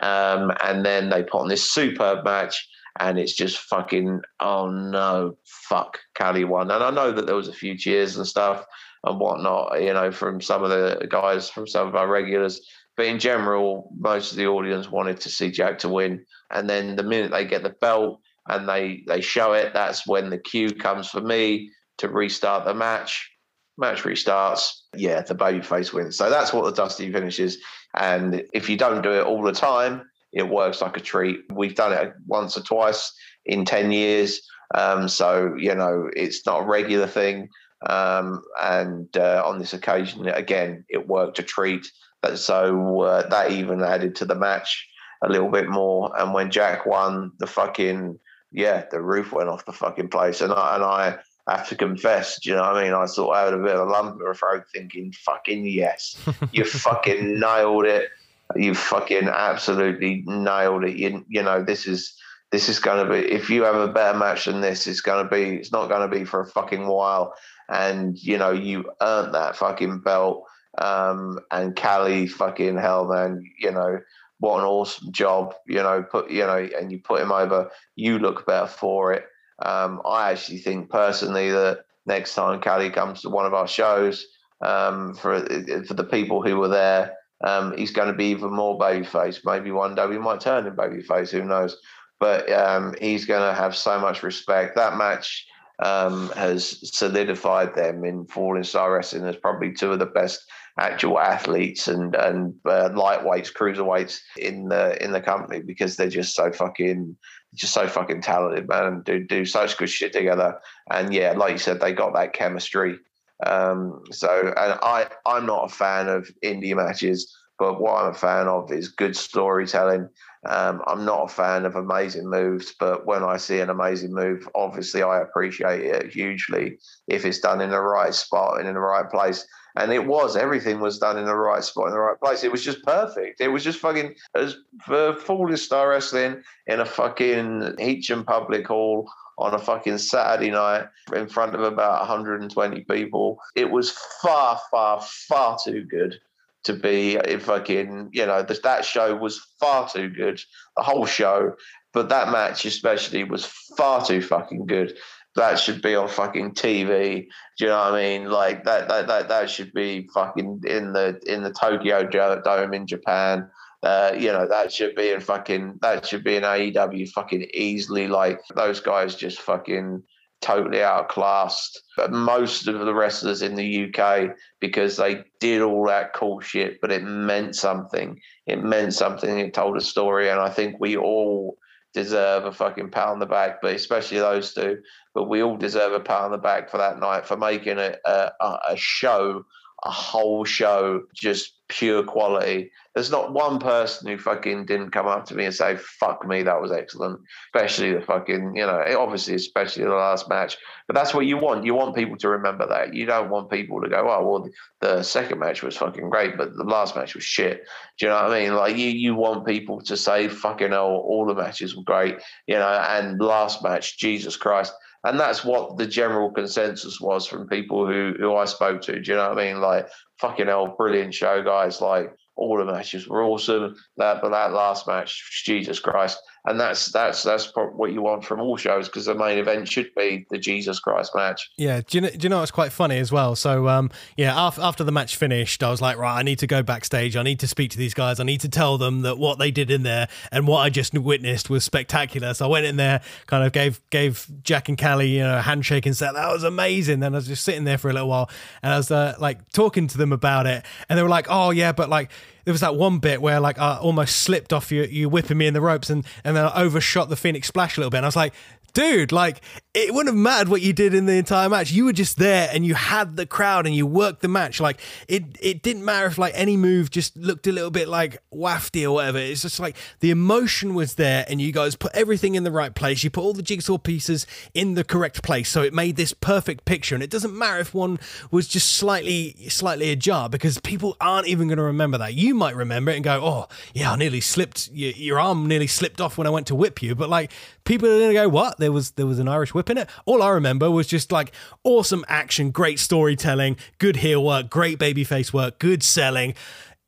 Um, and then they put on this superb match, and it's just fucking oh no, fuck, Callie won. And I know that there was a few cheers and stuff and whatnot, you know, from some of the guys, from some of our regulars. But in general, most of the audience wanted to see Jack to win. And then the minute they get the belt and they they show it, that's when the cue comes for me to restart the match. Match restarts. Yeah, the babyface wins. So that's what the Dusty finishes. And if you don't do it all the time, it works like a treat. We've done it once or twice in 10 years. Um, so, you know, it's not a regular thing. Um, and uh, on this occasion, again, it worked a treat. So uh, that even added to the match a little bit more. And when Jack won, the fucking, yeah, the roof went off the fucking place. And I, and I, have to confess, do you know what I mean? I sort of had a bit of a lump in my throat thinking, fucking yes, you fucking nailed it you fucking absolutely nailed it. You, you know, this is this is going to be if you have a better match than this, it's going to be it's not going to be for a fucking while. And you know, you earned that fucking belt. Um, and Callie, fucking hell, man, you know what an awesome job. You know, put you know, and you put him over. You look better for it. Um, I actually think personally that next time Callie comes to one of our shows, um, for for the people who were there um, he's going to be even more babyface. Maybe one day we might turn him babyface. Who knows? But um, he's going to have so much respect. That match um, has solidified them in Falling Star Wrestling as probably two of the best actual athletes and and uh, lightweights, cruiserweights in the in the company because they're just so fucking just so fucking talented, man, and do do such good shit together. And yeah, like you said, they got that chemistry. Um, so, and I, I'm not a fan of indie matches, but what I'm a fan of is good storytelling. Um, I'm not a fan of amazing moves, but when I see an amazing move, obviously I appreciate it hugely if it's done in the right spot and in the right place. And it was everything was done in the right spot in the right place. It was just perfect. It was just fucking as for Falling Star Wrestling in a fucking Heacham Public Hall on a fucking Saturday night in front of about 120 people. It was far, far, far too good to be in fucking, you know, that show was far too good, the whole show. But that match especially was far too fucking good. That should be on fucking TV. Do you know what I mean? Like that, that, that, that should be fucking in the in the Tokyo Dome in Japan. Uh, you know, that should be in fucking that should be in AEW fucking easily. Like those guys just fucking totally outclassed most of the wrestlers in the UK because they did all that cool shit, but it meant something. It meant something. It told a story, and I think we all deserve a fucking pat on the back, but especially those two. But we all deserve a pat on the back for that night for making it a, a, a show a whole show just pure quality. There's not one person who fucking didn't come up to me and say, fuck me, that was excellent. Especially the fucking, you know, obviously, especially the last match. But that's what you want. You want people to remember that. You don't want people to go, oh, well, the second match was fucking great, but the last match was shit. Do you know what I mean? Like, you, you want people to say, fucking hell, all the matches were great, you know, and last match, Jesus Christ and that's what the general consensus was from people who who I spoke to. Do you know what I mean? Like, fucking hell, brilliant show, guys. Like, all the matches were awesome. That but that last match, Jesus Christ, and that's that's that's what you want from all shows because the main event should be the Jesus Christ match. Yeah, do you know? Do you know what's quite funny as well? So, um, yeah, after, after the match finished, I was like, right, I need to go backstage. I need to speak to these guys. I need to tell them that what they did in there and what I just witnessed was spectacular. So I went in there, kind of gave gave Jack and Callie, you know, a handshake and said that was amazing. Then I was just sitting there for a little while and I was uh, like talking to them about it, and they were like, oh yeah, but like there was that one bit where like I almost slipped off you, you whipping me in the ropes, and and then I overshot the Phoenix Splash a little bit. And I was like, dude, like it wouldn't have mattered what you did in the entire match. You were just there and you had the crowd and you worked the match. Like it, it didn't matter if like any move just looked a little bit like wafty or whatever. It's just like the emotion was there and you guys put everything in the right place. You put all the jigsaw pieces in the correct place. So it made this perfect picture. And it doesn't matter if one was just slightly, slightly ajar because people aren't even going to remember that. You might remember it and go, oh, yeah, I nearly slipped, your, your arm nearly slipped off when I went to whip you. But like people are going to go, what? There was, there was an Irish whip it. All I remember was just like awesome action, great storytelling, good heel work, great babyface work, good selling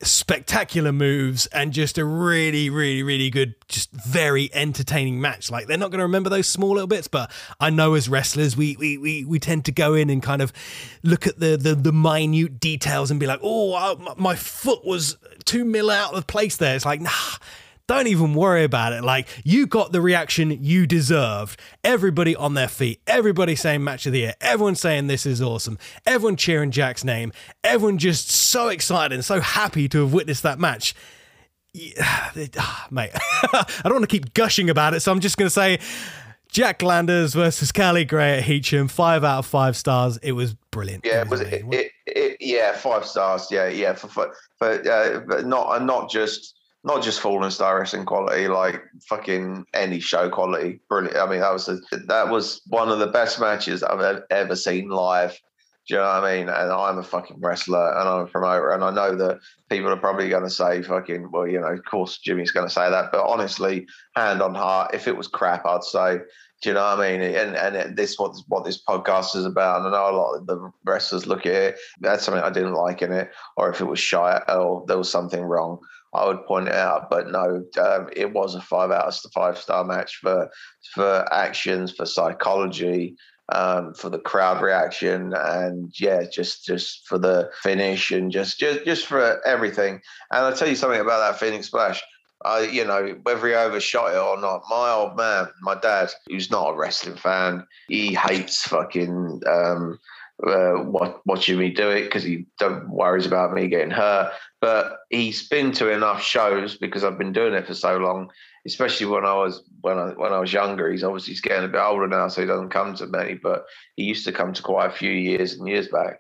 spectacular moves and just a really, really, really good, just very entertaining match. Like they're not going to remember those small little bits, but I know as wrestlers, we we we, we tend to go in and kind of look at the the, the minute details and be like, oh, uh, my foot was two mil out of place there. It's like, nah don't even worry about it. Like, you got the reaction you deserved. Everybody on their feet, everybody saying match of the year, everyone saying this is awesome, everyone cheering Jack's name, everyone just so excited and so happy to have witnessed that match. Yeah, ah, mate, I don't want to keep gushing about it, so I'm just going to say Jack Landers versus Callie Gray at Heacham, five out of five stars. It was brilliant. Yeah, it was, it, it, it, yeah, five stars. Yeah, yeah, for for, for uh, not not just not just Falling Star Wrestling quality, like fucking any show quality. Brilliant. I mean, that was a, that was one of the best matches I've ever seen live. Do you know what I mean? And I'm a fucking wrestler and I'm a promoter, and I know that people are probably going to say fucking, well, you know, of course Jimmy's going to say that, but honestly, hand on heart, if it was crap, I'd say. Do you know what I mean? And and this what what this podcast is about. And I know a lot of the wrestlers look at it. That's something I didn't like in it, or if it was shy, or there was something wrong. I would point it out. But no, um, it was a five out of five star match for for actions, for psychology, um, for the crowd reaction, and yeah, just just for the finish and just just just for everything. And I'll tell you something about that Phoenix Splash. I, you know, whether he overshot it or not, my old man, my dad, who's not a wrestling fan, he hates fucking um, uh, watching me do it because he don't worries about me getting hurt. But he's been to enough shows because I've been doing it for so long. Especially when I was when I when I was younger. He's obviously he's getting a bit older now, so he doesn't come to many. But he used to come to quite a few years and years back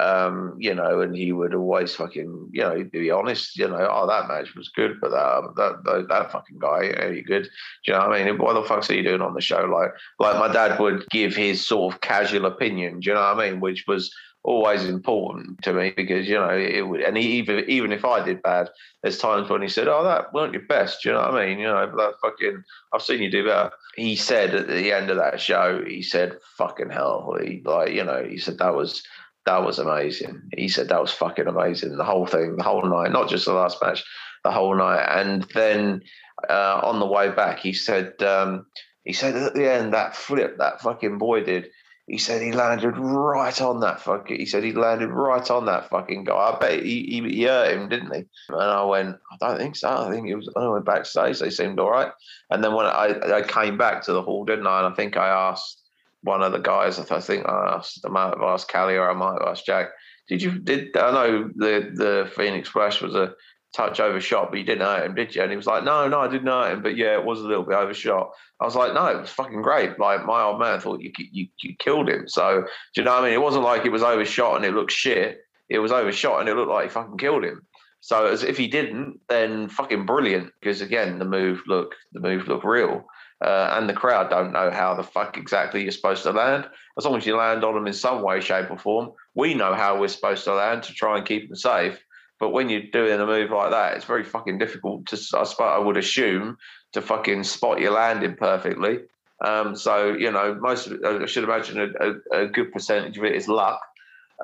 um, you know, and he would always fucking, you know, be honest, you know, oh, that match was good, but that that that, that fucking guy, are you good? Do you know what I mean? What the fuck's he doing on the show? Like, like my dad would give his sort of casual opinion. Do you know what I mean? Which was always important to me because you know it would, and he, even even if I did bad, there's times when he said, "Oh, that weren't your best." Do you know what I mean? You know, that fucking I've seen you do better. He said at the end of that show, he said, "Fucking hell!" He like you know, he said that was that was amazing. He said that was fucking amazing. The whole thing, the whole night, not just the last match, the whole night. And then uh, on the way back, he said, um, he said at the end that flip that fucking boy did. He said he landed right on that fucking. He said he landed right on that fucking guy. I bet he, he, he hurt him, didn't he? And I went, I don't think so. I think it was. I went backstage. They seemed all right. And then when I, I came back to the hall, didn't I? And I think I asked one of the guys. I think I asked, I might have asked Callie or I might have asked Jack. Did you did I know the the Phoenix Splash was a touch overshot, but you didn't hurt him, did you? And he was like, No, no, I didn't hurt him, but yeah, it was a little bit overshot. I was like, No, it was fucking great. Like my old man thought you you, you killed him. So do you know what I mean? It wasn't like it was overshot and it looked shit. It was overshot and it looked like he fucking killed him. So as if he didn't, then fucking brilliant. Because again, the move look the move looked real uh, and the crowd don't know how the fuck exactly you're supposed to land. As long as you land on them in some way, shape, or form, we know how we're supposed to land to try and keep them safe. But when you're doing a move like that, it's very fucking difficult to, I, suppose, I would assume, to fucking spot your landing perfectly. Um, so, you know, most of it, I should imagine a, a, a good percentage of it is luck.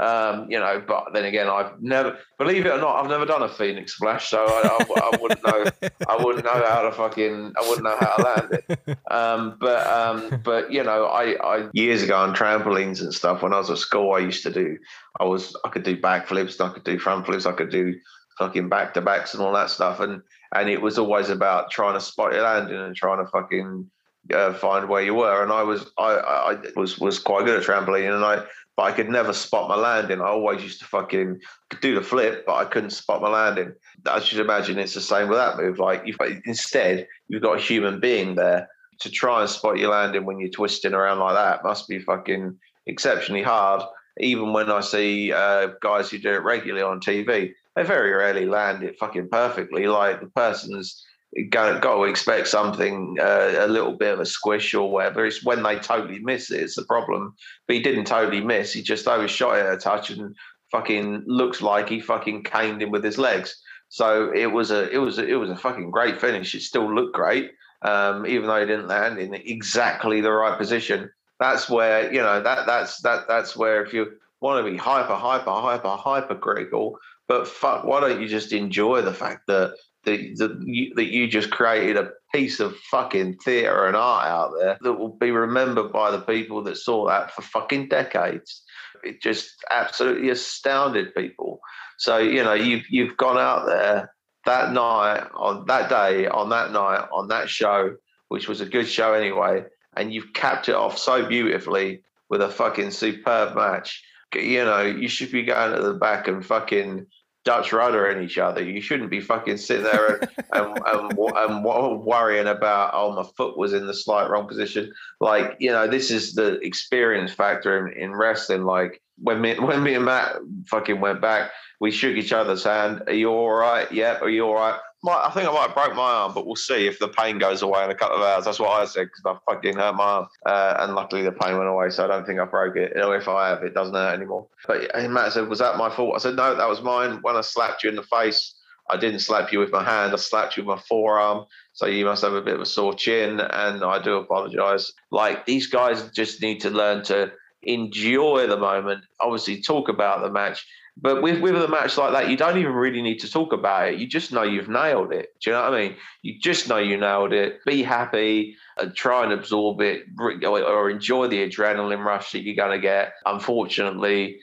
Um, you know, but then again, I've never, believe it or not, I've never done a Phoenix splash, so I, I, I wouldn't know. I wouldn't know how to fucking. I wouldn't know how to land it. Um, but um, but you know, I, I years ago on trampolines and stuff when I was at school, I used to do. I was I could do backflips, I could do front flips, I could do fucking back to backs and all that stuff, and and it was always about trying to spot your landing and trying to fucking uh, find where you were. And I was I, I was was quite good at trampoline, and I but I could never spot my landing. I always used to fucking do the flip, but I couldn't spot my landing. I should imagine it's the same with that move. Like you've instead you've got a human being there to try and spot your landing when you're twisting around like that. Must be fucking exceptionally hard. Even when I see uh, guys who do it regularly on TV, they very rarely land it fucking perfectly. Like the person's got to expect something uh, a little bit of a squish or whatever. It's when they totally miss it. It's the problem. But he didn't totally miss. He just overshot it a touch and fucking looks like he fucking caned him with his legs. So it was a it was a, it was a fucking great finish. It still looked great, um, even though he didn't land in exactly the right position. That's where you know that that's that that's where if you want to be hyper hyper hyper hyper critical, But fuck, why don't you just enjoy the fact that that, that, you, that you just created a piece of fucking theatre and art out there that will be remembered by the people that saw that for fucking decades. It just absolutely astounded people. So you know you've you've gone out there that night on that day on that night on that show, which was a good show anyway, and you've capped it off so beautifully with a fucking superb match. You know you should be going to the back and fucking Dutch rudder in each other. You shouldn't be fucking sitting there and, and, and, and, worrying about, oh, my foot was in the slight wrong position. Like, you know, this is the experience factor in, in wrestling. Like, when me, when me and Matt fucking went back, we shook each other's hand. Are you all right? Yep. Are you all right? I think I might have broke my arm, but we'll see if the pain goes away in a couple of hours. That's what I said because I fucking hurt my arm, uh, and luckily the pain went away, so I don't think I broke it. Know, if I have, it doesn't hurt anymore. But Matt said, "Was that my fault?" I said, "No, that was mine." When I slapped you in the face, I didn't slap you with my hand. I slapped you with my forearm. So you must have a bit of a sore chin, and I do apologise. Like these guys just need to learn to enjoy the moment. Obviously, talk about the match but with, with a match like that, you don't even really need to talk about it. You just know you've nailed it. Do you know what I mean? You just know you nailed it. Be happy and try and absorb it or enjoy the adrenaline rush that you're going to get. Unfortunately,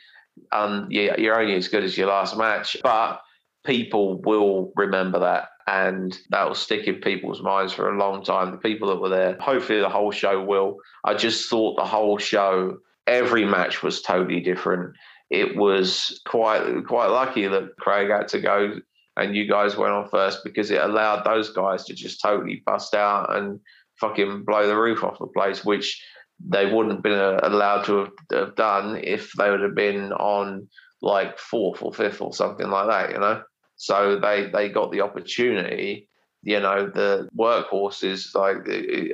um, yeah, you're only as good as your last match, but people will remember that and that will stick in people's minds for a long time. The people that were there, hopefully, the whole show will. I just thought the whole show, every match was totally different it was quite quite lucky that Craig had to go and you guys went on first because it allowed those guys to just totally bust out and fucking blow the roof off the place, which they wouldn't have been uh, allowed to have, have done if they would have been on like fourth or fifth or something like that, you know. So they they got the opportunity. You know, the workhorses like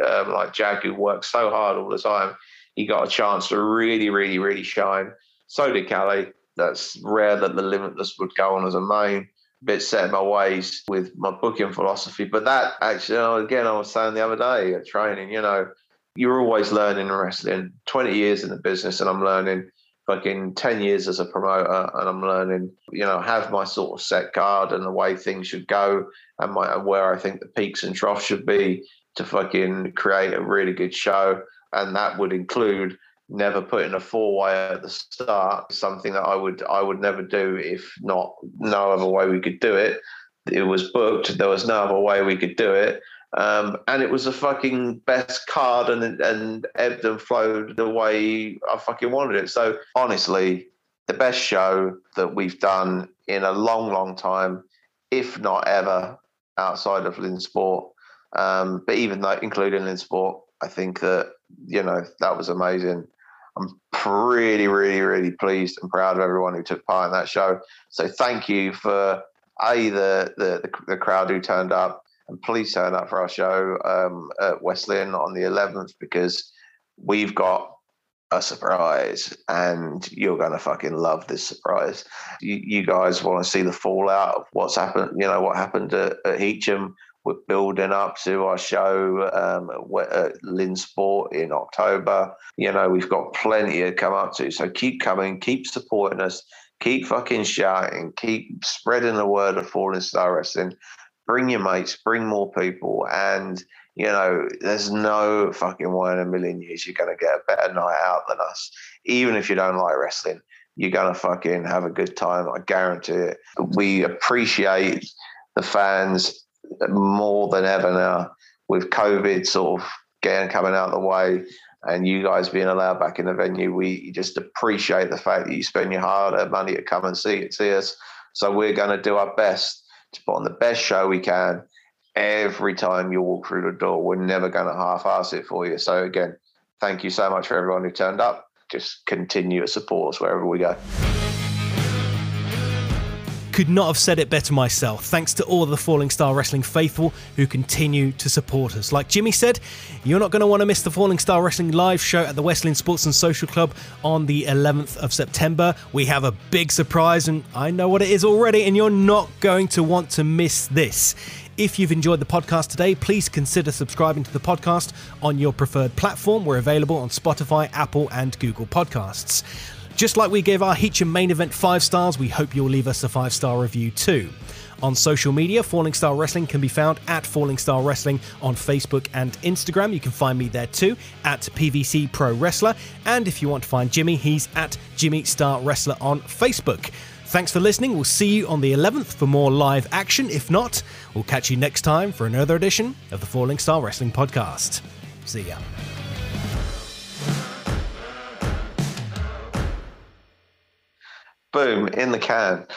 um, like Jag who works so hard all the time. He got a chance to really, really, really shine. So did Callie. That's rare that the Limitless would go on as a main. Bit set in my ways with my booking philosophy. But that actually, know, again, I was saying the other day at training, you know, you're always learning in wrestling. 20 years in the business and I'm learning fucking 10 years as a promoter and I'm learning, you know, have my sort of set guard and the way things should go and, my, and where I think the peaks and troughs should be to fucking create a really good show. And that would include never putting a four way at the start. Something that I would I would never do if not no other way we could do it. It was booked. There was no other way we could do it. Um, and it was the fucking best card and and ebbed and flowed the way I fucking wanted it. So honestly, the best show that we've done in a long, long time, if not ever, outside of Lynnsport. Um, but even though including Lynnsport, I think that you know that was amazing. I'm really, really, really pleased and proud of everyone who took part in that show. So thank you for a the the, the crowd who turned up, and please turn up for our show um, at West Lynn on the 11th because we've got a surprise and you're going to fucking love this surprise. You, you guys want to see the fallout of what's happened, you know, what happened at, at Heacham we're building up to our show um, at Lynnsport in October. You know, we've got plenty to come up to. So keep coming, keep supporting us, keep fucking shouting, keep spreading the word of Falling Star Wrestling. Bring your mates, bring more people. And, you know, there's no fucking way in a million years you're going to get a better night out than us. Even if you don't like wrestling, you're going to fucking have a good time. I guarantee it. We appreciate the fans more than ever now with COVID sort of getting coming out of the way and you guys being allowed back in the venue. We just appreciate the fact that you spend your hard earned money to come and see see us. So we're going to do our best to put on the best show we can every time you walk through the door. We're never going to half-ass it for you. So again, thank you so much for everyone who turned up. Just continue to support us wherever we go could not have said it better myself. Thanks to all the Falling Star Wrestling faithful who continue to support us. Like Jimmy said, you're not going to want to miss the Falling Star Wrestling live show at the West Lynn Sports and Social Club on the 11th of September. We have a big surprise, and I know what it is already, and you're not going to want to miss this. If you've enjoyed the podcast today, please consider subscribing to the podcast on your preferred platform. We're available on Spotify, Apple, and Google Podcasts. Just like we gave our Heacham main event five stars, we hope you'll leave us a five star review too. On social media, Falling Star Wrestling can be found at Falling Star Wrestling on Facebook and Instagram. You can find me there too at PVC Pro Wrestler. And if you want to find Jimmy, he's at Jimmy Star Wrestler on Facebook. Thanks for listening. We'll see you on the 11th for more live action. If not, we'll catch you next time for another edition of the Falling Star Wrestling Podcast. See ya. Boom, in the can.